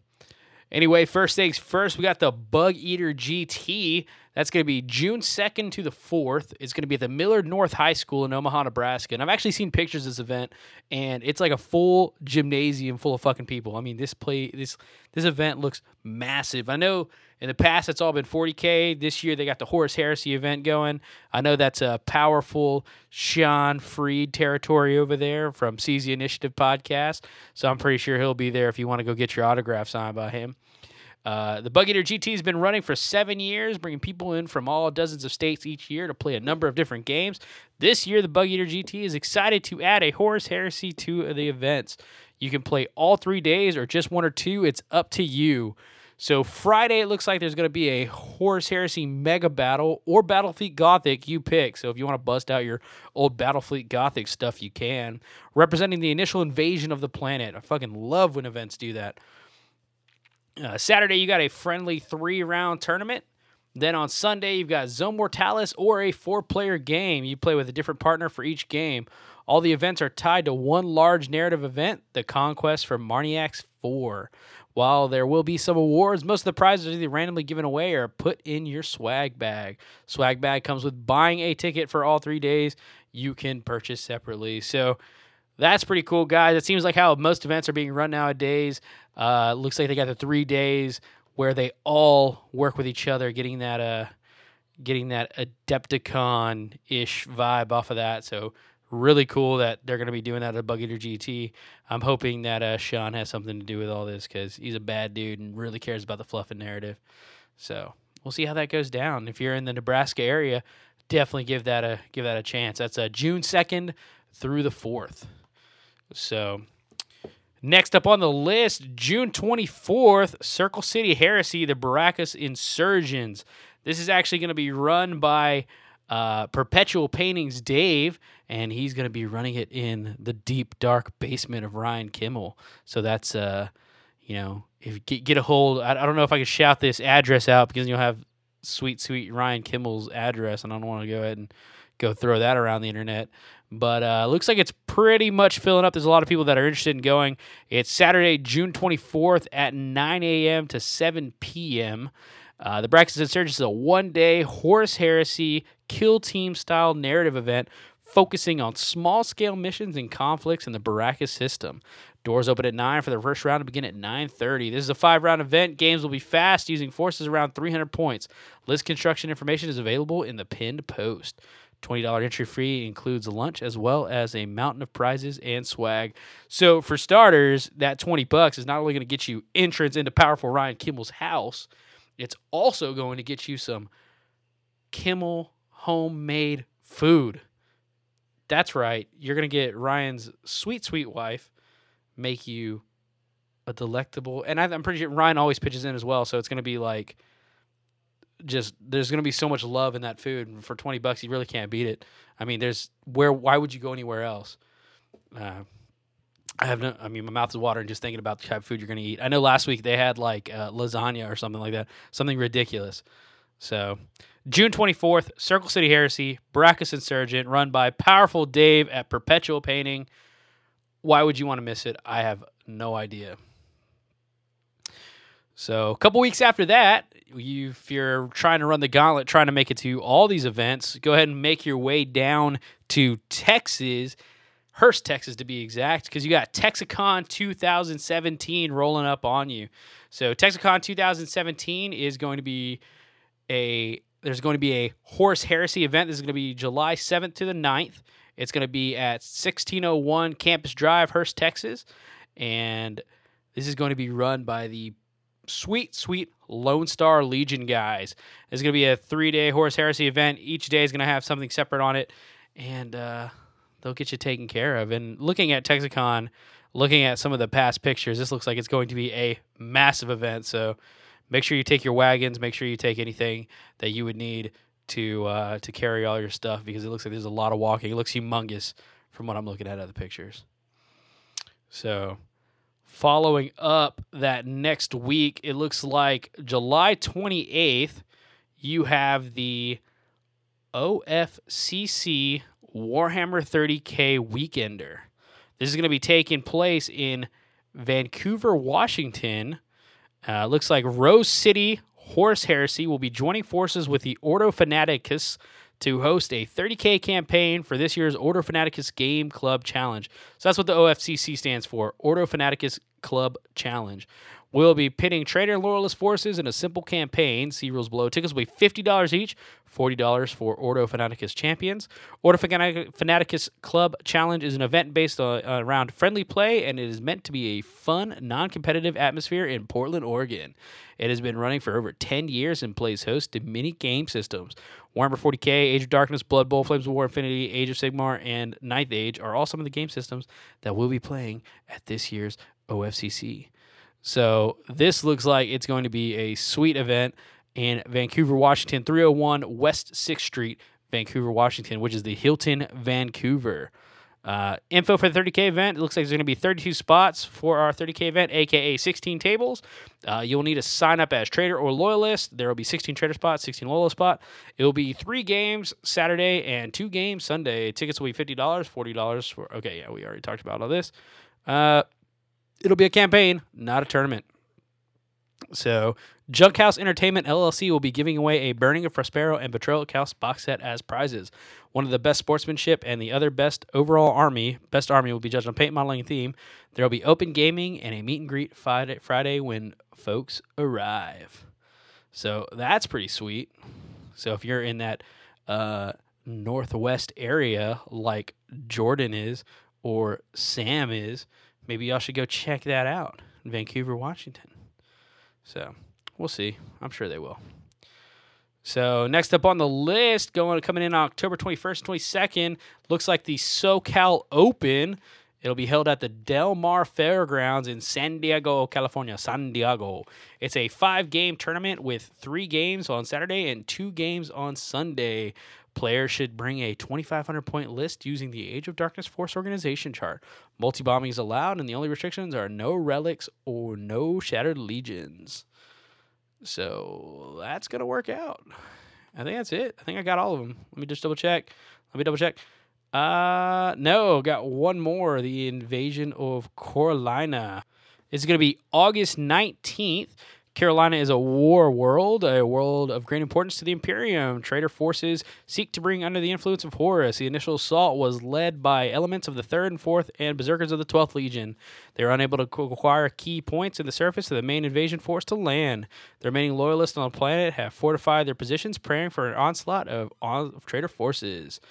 Anyway, first things first, we got the Bug Eater GT. That's going to be June 2nd to the 4th. It's going to be at the Millard North High School in Omaha, Nebraska. And I've actually seen pictures of this event, and it's like a full gymnasium full of fucking people. I mean, this play this this event looks massive. I know in the past it's all been 40k. This year they got the Horus Heresy event going. I know that's a powerful Sean Freed territory over there from CZ Initiative podcast. So I'm pretty sure he'll be there if you want to go get your autograph signed by him. Uh, the Bug Eater GT has been running for seven years, bringing people in from all dozens of states each year to play a number of different games. This year, the Bug Eater GT is excited to add a Horus Heresy to the events. You can play all three days or just one or two. It's up to you. So Friday, it looks like there's going to be a Horus Heresy Mega Battle or Battlefleet Gothic. You pick. So if you want to bust out your old Battlefleet Gothic stuff, you can. Representing the initial invasion of the planet. I fucking love when events do that. Uh, Saturday, you got a friendly three round tournament. Then on Sunday, you've got Zone Mortalis or a four player game. You play with a different partner for each game. All the events are tied to one large narrative event, the Conquest for Marniacs 4. While there will be some awards, most of the prizes are either randomly given away or put in your swag bag. Swag bag comes with buying a ticket for all three days. You can purchase separately. So that's pretty cool, guys. It seems like how most events are being run nowadays. Uh, looks like they got the three days where they all work with each other, getting that uh, getting that Adepticon ish vibe off of that. So really cool that they're going to be doing that at Bug Eater GT. I'm hoping that uh, Sean has something to do with all this because he's a bad dude and really cares about the fluff and narrative. So we'll see how that goes down. If you're in the Nebraska area, definitely give that a give that a chance. That's uh, June second through the fourth. So next up on the list, June 24th, Circle City Heresy, the Baracus Insurgents. This is actually going to be run by uh, Perpetual Paintings Dave, and he's going to be running it in the deep, dark basement of Ryan Kimmel. So that's, uh, you know, if get, get a hold, I, I don't know if I can shout this address out because you'll have sweet, sweet Ryan Kimmel's address, and I don't want to go ahead and go throw that around the internet. But uh, looks like it's pretty much filling up. There's a lot of people that are interested in going. It's Saturday, June 24th at 9 a.m. to 7 p.m. Uh, the Braxis Insurgents is a one day Horus Heresy kill team style narrative event focusing on small scale missions and conflicts in the Baracus system. Doors open at 9 for the first round to begin at 9:30. This is a 5-round event. Games will be fast using forces around 300 points. List construction information is available in the pinned post. $20 entry fee includes lunch as well as a mountain of prizes and swag. So for starters, that 20 bucks is not only going to get you entrance into powerful Ryan Kimmel's house, it's also going to get you some Kimmel homemade food. That's right. You're going to get Ryan's sweet, sweet wife make you a delectable. And I, I'm pretty sure Ryan always pitches in as well. So it's going to be like just there's going to be so much love in that food. And for 20 bucks, you really can't beat it. I mean, there's where, why would you go anywhere else? Uh, I have no, I mean, my mouth is watering just thinking about the type of food you're going to eat. I know last week they had like uh, lasagna or something like that, something ridiculous. So, June 24th, Circle City Heresy, Brackus Insurgent, run by powerful Dave at Perpetual Painting. Why would you want to miss it? I have no idea. So, a couple weeks after that, you, if you're trying to run the gauntlet, trying to make it to all these events, go ahead and make your way down to Texas, Hurst, Texas to be exact, because you got Texicon 2017 rolling up on you. So, Texicon 2017 is going to be a there's going to be a Horus Heresy event. This is going to be July 7th to the 9th. It's going to be at 1601 Campus Drive, Hurst, Texas. And this is going to be run by the sweet, sweet Lone Star Legion guys. It's going to be a three day Horus Heresy event. Each day is going to have something separate on it. And uh, they'll get you taken care of. And looking at Texicon, looking at some of the past pictures, this looks like it's going to be a massive event. So make sure you take your wagons. Make sure you take anything that you would need to uh, to carry all your stuff because it looks like there's a lot of walking. It looks humongous from what I'm looking at of the pictures. So following up that next week, it looks like July 28th, you have the OFCC Warhammer 30K Weekender. This is going to be taking place in Vancouver, Washington. Uh, looks like Rose City Horus Heresy will be joining forces with the Ordo Fanaticus to host a 30K campaign for this year's Ordo Fanaticus Game Club Challenge. So that's what the OFCC stands for Ordo Fanaticus Club Challenge. We'll be pitting and loyalist forces in a simple campaign. See rules below. Tickets will be $50 each, $40 for Ordo Fanaticus champions. Ordo Fanati- Fanaticus Club Challenge is an event based uh, around friendly play, and it is meant to be a fun, non competitive atmosphere in Portland, Oregon. It has been running for over 10 years and plays host to many game systems. Warhammer 40k, Age of Darkness, Blood Bowl, Flames of War, Infinity, Age of Sigmar, and Ninth Age are all some of the game systems that we'll be playing at this year's OFCC. So this looks like it's going to be a sweet event in Vancouver, Washington, 301 West 6th Street, Vancouver, Washington, which is the Hilton Vancouver. Uh, info for the 30K event. It looks like there's going to be 32 spots for our 30K event, aka 16 tables. Uh, you'll need to sign up as traitor or loyalist. There will be 16 traitor spots, 16 loyalist spot. It will be three games Saturday and two games Sunday. Tickets will be $50, $40 for. Okay, yeah, we already talked about all this. Uh, it'll be a campaign, not a tournament. So, Junkhouse Entertainment LLC will be giving away a Burning of Prospero and Betrayal House box set as prizes. One of the best sportsmanship and the other best overall army, best army will be judged on paint modeling and theme. There will be open gaming and a meet and greet Friday, Friday when folks arrive. So that's pretty sweet. So if you're in that uh, northwest area like Jordan is or Sam is, maybe y'all should go check that out in Vancouver, Washington. So we'll see. I'm sure they will. So next up on the list, going coming in October 21st, 22nd, looks like the SoCal Open. It'll be held at the Del Mar Fairgrounds in San Diego, California. San Diego. It's a five-game tournament with three games on Saturday and two games on Sunday. Players should bring a 2,500 point list using the Age of Darkness Force organization chart. Multi bombing is allowed, and the only restrictions are no relics or no shattered legions. So that's gonna work out. I think that's it. I think I got all of them. Let me just double check. Let me double check. Uh, no, got one more. The invasion of Carolina. It's gonna be August nineteenth. Carolina is a war world, a world of great importance to the Imperium. Traitor forces seek to bring under the influence of Horus. The initial assault was led by elements of the 3rd and 4th and Berserkers of the 12th Legion. They were unable to acquire key points in the surface of the main invasion force to land. The remaining loyalists on the planet have fortified their positions, praying for an onslaught of, of traitor forces.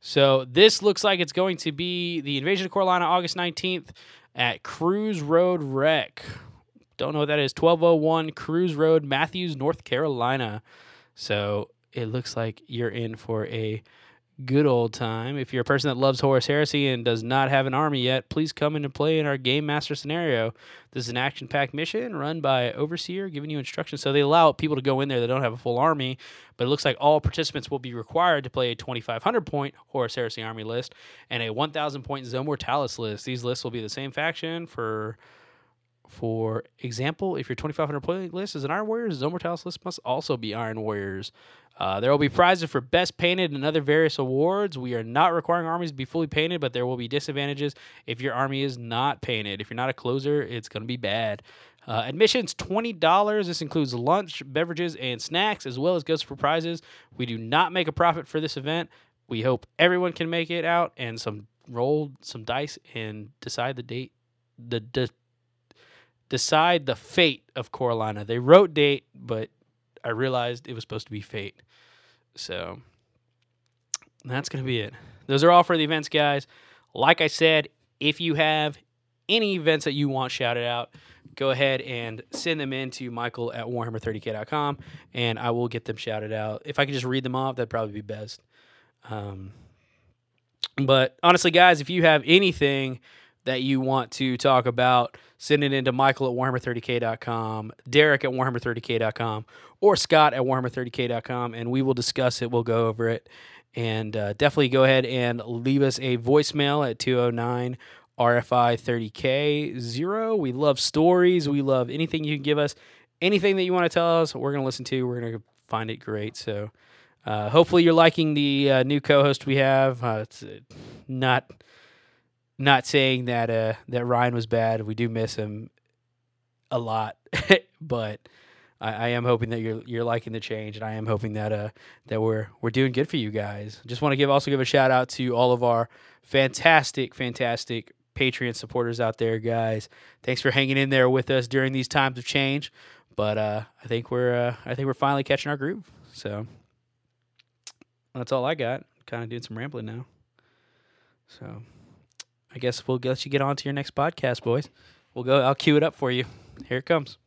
So this looks like it's going to be the invasion of Carolina, August 19th at Crews Road Rec. Don't know what that is. 1201 Crews Road, Matthews, North Carolina. So it looks like you're in for a good old time. If you're a person that loves Horus Heresy and does not have an army yet, please come in and play in our Game Master scenario. This is an action packed mission run by Overseer, giving you instructions. So they allow people to go in there that don't have a full army, but it looks like all participants will be required to play a 2,500 point Horus Heresy army list and a 1,000 point Zone Mortalis list. These lists will be the same faction for for example, if your 2,500 point list is an Iron Warriors, Zone Mortalis list must also be Iron Warriors. Uh, there will be prizes for best painted and other various awards. We are not requiring armies to be fully painted, but there will be disadvantages if your army is not painted. If you're not a closer, it's going to be bad. Uh, admissions twenty dollars. This includes lunch, beverages, and snacks, as well as gifts for prizes. We do not make a profit for this event. We hope everyone can make it out and some roll some dice and decide the date, the, the decide the fate of Carolina. They wrote date, but I realized it was supposed to be fate. So that's going to be it. Those are all for the events, guys. Like I said, if you have any events that you want shouted out, go ahead and send them in to Michael at Warhammer30k.com and I will get them shouted out. If I could just read them off, that'd probably be best. Um, but honestly, guys, if you have anything that you want to talk about, send it into Michael at Warhammer30k.com, Derek at Warhammer30k.com, or Scott at Warhammer30k.com, and we will discuss it. We'll go over it. And uh, definitely go ahead and leave us a voicemail at 209 RFI 30K 0. We love stories. We love anything you can give us. Anything that you want to tell us, we're going to listen to. We're going to find it great. So uh, hopefully you're liking the uh, new co-host we have. Uh, it's uh, not not saying that uh, that Ryan was bad. We do miss him a lot, but I, I am hoping that you're you're liking the change, and I am hoping that uh that we're we're doing good for you guys. Just want to give also give a shout out to all of our fantastic, fantastic Patreon supporters out there, guys. Thanks for hanging in there with us during these times of change. But uh, I think we're uh, I think we're finally catching our groove. So that's all I got. Kind of doing some rambling now. So I guess we'll let you get on to your next podcast, boys. We'll go. I'll cue it up for you. Here it comes.